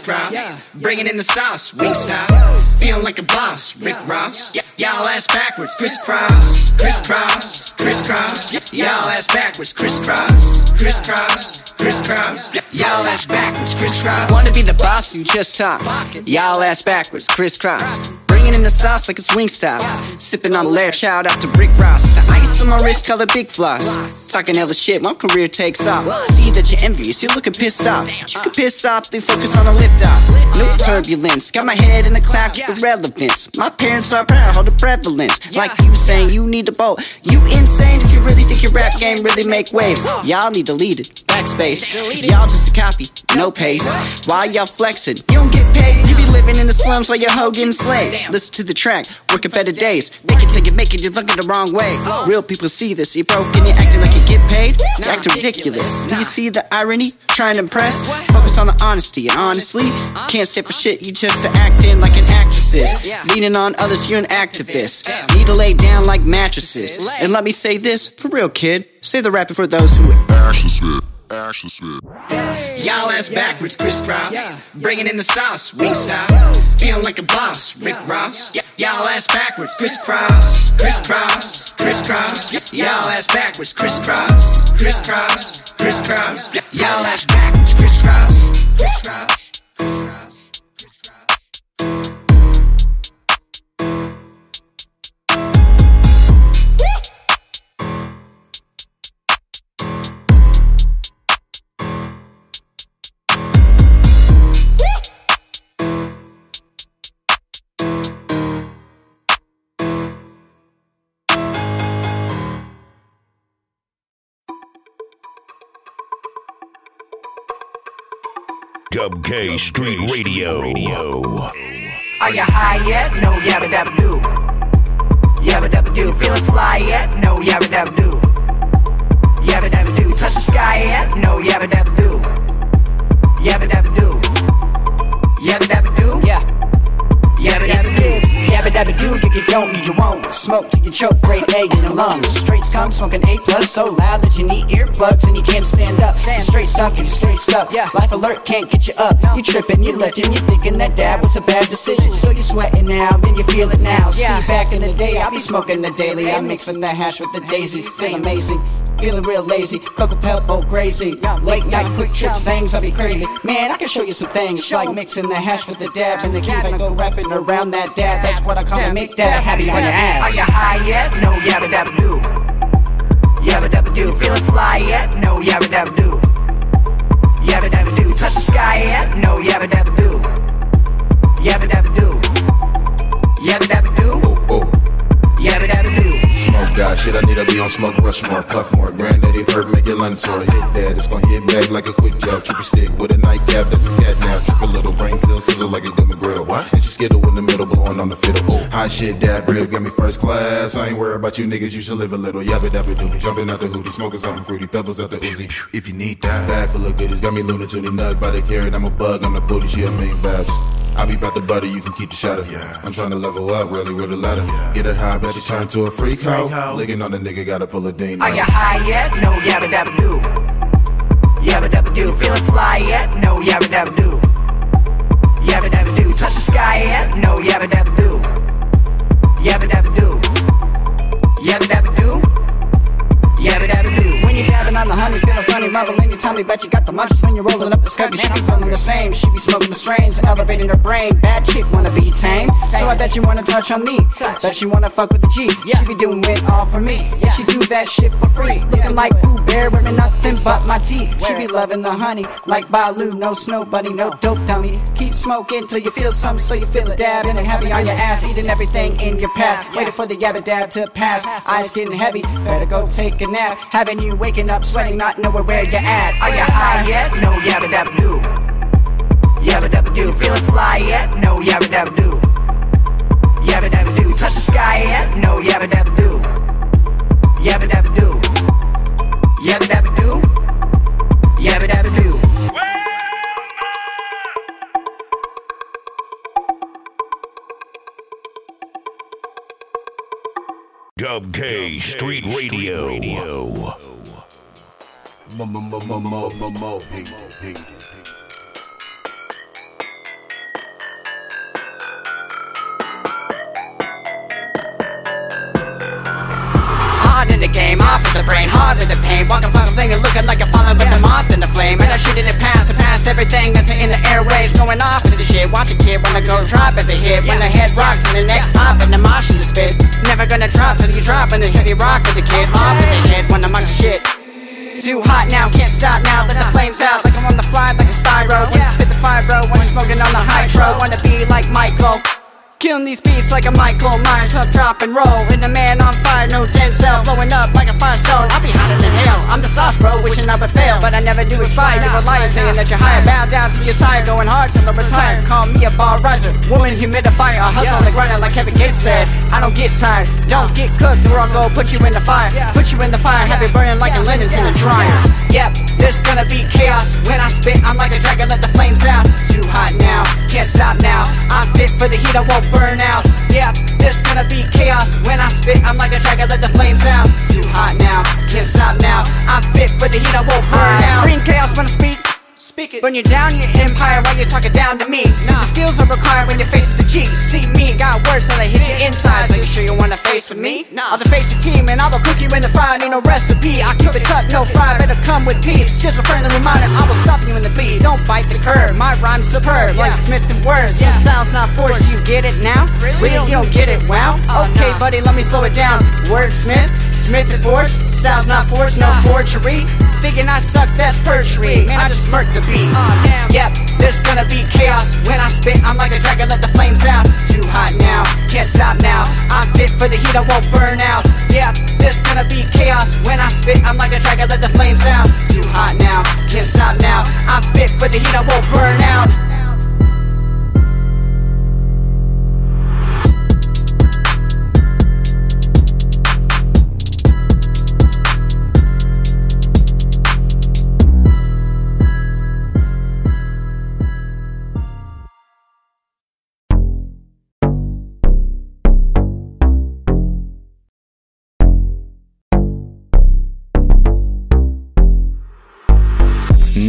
backwards, crisscross. Bringing in the sauce, wing style. Feeling like a boss, Rick Ross. Y'all ass backwards, crisscross, crisscross, crisscross. Y'all ass backwards, crisscross, crisscross, crisscross. Y'all ass backwards, crisscross. Wanna be the boss and just talk. Y'all ass backwards, crisscross. Bringing in the sauce like it's wing style. Sipping on the lair, shout out to Rick Ross. The ice on my wrist, color big floss. Talking hella shit, my career takes off. See that you're envious, you're looking pissed off. You can piss off, they focus on the lift off. No turbulence, got my head in the cloud, keep irrelevance. My parents are proud, hold the prevalence. Like you saying, you need a boat. You insane if you really think your rap game really make waves. Y'all need it, backspace. Y'all just a copy, no pace. Why y'all flexing, you don't get paid. You be living in the slums while your hoe getting slayed. Listen to the track, working better days. Fake it till you make it, you're looking the wrong way. Real people see this, you broke and you're acting like you get paid. You acting ridiculous. Do you see the irony? Trying to impress? Focus on the honesty, and honestly, can't say for shit, you just acting like an actress is. Leaning on others, you're an activist. Need to lay down like mattresses. And let me say this, for real, kid. Save the rapping for those who. Ashley Smith. Ashley Smith. Y'all ass backwards, crisscross. Bringing in the sauce, wing style. Feeling like a boss, Rick Ross. Y'all ass backwards, crisscross, crisscross, crisscross. Y'all ass backwards, crisscross, crisscross, crisscross. Y'all ass backwards, crisscross, crisscross. Dub K Street Radio. Are you high yet? No, yabba dabba do. Yabba dabba do. Feeling fly yet? No, yabba dabba do. Yabba dabba do. Touch the sky yet? No, yabba dabba do. Yabba dabba do. Yabba dabba do. You, you don't, you, you won't. Smoke till you choke. Great A in your lungs. Straight skunk smoking A plus so loud that you need earplugs and you can't stand up. You're straight stuck and you're straight stuck. Yeah. Life alert can't get you up. You tripping, you lifting, you thinking that dad was a bad decision. So you sweating now, then you feel it now. See, back in the day, I be smoking the daily. I'm mixing the hash with the daisy. Feel amazing. Feeling real lazy, Cocoa Pebble crazy. Late night quick trips, things I'll be crazy. Man, I can show you some things like mixing the hash with the dabs and the key. I go rapping around that dab. That's what I call a make dab. Happy on your ass. Are you high yet? No, yabba dabba do. Yabba dabba do. Feeling fly yet? No, yabba dabba do. Yabba dabba do. Touch the sky yet? No, yabba dabba do. Yabba dabba do. Yabba dabba do. Yabba dabba do. Smoke God, shit, I need to be on smoke rush more. puff more. Granddaddy perp, make your lunch sore. Hit that, it's gonna hit back like a quick jab. Trippy stick with a nightcap, that's a cat now. Trip a little brain cell, sizzle like a gummy griddle. What? And she skittle in the middle, blowing on the fiddle. Oh, hot shit, dad, real, got me first class. I ain't worried about you niggas, you should live a little. Yabba dabba doobie, jumping out the hoodie, smoking something fruity, pebbles out the Uzi. If you need that, bag full of goodies, got me Tunes nuts by the carrot. I'm a bug on the booty, she a main babs. I be about the butter, you can keep the shadow. Yeah. I'm trying to level up, really with a ladder. Get her high, bet she turn to a freak hoe. Licking on the nigga, gotta pull a ding. Are you high yet? No, yabba dabba do. Yabba dabba do. Feeling fly yet? No, yabba dabba do. Yabba dabba do. Touch the sky yet? No, yabba dabba do. Yabba dabba do. Yabba dabba You the honey, feeling funny, rumbling your tummy, bet you got the munchies when you're rolling up the scubby. She be feeling the same, she be smoking the strains, elevating her brain. Bad chick wanna be tame, so I bet you wanna touch on me. Bet you wanna fuck with the G. She be doing it all for me. She do that shit for free, looking like Pooh Bear, wearing nothing but my teeth. She be loving the honey, like Baloo, no snow buddy, no dope dummy. Keep smoking till you feel something, so you feel a dab, and heavy on your ass, eating everything in your path. Waiting for the yabba dab to pass, eyes getting heavy, better go take a nap. Having you waking up sweating, not knowing where you're at. Are you high yet? No yabba dabba do. Yabba dabba do. Feeling fly yet? No yabba dabba do. Yabba dabba do. Touch the sky yet? No yabba dabba do. Yabba dabba do. Yabba dabba do. Yabba dabba do. Dub K Street Radio. Hard in the game, off with the brain, hard in the pain. Walking fucking thing looking like a falling with a moth in the flame. And I shoot it past and past everything that's in the airwaves. Going off into the shit. Watch a kid when I go drop the hip. When the head rocks and the neck pop and the motion to spit. Never gonna drop till you drop in the city rock with the kid. Off in the head when I'm on shit. Too hot now, can't stop now. Let the flames out like I'm on the fly like a Spyro. When you spit the fire, bro. When you're smoking on the hydro, wanna be like Michael. Killing these beats like a Michael Myers up, drop and roll. And the man on fire, no Denzel, blowing up like a firestone. I'll be hotter than hell. I'm the sauce, bro, wishing I would fail, but I never do expire. You a liar saying that you're higher. Bow down to your side, going hard till I retire. Call me a bar riser, woman humidifier. I hustle on the grind like Kevin Gates said. I don't get tired, don't get cooked, or I'll go put you in the fire. Put you in the fire, have it burning like a linens in a dryer. Yep, there's gonna be chaos when I spit. I'm like a dragon, let the flames out. Too hot now, can't stop now. I'm fit for the heat, I won't burn out. Yep, there's gonna be chaos when I spit. I'm like a dragon, let the flames out. Too hot now, can't stop now. I'm fit for the heat, I won't burn out. Bring chaos when I speak. Speak it. Burn you down, your empire, while you're talking down to me. The skills are required when your face is a G. See me, got words so they hit your inside. So you sure you wanna face with me? I'll deface your team and I'll cook you in the fire. Need no recipe. I keep it tucked, no fry. Better come with peace. Just a friendly reminder, I will stop you in the beat. Don't bite the curb. My rhyme's superb, like Smith and words. Your style's not forced. You get it now? Really? You don't get it? Wow. Okay, buddy, let me slow it down. Wordsmith, Smith and Force. Style's not forced, no forgery. Thinking I suck, that's perjury. Man, I just murked the beat. Oh, yep, there's gonna be chaos when I spit. I'm like a dragon, let the flames out. Too hot now, can't stop now. I'm fit for the heat, I won't burn out. Yep, there's gonna be chaos when I spit. I'm like a dragon, let the flames out. Too hot now, can't stop now. I'm fit for the heat, I won't burn out.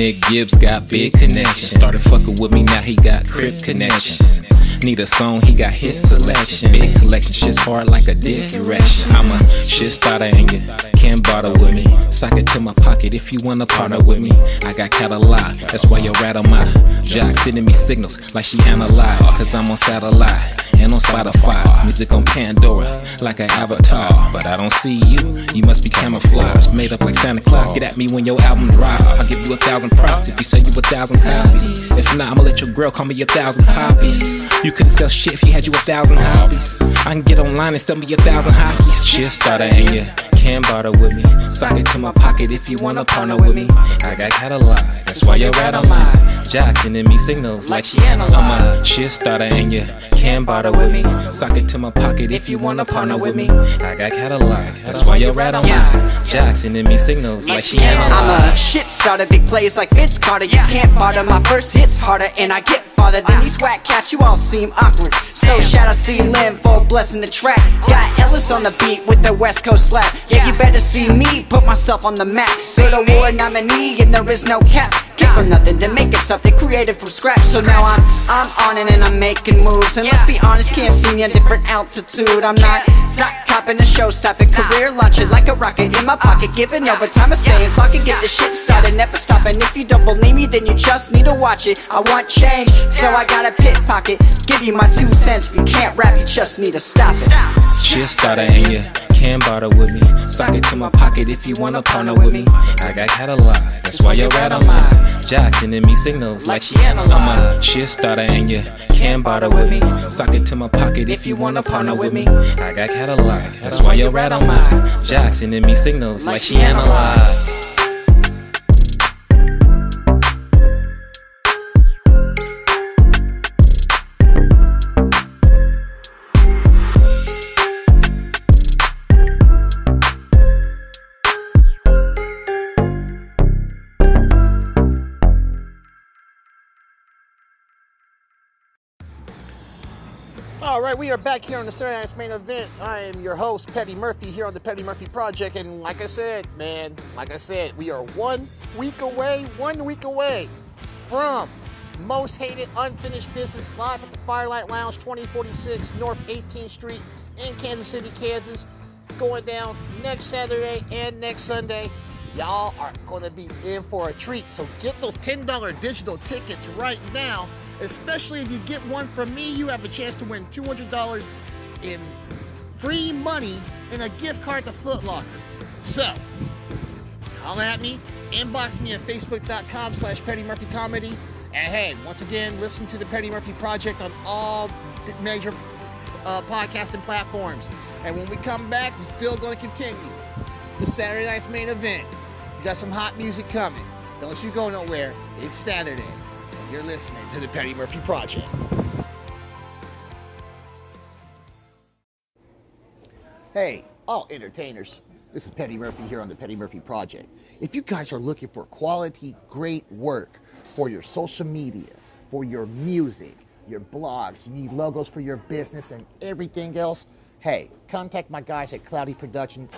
Nick Gibbs got big connections. Started fucking with me, now he got crip connections. Need a song, he got hit selection. Big collection, shit's hard like a dick erection. I'm a shit starter and you can't bother with me. Sock it to my pocket if you wanna partner with me. I got catalog, that's why you rattle my jock sending me signals like she analyzed. Cause I'm on satellite. And on Spotify. Music on Pandora, like an avatar. But I don't see you, you must be camouflaged. Made up like Santa Claus. Get at me when your album drops. I'll give you a thousand props if you sell you a thousand copies. If not, I'ma let your girl call me a thousand poppies. You couldn't sell shit if you had you a thousand hobbies. I can get online and sell me a thousand hockeys. Shit starter and you can barter with me. Sock it to my pocket if you wanna partner with me. I got catalog, that's why you're right on my Jock sending me signals like she analog. I'm a shit starter and you can barter with me. Sock it to my pocket if you wanna partner with me. I got catalog, that's why you're right on my Jock sending me signals like she analog. I'm a shit starter, big plays like Vince Carter. You can't barter, my first hit's harder, and I get farther than these whack cats. You all seem awkward. So shout out to Lynn for blessing the track. Got Ellis on the beat with the West Coast slap. Yeah, you better see me put myself on the map. Go to war nominee, and there is no cap. Came from nothing to make it something created from scratch. So now I'm I'm on it and I'm making moves. And let's be honest, can't see me at different altitude. I'm not not copping a show stopping career launching like a rocket in my pocket. Giving overtime, I stay and clock and get the shit started, never stopping. If you don't believe me, then you just need to watch it. I want change, so I got a pit pocket. Give you my two cents. If you can't rap, you just need to stop it. Shit starter and you can barter with me. Sock it to my pocket if you wanna partner with me. I got catalog, that's why you're right on my Jock sending me signals like she analog. I'm a shit starter and you can barter with me. Sock it to my pocket if you wanna partner with me. I got catalog, that's why you're right on my Jock sending me signals like she analog. Right, we are back here on the Saturday Night's main event. I am your host, Petty Murphy, here on the Petty Murphy Project. And like I said, man, like I said, we are one week away, one week away from Most Hated Unfinished Business live at the Firelight Lounge, 2046 North 18th Street in Kansas City, Kansas. It's going down next Saturday and next Sunday. Y'all are going to be in for a treat. So get those $10 digital tickets right now. Especially if you get one from me, you have a chance to win $200 in free money and a gift card to Foot Locker. So, holla at me, inbox me at facebook.com slash Petty Murphy Comedy. And hey, once again, listen to the Petty Murphy Project on all major uh, podcasting platforms. And when we come back, we're still going to continue the Saturday night's main event. We got some hot music coming. Don't you go nowhere. It's Saturday. You're listening to the Petty Murphy Project. Hey, all entertainers. This is Petty Murphy here on the Petty Murphy Project. If you guys are looking for quality, great work for your social media, for your music, your blogs, you need logos for your business and everything else, hey, contact my guys at Cloudy Productions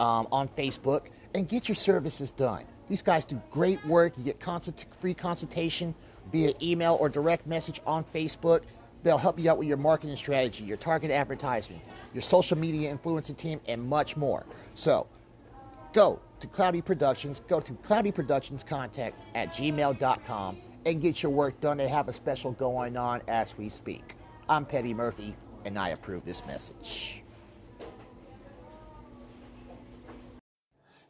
um, on Facebook and get your services done. These guys do great work. You get consult- free consultation via email or direct message on Facebook. They'll help you out with your marketing strategy, your target advertisement, your social media influencer team, and much more. So go to Cloudy Productions, go to Cloudy Productions contact at gmail.com and get your work done. They have a special going on as we speak. I'm Petty Murphy, and I approve this message.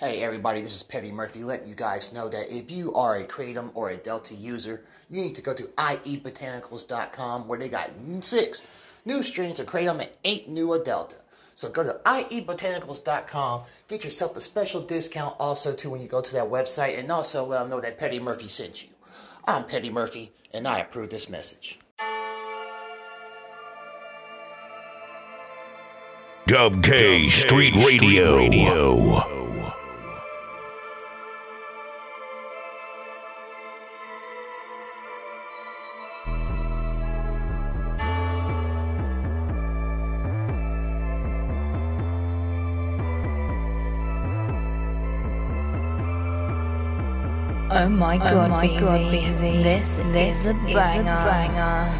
Hey everybody, this is Petty Murphy letting you guys know that if you are a Kratom or a Delta user, you need to go to iebotanicals.com where they got six new strains of Kratom and eight new of Delta. So go to iebotanicals.com, get yourself a special discount also too when you go to that website and also let them know that Petty Murphy sent you. I'm Petty Murphy and I approve this message. Dub K Street Radio. Oh my oh god, my Beezy. God, Beezy. This, this is a banger.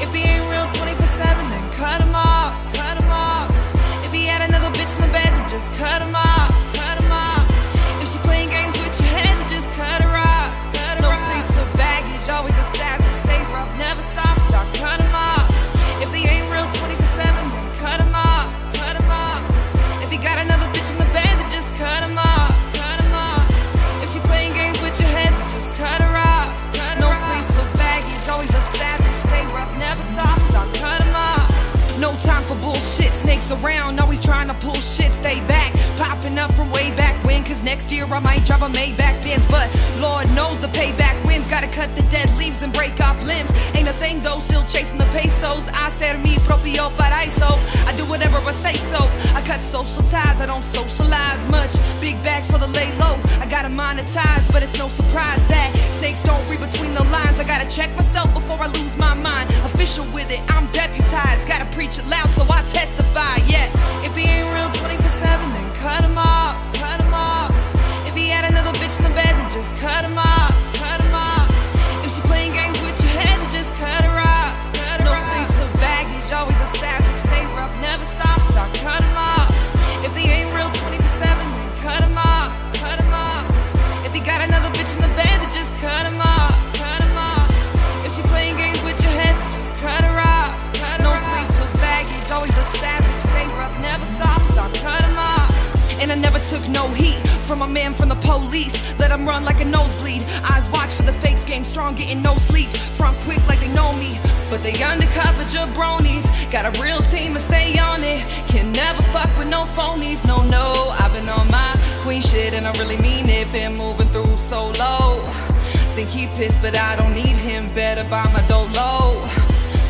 If they ain't real 24 7, then cut him off, cut him off. If he had another bitch in the bed, then just cut him off, around, always trying to pull shit, stay back. Popping up from way back cause next year I might drive a Maybach Benz. But Lord knows the payback wins. Gotta cut the dead leaves and break off limbs. Ain't a thing though, still chasing the pesos. I ser mi propio paraíso. I do whatever I say so. I cut social ties, I don't socialize much. Big bags for the lay low. I gotta monetize, but it's no surprise that snakes don't read between the lines. I gotta check myself before I lose my mind. Official with it, I'm deputized. Gotta preach it loud so I testify. Yeah, if they ain't real 24 7, then cut 'em off. Cut 'em off. Cut 'em off. If she playing games with your head, then just cut her off. Cut her no space for baggage, always a savage. Stay rough, never soft. I cut 'em off. If they ain't real 24 7, then cut 'em off. Cut 'em off. If he got another bitch in the bed, then just cut 'em off. Cut 'em off. If she playing games with your head, then just cut her off. Cut no space for baggage, always a savage. Stay rough, never soft. I cut 'em off. And I never took no heat from a man from the police. Let him run like a nosebleed. Eyes watch for the fakes, game strong, getting no sleep. Front quick like they know me, but they undercover jabronis. Got a real team and stay on it. Can never fuck with no phonies. No, no, I've been on my queen shit and I really mean it. Been moving through so low. Think he pissed, but I don't need him. Better buy my dolo.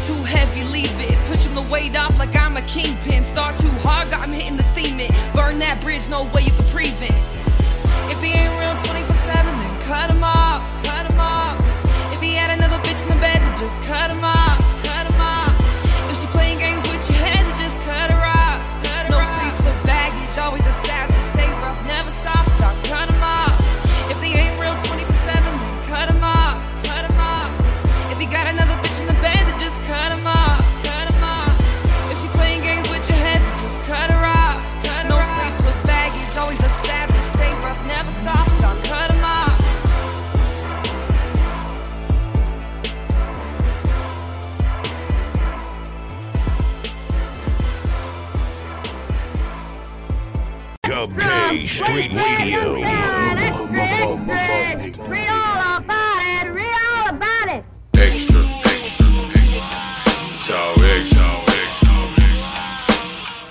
Too heavy, leave it. Pushing the weight off like I'm a kingpin. Start too hard, got him hitting the cement. Burn that bridge, no way you can prevent. 24 7, then cut him off. Cut him off. If he had another bitch in the bed, then just cut him off. Dub K Street Radio. Read all about it. Read all about it. Extra, extra, extra. It's all extra, extra,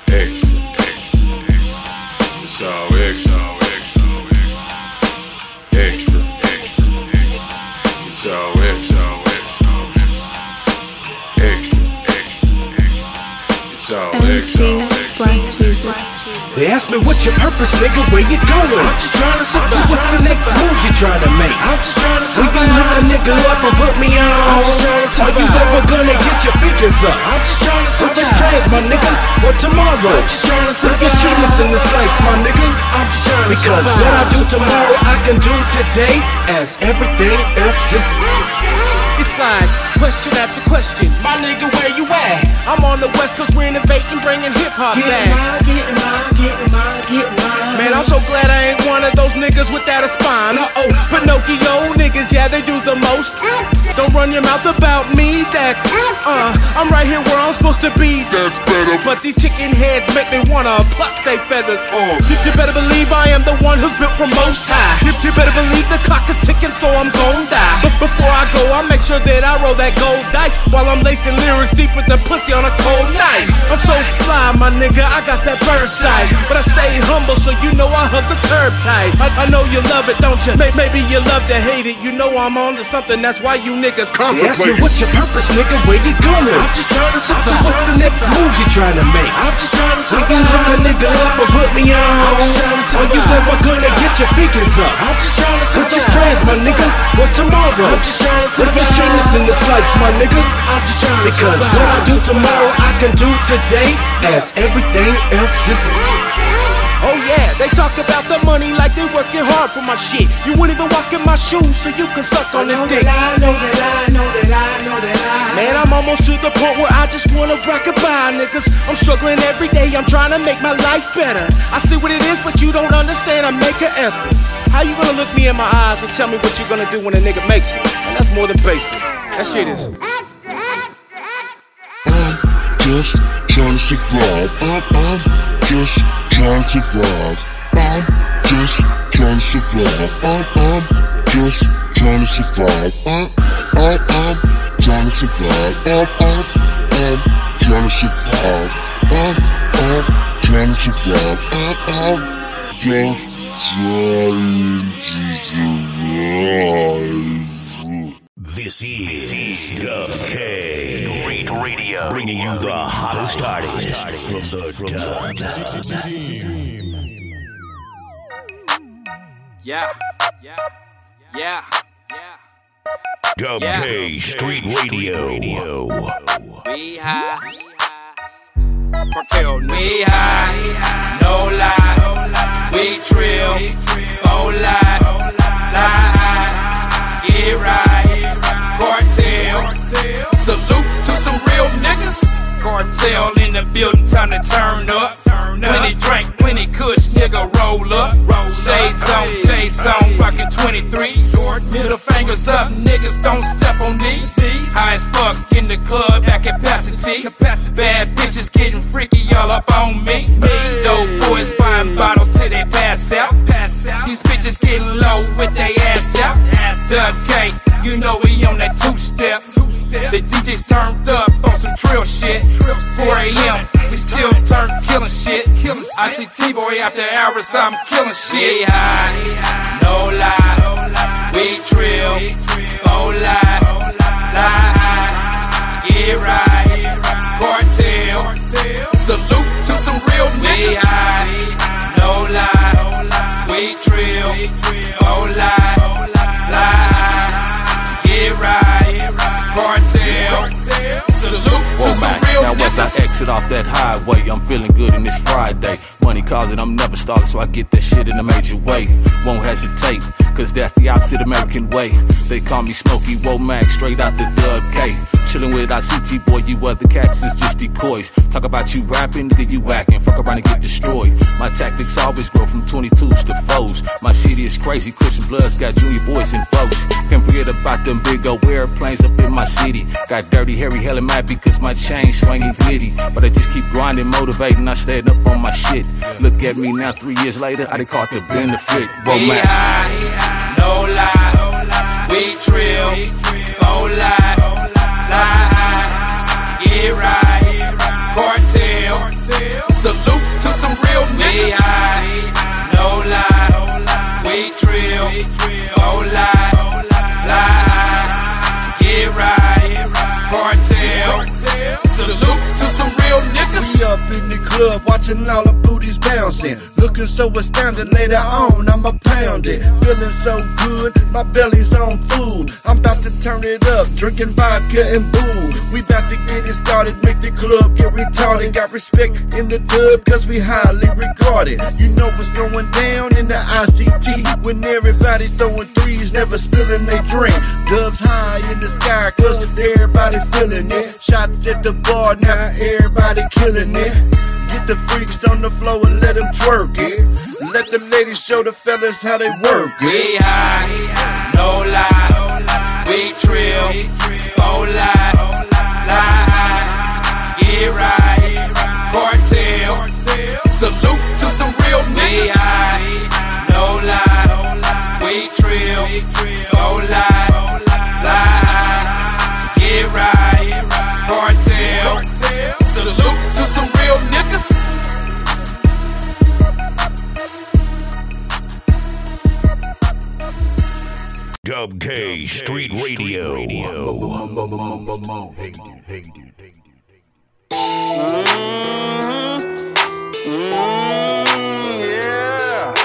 extra, extra. It's all extra, extra, extra, extra. It's all extra, extra, extra, extra. It's all extra, extra. They ask me what's your purpose, nigga, where you going? I'm just trying to survive. So what's the next move you trying to make? I'm just trying to survive. Will you hook a nigga up and put me on? I'm just trying to survive. Are you ever gonna get your figures up? I'm just trying to survive. What's your plans, my nigga, for tomorrow? I'm just trying to survive. What your achievements in this life, my nigga? I'm just trying to because survive. what I do tomorrow, I can do today, as everything else is. It's like question after question. My nigga, where you at? I'm on the west coast renovating, bringing hip hop back. mine, getting mine, getting mine, getting mine. Man, I'm so glad I ain't one of those niggas without a spine. Uh oh, Pinocchio niggas, yeah, they do the most. Don't run your mouth about me, that's uh, I'm right here where I'm supposed to be. That's better. But these chicken heads make me wanna pluck their feathers. Uh, you, you better believe I am the one who's built from most high. You, you better believe the clock is ticking, so I'm gon' die. But before I go, I make sure that I roll that gold dice while I'm lacing lyrics deep with the pussy on a cold night. I'm so fly, my nigga, I got that bird sight. But I stay humble, so you know I hug the curb tight. I, I know you love it, don't you? May- maybe you love to hate it. You know I'm on to something, that's why you niggas They ask me what's your purpose, nigga, where you going? I'm just trying to survive. So what's the next move you trying to make? I'm just trying to survive. Will you hook a nigga up and put me on? I'm just trying to survive. Are you ever gonna get your figures up? I'm just trying to survive. What's your plans, my nigga, for tomorrow? I'm just trying to survive. What your achievements in this life, my nigga? I'm just trying to because survive. what I do tomorrow, I can do today, as everything else is. Yeah, they talk about the money like they working hard for my shit. You wouldn't even walk in my shoes so you can suck on this dick. I know that I know that I know that I. Man, I'm almost to the point where I just wanna rock and buy niggas. I'm struggling every day, I'm trying to make my life better. I see what it is, but you don't understand, I make an effort. How you gonna look me in my eyes and tell me what you're gonna do when a nigga makes it? And that's more than basic. That shit is. just trying to survive. I'm, I'm just trying to survive. I'm just trying to survive. I'm, I'm just trying to survive. I'm, I'm, I'm trying to survive. I'm, I'm, I'm trying to survive. I'm, I'm trying to survive. I'm, I'm just trying to survive. This is Dub K. Street Radio. Bringing you the hottest artists from the dub. Yeah, yeah, yeah. Yeah. Dub Yeah. K Street Radio. We high. Cartel, we high. No lie. We trill. Faux lie. Lie. Get right. Salute to some real niggas. Cartel in the building, time to turn up. Plenty drink, plenty kush, nigga roll up. Shades on, shades on, rockin' 23. Middle fingers up, niggas don't step on these. High as fuck in the club at capacity. Bad bitches getting freaky all up on me. Dope boys buying bottles till they pass out. These bitches getting low with they ass out. Dub K, you know we on that two step. The DJ's turned up on some trill shit. 4 a.m. We still turn killing shit. I see T-Boy after hours, I'm killing shit. We high, no lie. We trill, faux lie, lie. Get right, cartel. Salute to some real niggas. We high, no lie. We trill, faux lie, lie. Get right, to Whoa, some man. real Now as I exit off that highway, I'm feeling good and it's Friday. Money calling, I'm never stalling, so I get that shit in a major way. Won't hesitate, cause that's the opposite American way. They call me Smokey Womack, straight out the Dub K. Chillin' with ICT boy, you other cats is just decoys. Talk about you rapping, nigga, you whacking. Fuck around and get destroyed. My tactics always grow from 22s to foes. My city is crazy, Crips and Bloods got junior boys and folks. Can't forget about them big old airplanes up in my city. Got dirty, hairy, hella mad because my chain swinging glitty. But I just keep grinding, motivating, I stayed up on my shit. Look at me now, three years later, I done caught the benefit. Whoa, We man. high, no lie. We trill, faux lie, lie. Get right, cartel. Salute to some real niggas. We high, no lie. We up in the club watching all the booties bouncing. Looking so astounded later on, I'ma pound it. Feeling so good, my belly's on food. I'm about to turn it up, drinking vodka and booze. We about to get it started, make the club get retarded. Got respect in the dub, cause we highly regarded. You know what's going down in the ICT when everybody throwing threes, never spilling they drink. Dubs high in the sky, cause everybody feeling it. Shots at the bar, now everybody killing it. Get the freaks on the floor and let them twerk it. Let the ladies show the fellas how they work it. We high, no lie. We trill, faux lie, lie. Get right, cartel. Salute to some real niggas. We high, no lie. We trill, faux lie, lie. Get right, Dub K Street Radio. Yeah.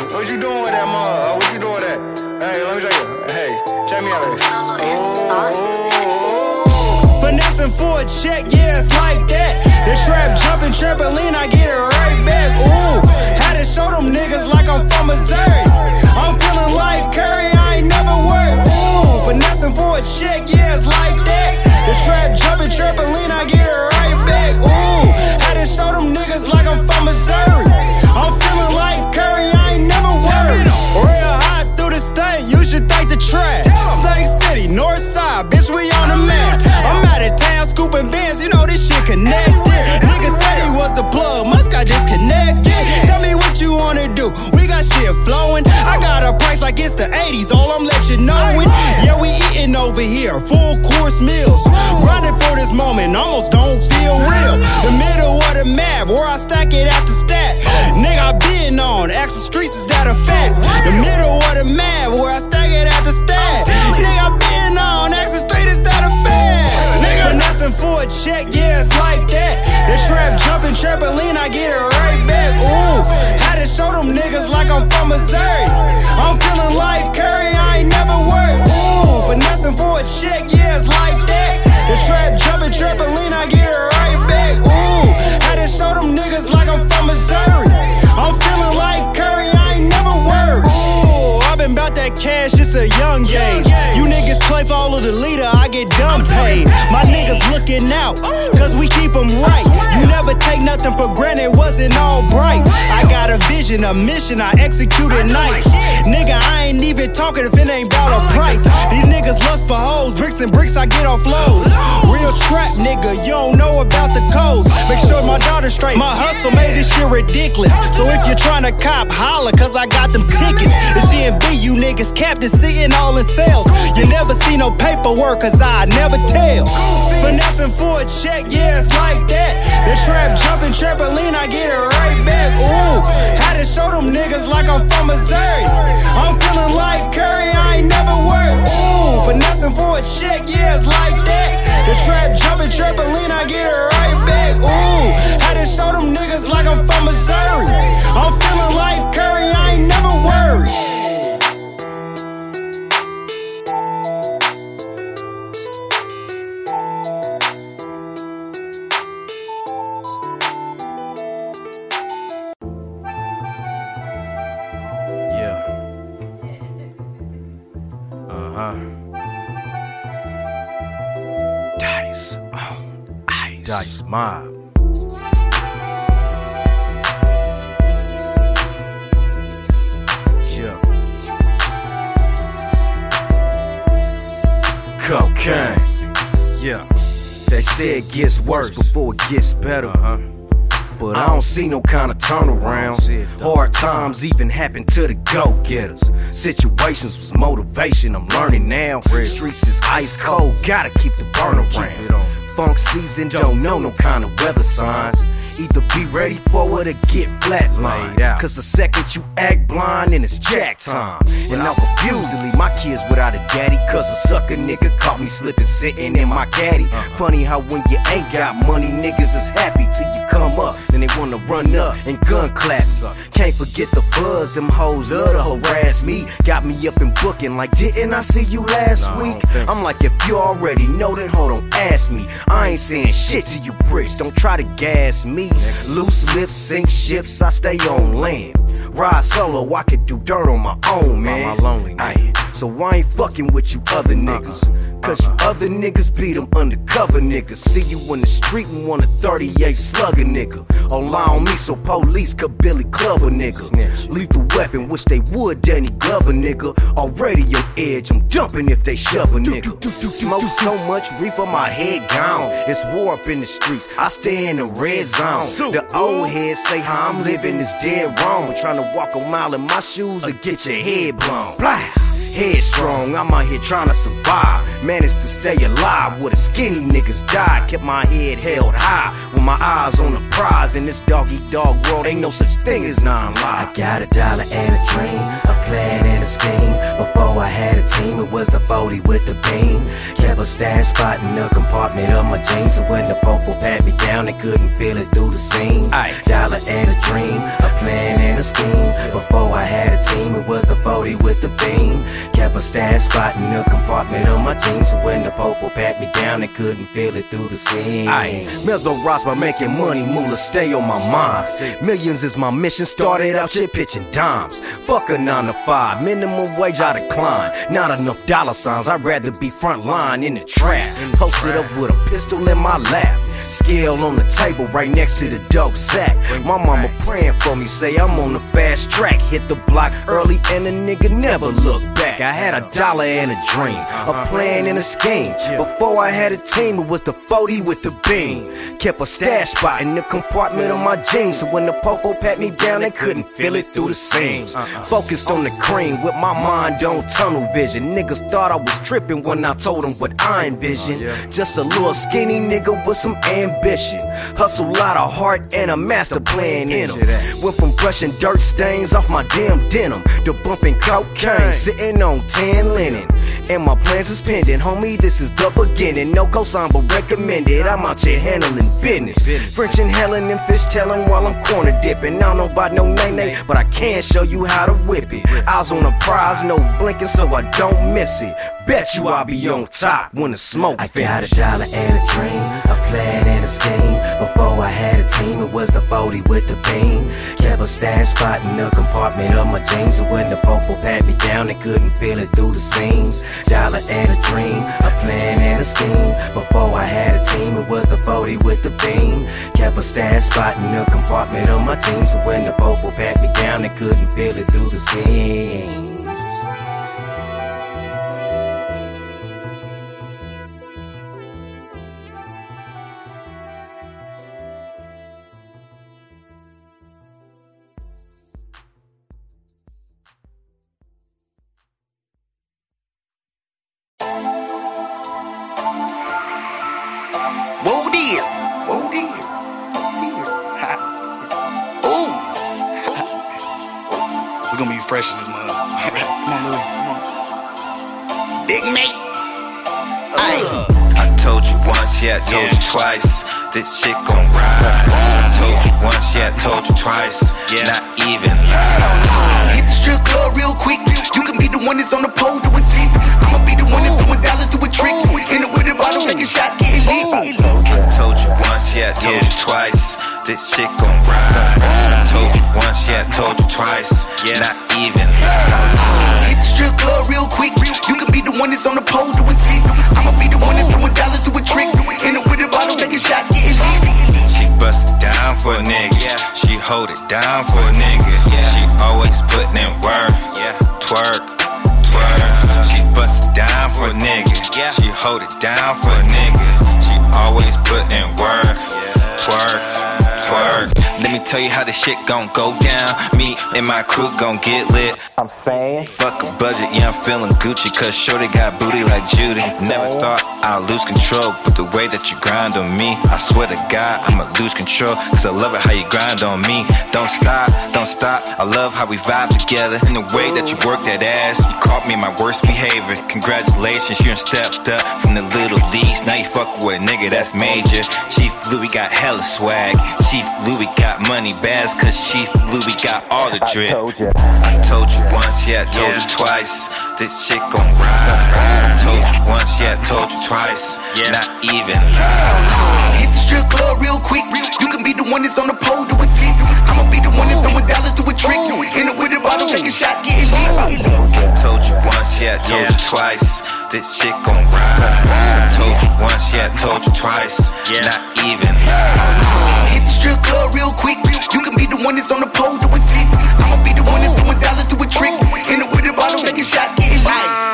What you doing with that mug? What you doing with that? Hey, let me show you. Hey, check me out. Finessing for a check, yeah, it's like that. The trap jumping trampoline, I get it right back. Ooh, had to show them niggas like I'm from Missouri. Finessing for a chick, yeah, it's like that. The trap jumping, trampoline, I get it right back. Ooh, I just show them niggas like I'm from Missouri. I'm feeling like Curry, I ain't never worried. Real hot through the state, you should thank the trap. Snake City, North Side, bitch, we on the map. I'm out of town scooping bins, you know this shit connected. Nigga said he was the plug, must got disconnected. Tell me what you wanna do, we got shit flowing. I got a price like it's the 80s, all I'm let you know. Yeah, my over here, full course meals. Grinding for this moment, almost don't feel real. The middle of the map, where I stack it after stat. Nigga, I been on, ask the streets, is that a fact? The middle of the map, where I stack it after stat. Nigga, I been on, ask the streets, is that a fact? Nigga, finessing for a check, yeah, it's like that. The trap jumping trampoline, I get it right back. Ooh, had to show them niggas like I'm from Missouri. I'm feeling like finessing for a check, yeah, it's like that. The trap jumping trampoline, All of the leader, I get dumb paid. My niggas looking out, cause we keep them right. You never take nothing for granted, wasn't all bright. I got a vision, a mission, I execute it nice. Nigga, I ain't even talking if it ain't about a price. These niggas lust for hoes, bricks and bricks, I get off lows. Real trap nigga, you don't know about the codes. Make sure my daughter's straight. My hustle made this shit ridiculous. So if you're trying to cop, holla, cause I got them tickets. It's GMB, you niggas captain sitting all in sales. You never see no paperwork, cause I never tell. Finessing for a check, yeah, it's like that. The trap jumping trampoline, I get it right back. Ooh, had to show them niggas like I'm from Missouri. I'm feeling like Curry, I ain't never worked. Ooh, finessing for a check, yeah, it's like that. The trap jumping trampoline, I get it right back. Ooh, had to show them niggas like I'm from Missouri. I'm mob. Yeah. Cocaine. Yeah. They say it gets worse before it gets better. Uh-huh. But I don't see no kind of turnaround. Hard times even happen to the go getters. Situations was motivation, I'm learning now. Streets is ice cold, gotta keep the burn around. Funk season don't know no kind of weather signs. Either be ready for it or get flatlined. Cause the second you act blind, then it's jack time. And I'm confused to leave my kids without a daddy. Cause a sucker nigga caught me slipping, sitting in my caddy. Funny how when you ain't got money, niggas is happy till you come up. Then they wanna run up and gun clap. Can't forget the buzz, them hoes love to harass me. Got me up and booking like, didn't I see you last week? I'm like, if you already know, then hold on, ask me. I ain't saying shit to you bricks, don't try to gas me. Loose lips sink ships, I stay on land. Ride solo, I could do dirt on my own, man. Aye, so I ain't fucking with you other niggas. Cause you other niggas beat them undercover niggas. See you in the street and want a 38 slugger nigga. All on me so police could Billy Clubber nigga. Lethal weapon, wish they would Danny Glover nigga. Already your edge, I'm dumping if they shove a nigga. Smoke so much reefer, my head gone. It's war up in the streets, I stay in the red zone. The old heads say how I'm living is dead wrong. Trying to walk a mile in my shoes or get your head blown. Blah. Headstrong, I'm out here trying to survive. Managed to stay alive with a skinny niggas died. Kept my head held high with my eyes on the prize. In this dog eat dog world, ain't no such thing as non live. I got a dollar and a dream, a plan and a scheme. Before I had a team, it was the 40 with the beam. Kept a stash spot in the compartment of my jeans. So when the popo pat me down, they couldn't feel it through the seams. Dollar and a dream, a plan and a scheme. Before I had a team, it was the 40 with the beam. Kept a stash spot in the compartment of my jeans. So when the popo pat me down, they couldn't feel it through the seams. Aye, Melzo rocks by making money, moolah stay on my mind. Millions is my mission, started out shit pitching dimes. Fuck a nine to five, minimum wage I decline. Not enough dollar signs, I'd rather be front line in the trap. Posted up with a pistol in my lap. Scale on the table right next to the dope sack. My mama praying for me, say I'm on the fast track. Hit the block early and a nigga never look back. I had a dollar and a dream, a plan and a scheme. Before I had a team, it was the 40 with the beam. Kept a stash spot in the compartment of my jeans, so when the popo pat me down, they couldn't feel it through the seams. Focused on the cream with my mind on tunnel vision. Niggas thought I was tripping when I told them what I envisioned. Just a little skinny nigga with some ambition. Hustle lot of heart and a master plan in him. Went from brushing dirt stains off my damn denim to bumping cocaine, sitting on tan linen. And my plans is pending, homie. This is the beginning. No cosign, but recommended. I'm out here handling business. French and Helen and fish telling while I'm corner dipping. I don't know about no name name, but I can show you how to whip it. Eyes on the prize, no blinking, so I don't miss it. Bet you I'll be on top when the smoke I got a dollar and a dream, a plan and a scheme. Before I had a team, it was the 40 with the beam. Kept a stash spot in the compartment of my jeans. So when the popo pat me down, they couldn't feel it through the seams. Dollar and a dream, a plan and a scheme. Before I had a team, it was the 40 with the beam. Kept a stash spot in the compartment of my jeans. So when the popo pat me down, they couldn't feel it through the seams. We're gonna be fresh in this mug. Come on, Louis. Big mate. I told you once, yeah, I told you twice. This shit gon' ride. I told you once, yeah, I told you twice. Not even lie. Hit the strip club real quick. You can be the one that's on the pole doing splits. I'ma be the one that's doing dollars do a trick. In the with a bottle, taking shots, getting lit. I told you once, yeah, I told you twice. This shit gon' ride. I told you once, yeah, I told you twice. Not even lie. Hit the strip club real quick. You can be the one that's on the pole doing splits. I'ma be the one that's doing dollars to a trick. In the with a bottle, taking shots, getting lit. She bust it down for a nigga. She hold it down for a nigga. She always putting in work. Yeah. Twerk, twerk. She bust it down for a nigga. She hold it down for a nigga. She always put in work. Twerk, twerk. Let me tell you how this shit gon' go down. Me and my crew gon' get lit. I'm saying, fuck a budget, yeah, I'm feeling Gucci. Cause Shorty got booty like Judy. Never thought I'd lose control, but the way that you grind on me, I swear to God, I'ma lose control. Cause I love it how you grind on me. Don't stop, don't stop. I love how we vibe together. And the way that you work that ass, you caught me in my worst behavior. Congratulations, you done stepped up from the little leagues. Now you fuck with a nigga that's major. Chief Louis got hella swag. Chief Louis got money bags, cause Chief Louis got all the drip. I told you, I told you once, yeah, I told you twice. This shit gon' ride. I told you once, yeah, I told you twice. Yeah. Not even lie. Hit the strip club real quick. You can be the one that's on the pole doing splits. I'ma be the one that's doing dollars do a trick. In the with a bottle, taking shots, getting lit. Told you once, yeah, I told you twice. This shit gon' ride. I told you once, yeah, I told you twice. Not even lie. Hit the strip club real quick. You can be the one that's on the pole doing splits. I'ma be the one that's doing dollars do a trick. In the with a bottle, taking shots, getting lit.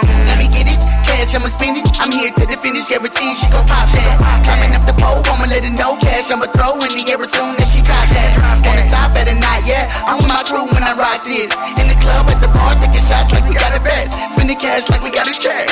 Cash, I'ma spend it. I'm here to the finish, guarantee she gon' pop that. Climbing up the pole, I'ma let her know cash. I'ma throw in the air as soon as she drop that. Wanna stop at a night, yeah. I'm with my crew when I rock this. In the club, at the bar, taking shots like we got a bet. Spending cash like we got a check.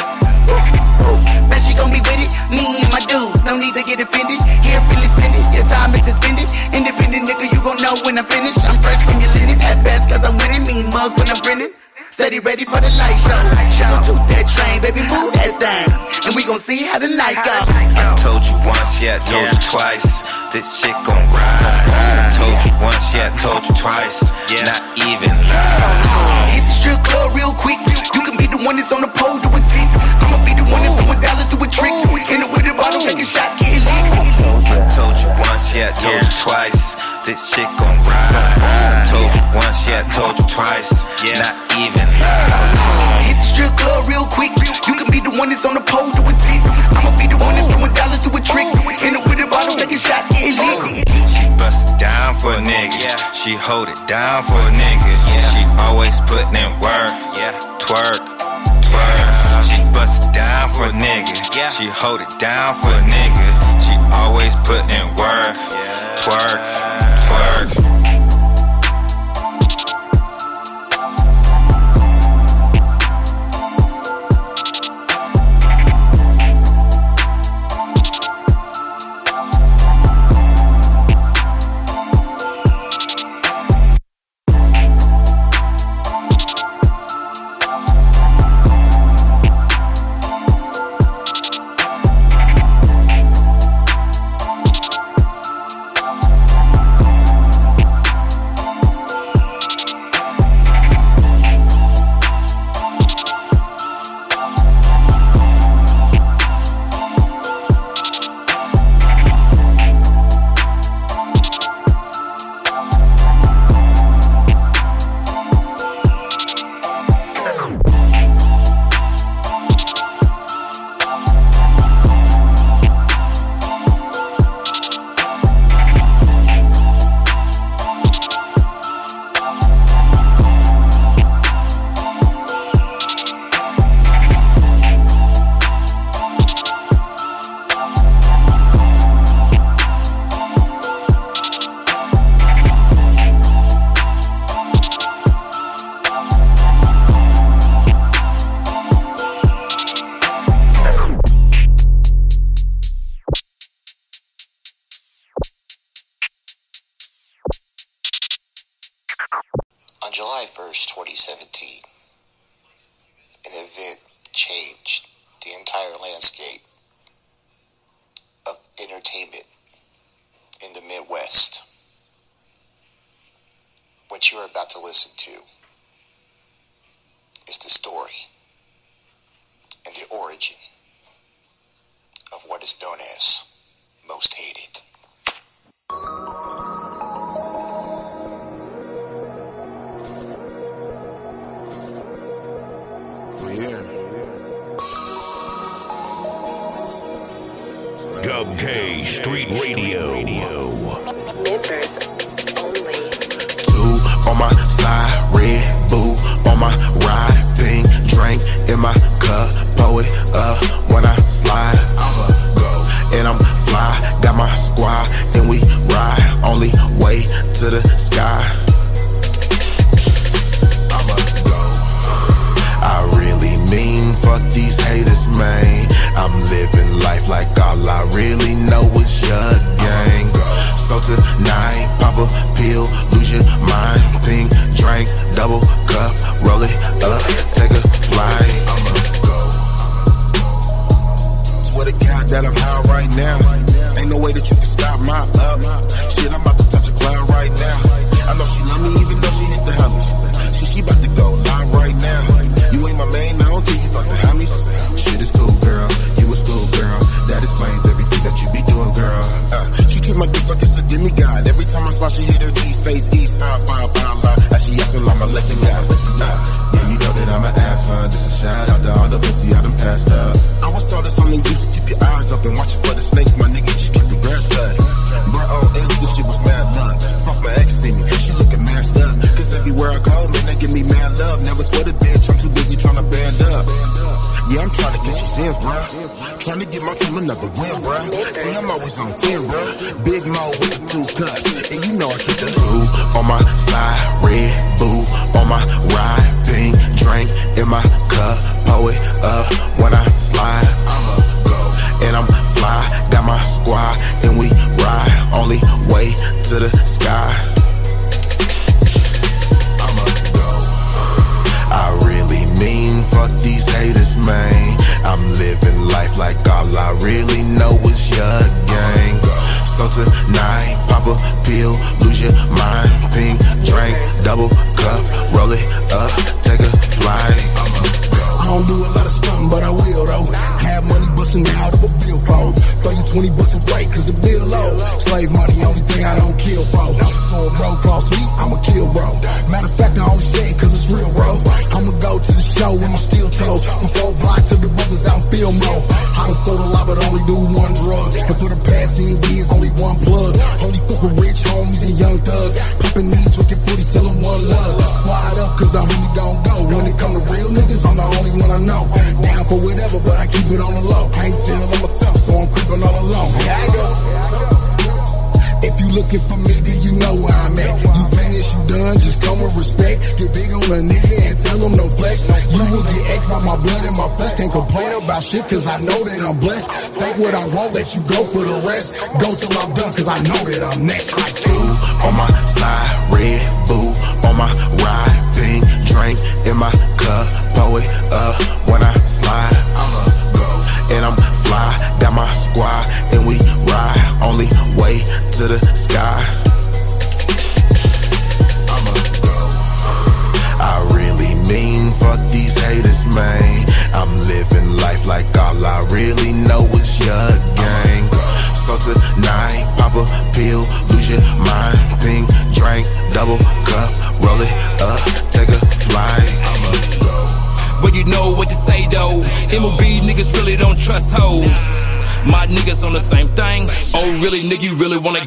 Bet she gon' be with it, me and my dudes. No need to get offended. Here, really spend it. Your time is suspended. Independent nigga, you gon' know when I'm finished. I'm fresh from your linen at best, cause I'm winning. Mean mug when I'm grinning. Steady ready for the light show. She gon' toot that train, baby, move that thing. And we gon' see how the night go. I told you once, yeah, I told you twice. This shit gon' ride. I told you once, yeah, I told you twice. Not even lie. Hit the strip club real quick. You can be the one that's on the pole doing splits. I'ma be the one that's doing dollars do a trick. In the with a bottle, taking shots, getting lit. I told you once, yeah, I told you twice. This shit gon' ride. I told you once, yeah, told you twice. Not even. Hit the strip club real quick. You can be the one that's on the pole doing splits. I'ma be the one that's doing dollars do a trick. In the with a bottle, taking shots, getting lit. She bust it down for a nigga. She hold it down for a nigga. She always putting in work. Yeah twerk, twerk. She bust it down for a nigga. She hold it down for a nigga. She always put in work. Twerk, twerk.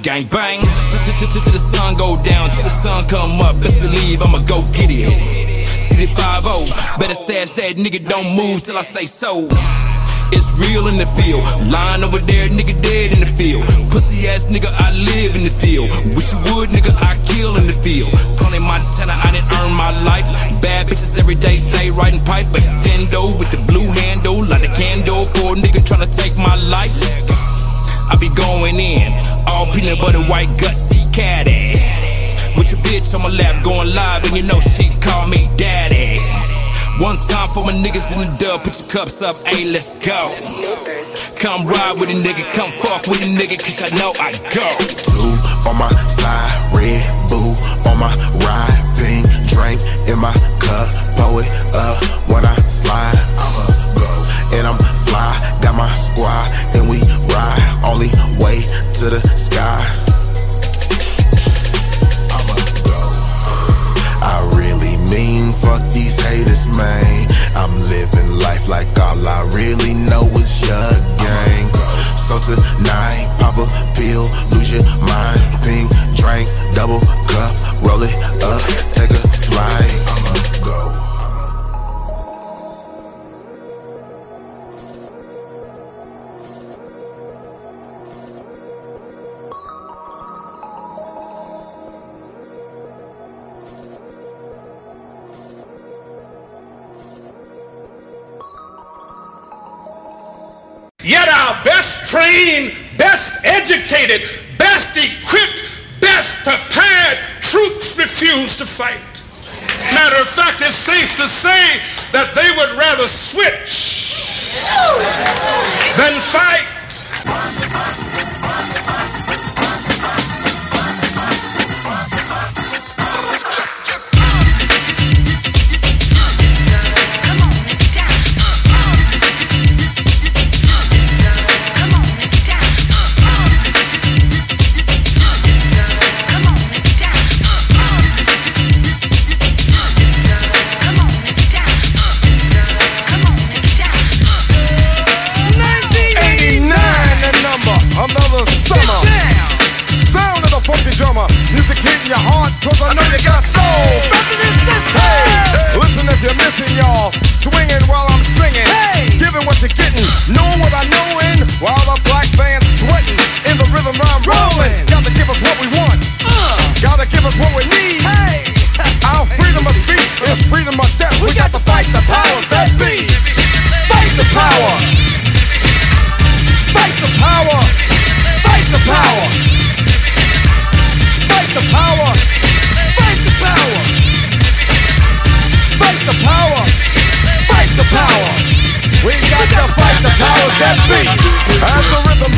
gang bang. till the sun go down, till the sun come up. Best believe I'ma go get it. City 5 better stash that nigga. Don't move till I say so. It's real in the field. Line over there, nigga dead in the field. Pussy ass nigga, I live in the field. Wish you would, nigga, I kill in the field. Calling Montana, I didn't earn my life. Bad bitches every day, stay riding pipe. Extendo with the blue handle, light a candle for a nigga trying to take my life. I be going in all peanut butter, white gutsy caddy. With your bitch on my lap going live, and you know she call me daddy. One time for my niggas in the dub, put your cups up, hey, let's go. Come ride with a nigga, come fuck with a nigga, cause I know I go. Blue on my side, red boo on my ride, pink drink in my cup, pour it up when I slide. I'ma go, and I'm fly, got my squad, and we ride all the way to the sky. I'ma go. I really mean fuck these haters, man. I'm living life like all I really know is your gang. So tonight, pop a pill, lose your mind. Pink, drink, double cup, roll it up, take a flight.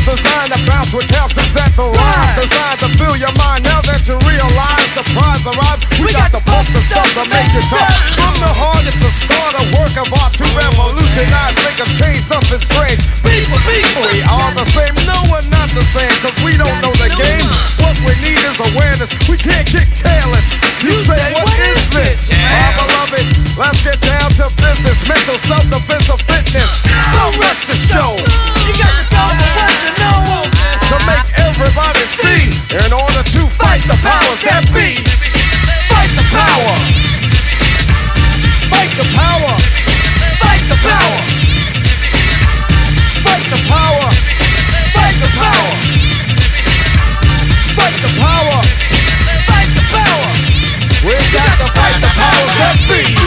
designed to bounce with calcium that the line. Designed to fill your mind now that you realize the prize arrives. We, we got, got to pump the stuff to make it tough. From the heart, it's a start, a work of art to revolutionize, make a change, something strange. People, people, we all the same. No, we're not the same, cause we don't know the game. What we need is awareness. We can't get careless. You, you say, say, what is this? my beloved? Let's get down to business. Mental self-defense of fitness. The rest the show. You got to to make everybody see, in order to fight the powers that be, fight the power, fight the power, fight the power, fight the power, fight the power, fight the power. We gotta fight the powers that be.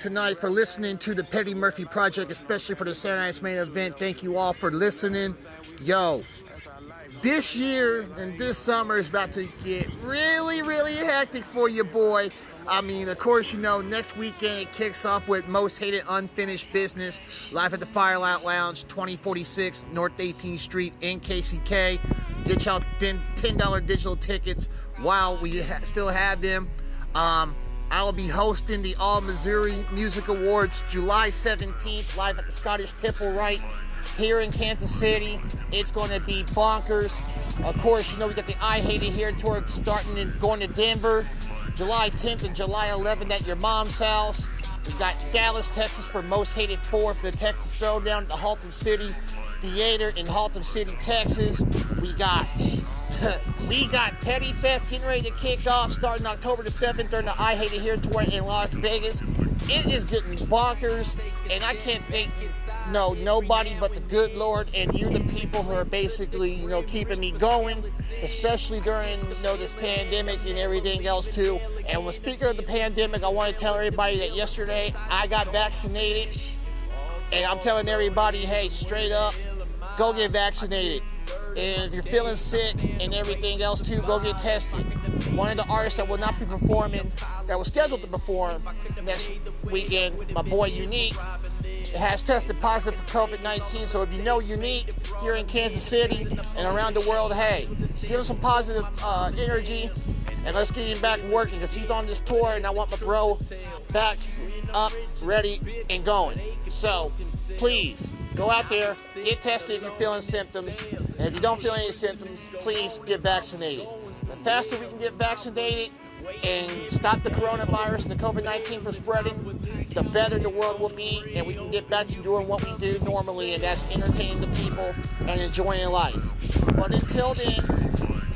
Tonight for listening to the Petty Murphy Project, especially for the Saturday Night's main event. Thank you all for listening. Yo, this year and this summer is about to get really, really hectic for you, boy. I mean, of course, you know, next weekend it kicks off with Most Hated Unfinished Business live at the Firelight Lounge, 2046 North 18th Street in KCK. Get y'all $10 digital tickets while we ha- still have them. Um, I will be hosting the All Missouri Music Awards July 17th live at the Scottish Temple right here in Kansas City. It's going to be bonkers. Of course, you know, we got the I Hate It Here tour starting and going to Denver July 10th and July 11th at your mom's house. We got Dallas, Texas for Most Hated 4 for the Texas Throwdown at the Haltom City Theater in Haltom City, Texas. We got we got Petty Fest getting ready to kick off starting October the 7th during the I Hate It Here tour in Las Vegas. It is getting bonkers, and I can't thank no nobody but the good Lord and you, the people who are basically you know keeping me going, especially during you know this pandemic and everything else too. And when speaking of the pandemic, I want to tell everybody that yesterday I got vaccinated, and I'm telling everybody, hey, straight up, go get vaccinated. And if you're feeling sick and everything else too, go get tested. One of the artists that will not be performing, that was scheduled to perform next weekend, my boy Unique, has tested positive for COVID-19. So if you know Unique here in Kansas City and around the world, hey, give him some positive uh, energy and let's get him back working because he's on this tour and I want my bro back up, ready, and going. So please go out there, get tested if you're feeling symptoms. And if you don't feel any symptoms, please get vaccinated. The faster we can get vaccinated and stop the coronavirus and the COVID 19 from spreading, the better the world will be, and we can get back to doing what we do normally, and that's entertaining the people and enjoying life. But until then,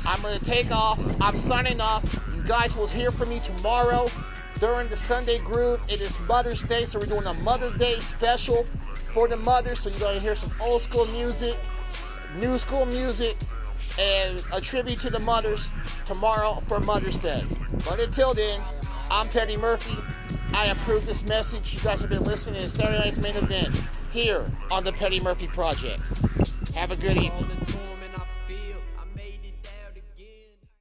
I'm going to take off. I'm signing off. You guys will hear from me tomorrow during the Sunday Groove. It is Mother's Day, so we're doing a Mother's Day special for the mothers. So you're to hear some old school music, new school music, and a tribute to the mothers tomorrow for Mother's Day. But until then, I'm Petty Murphy. I approve this message. You guys have been listening to Saturday night's main event here on the Petty Murphy Project. Have a good evening.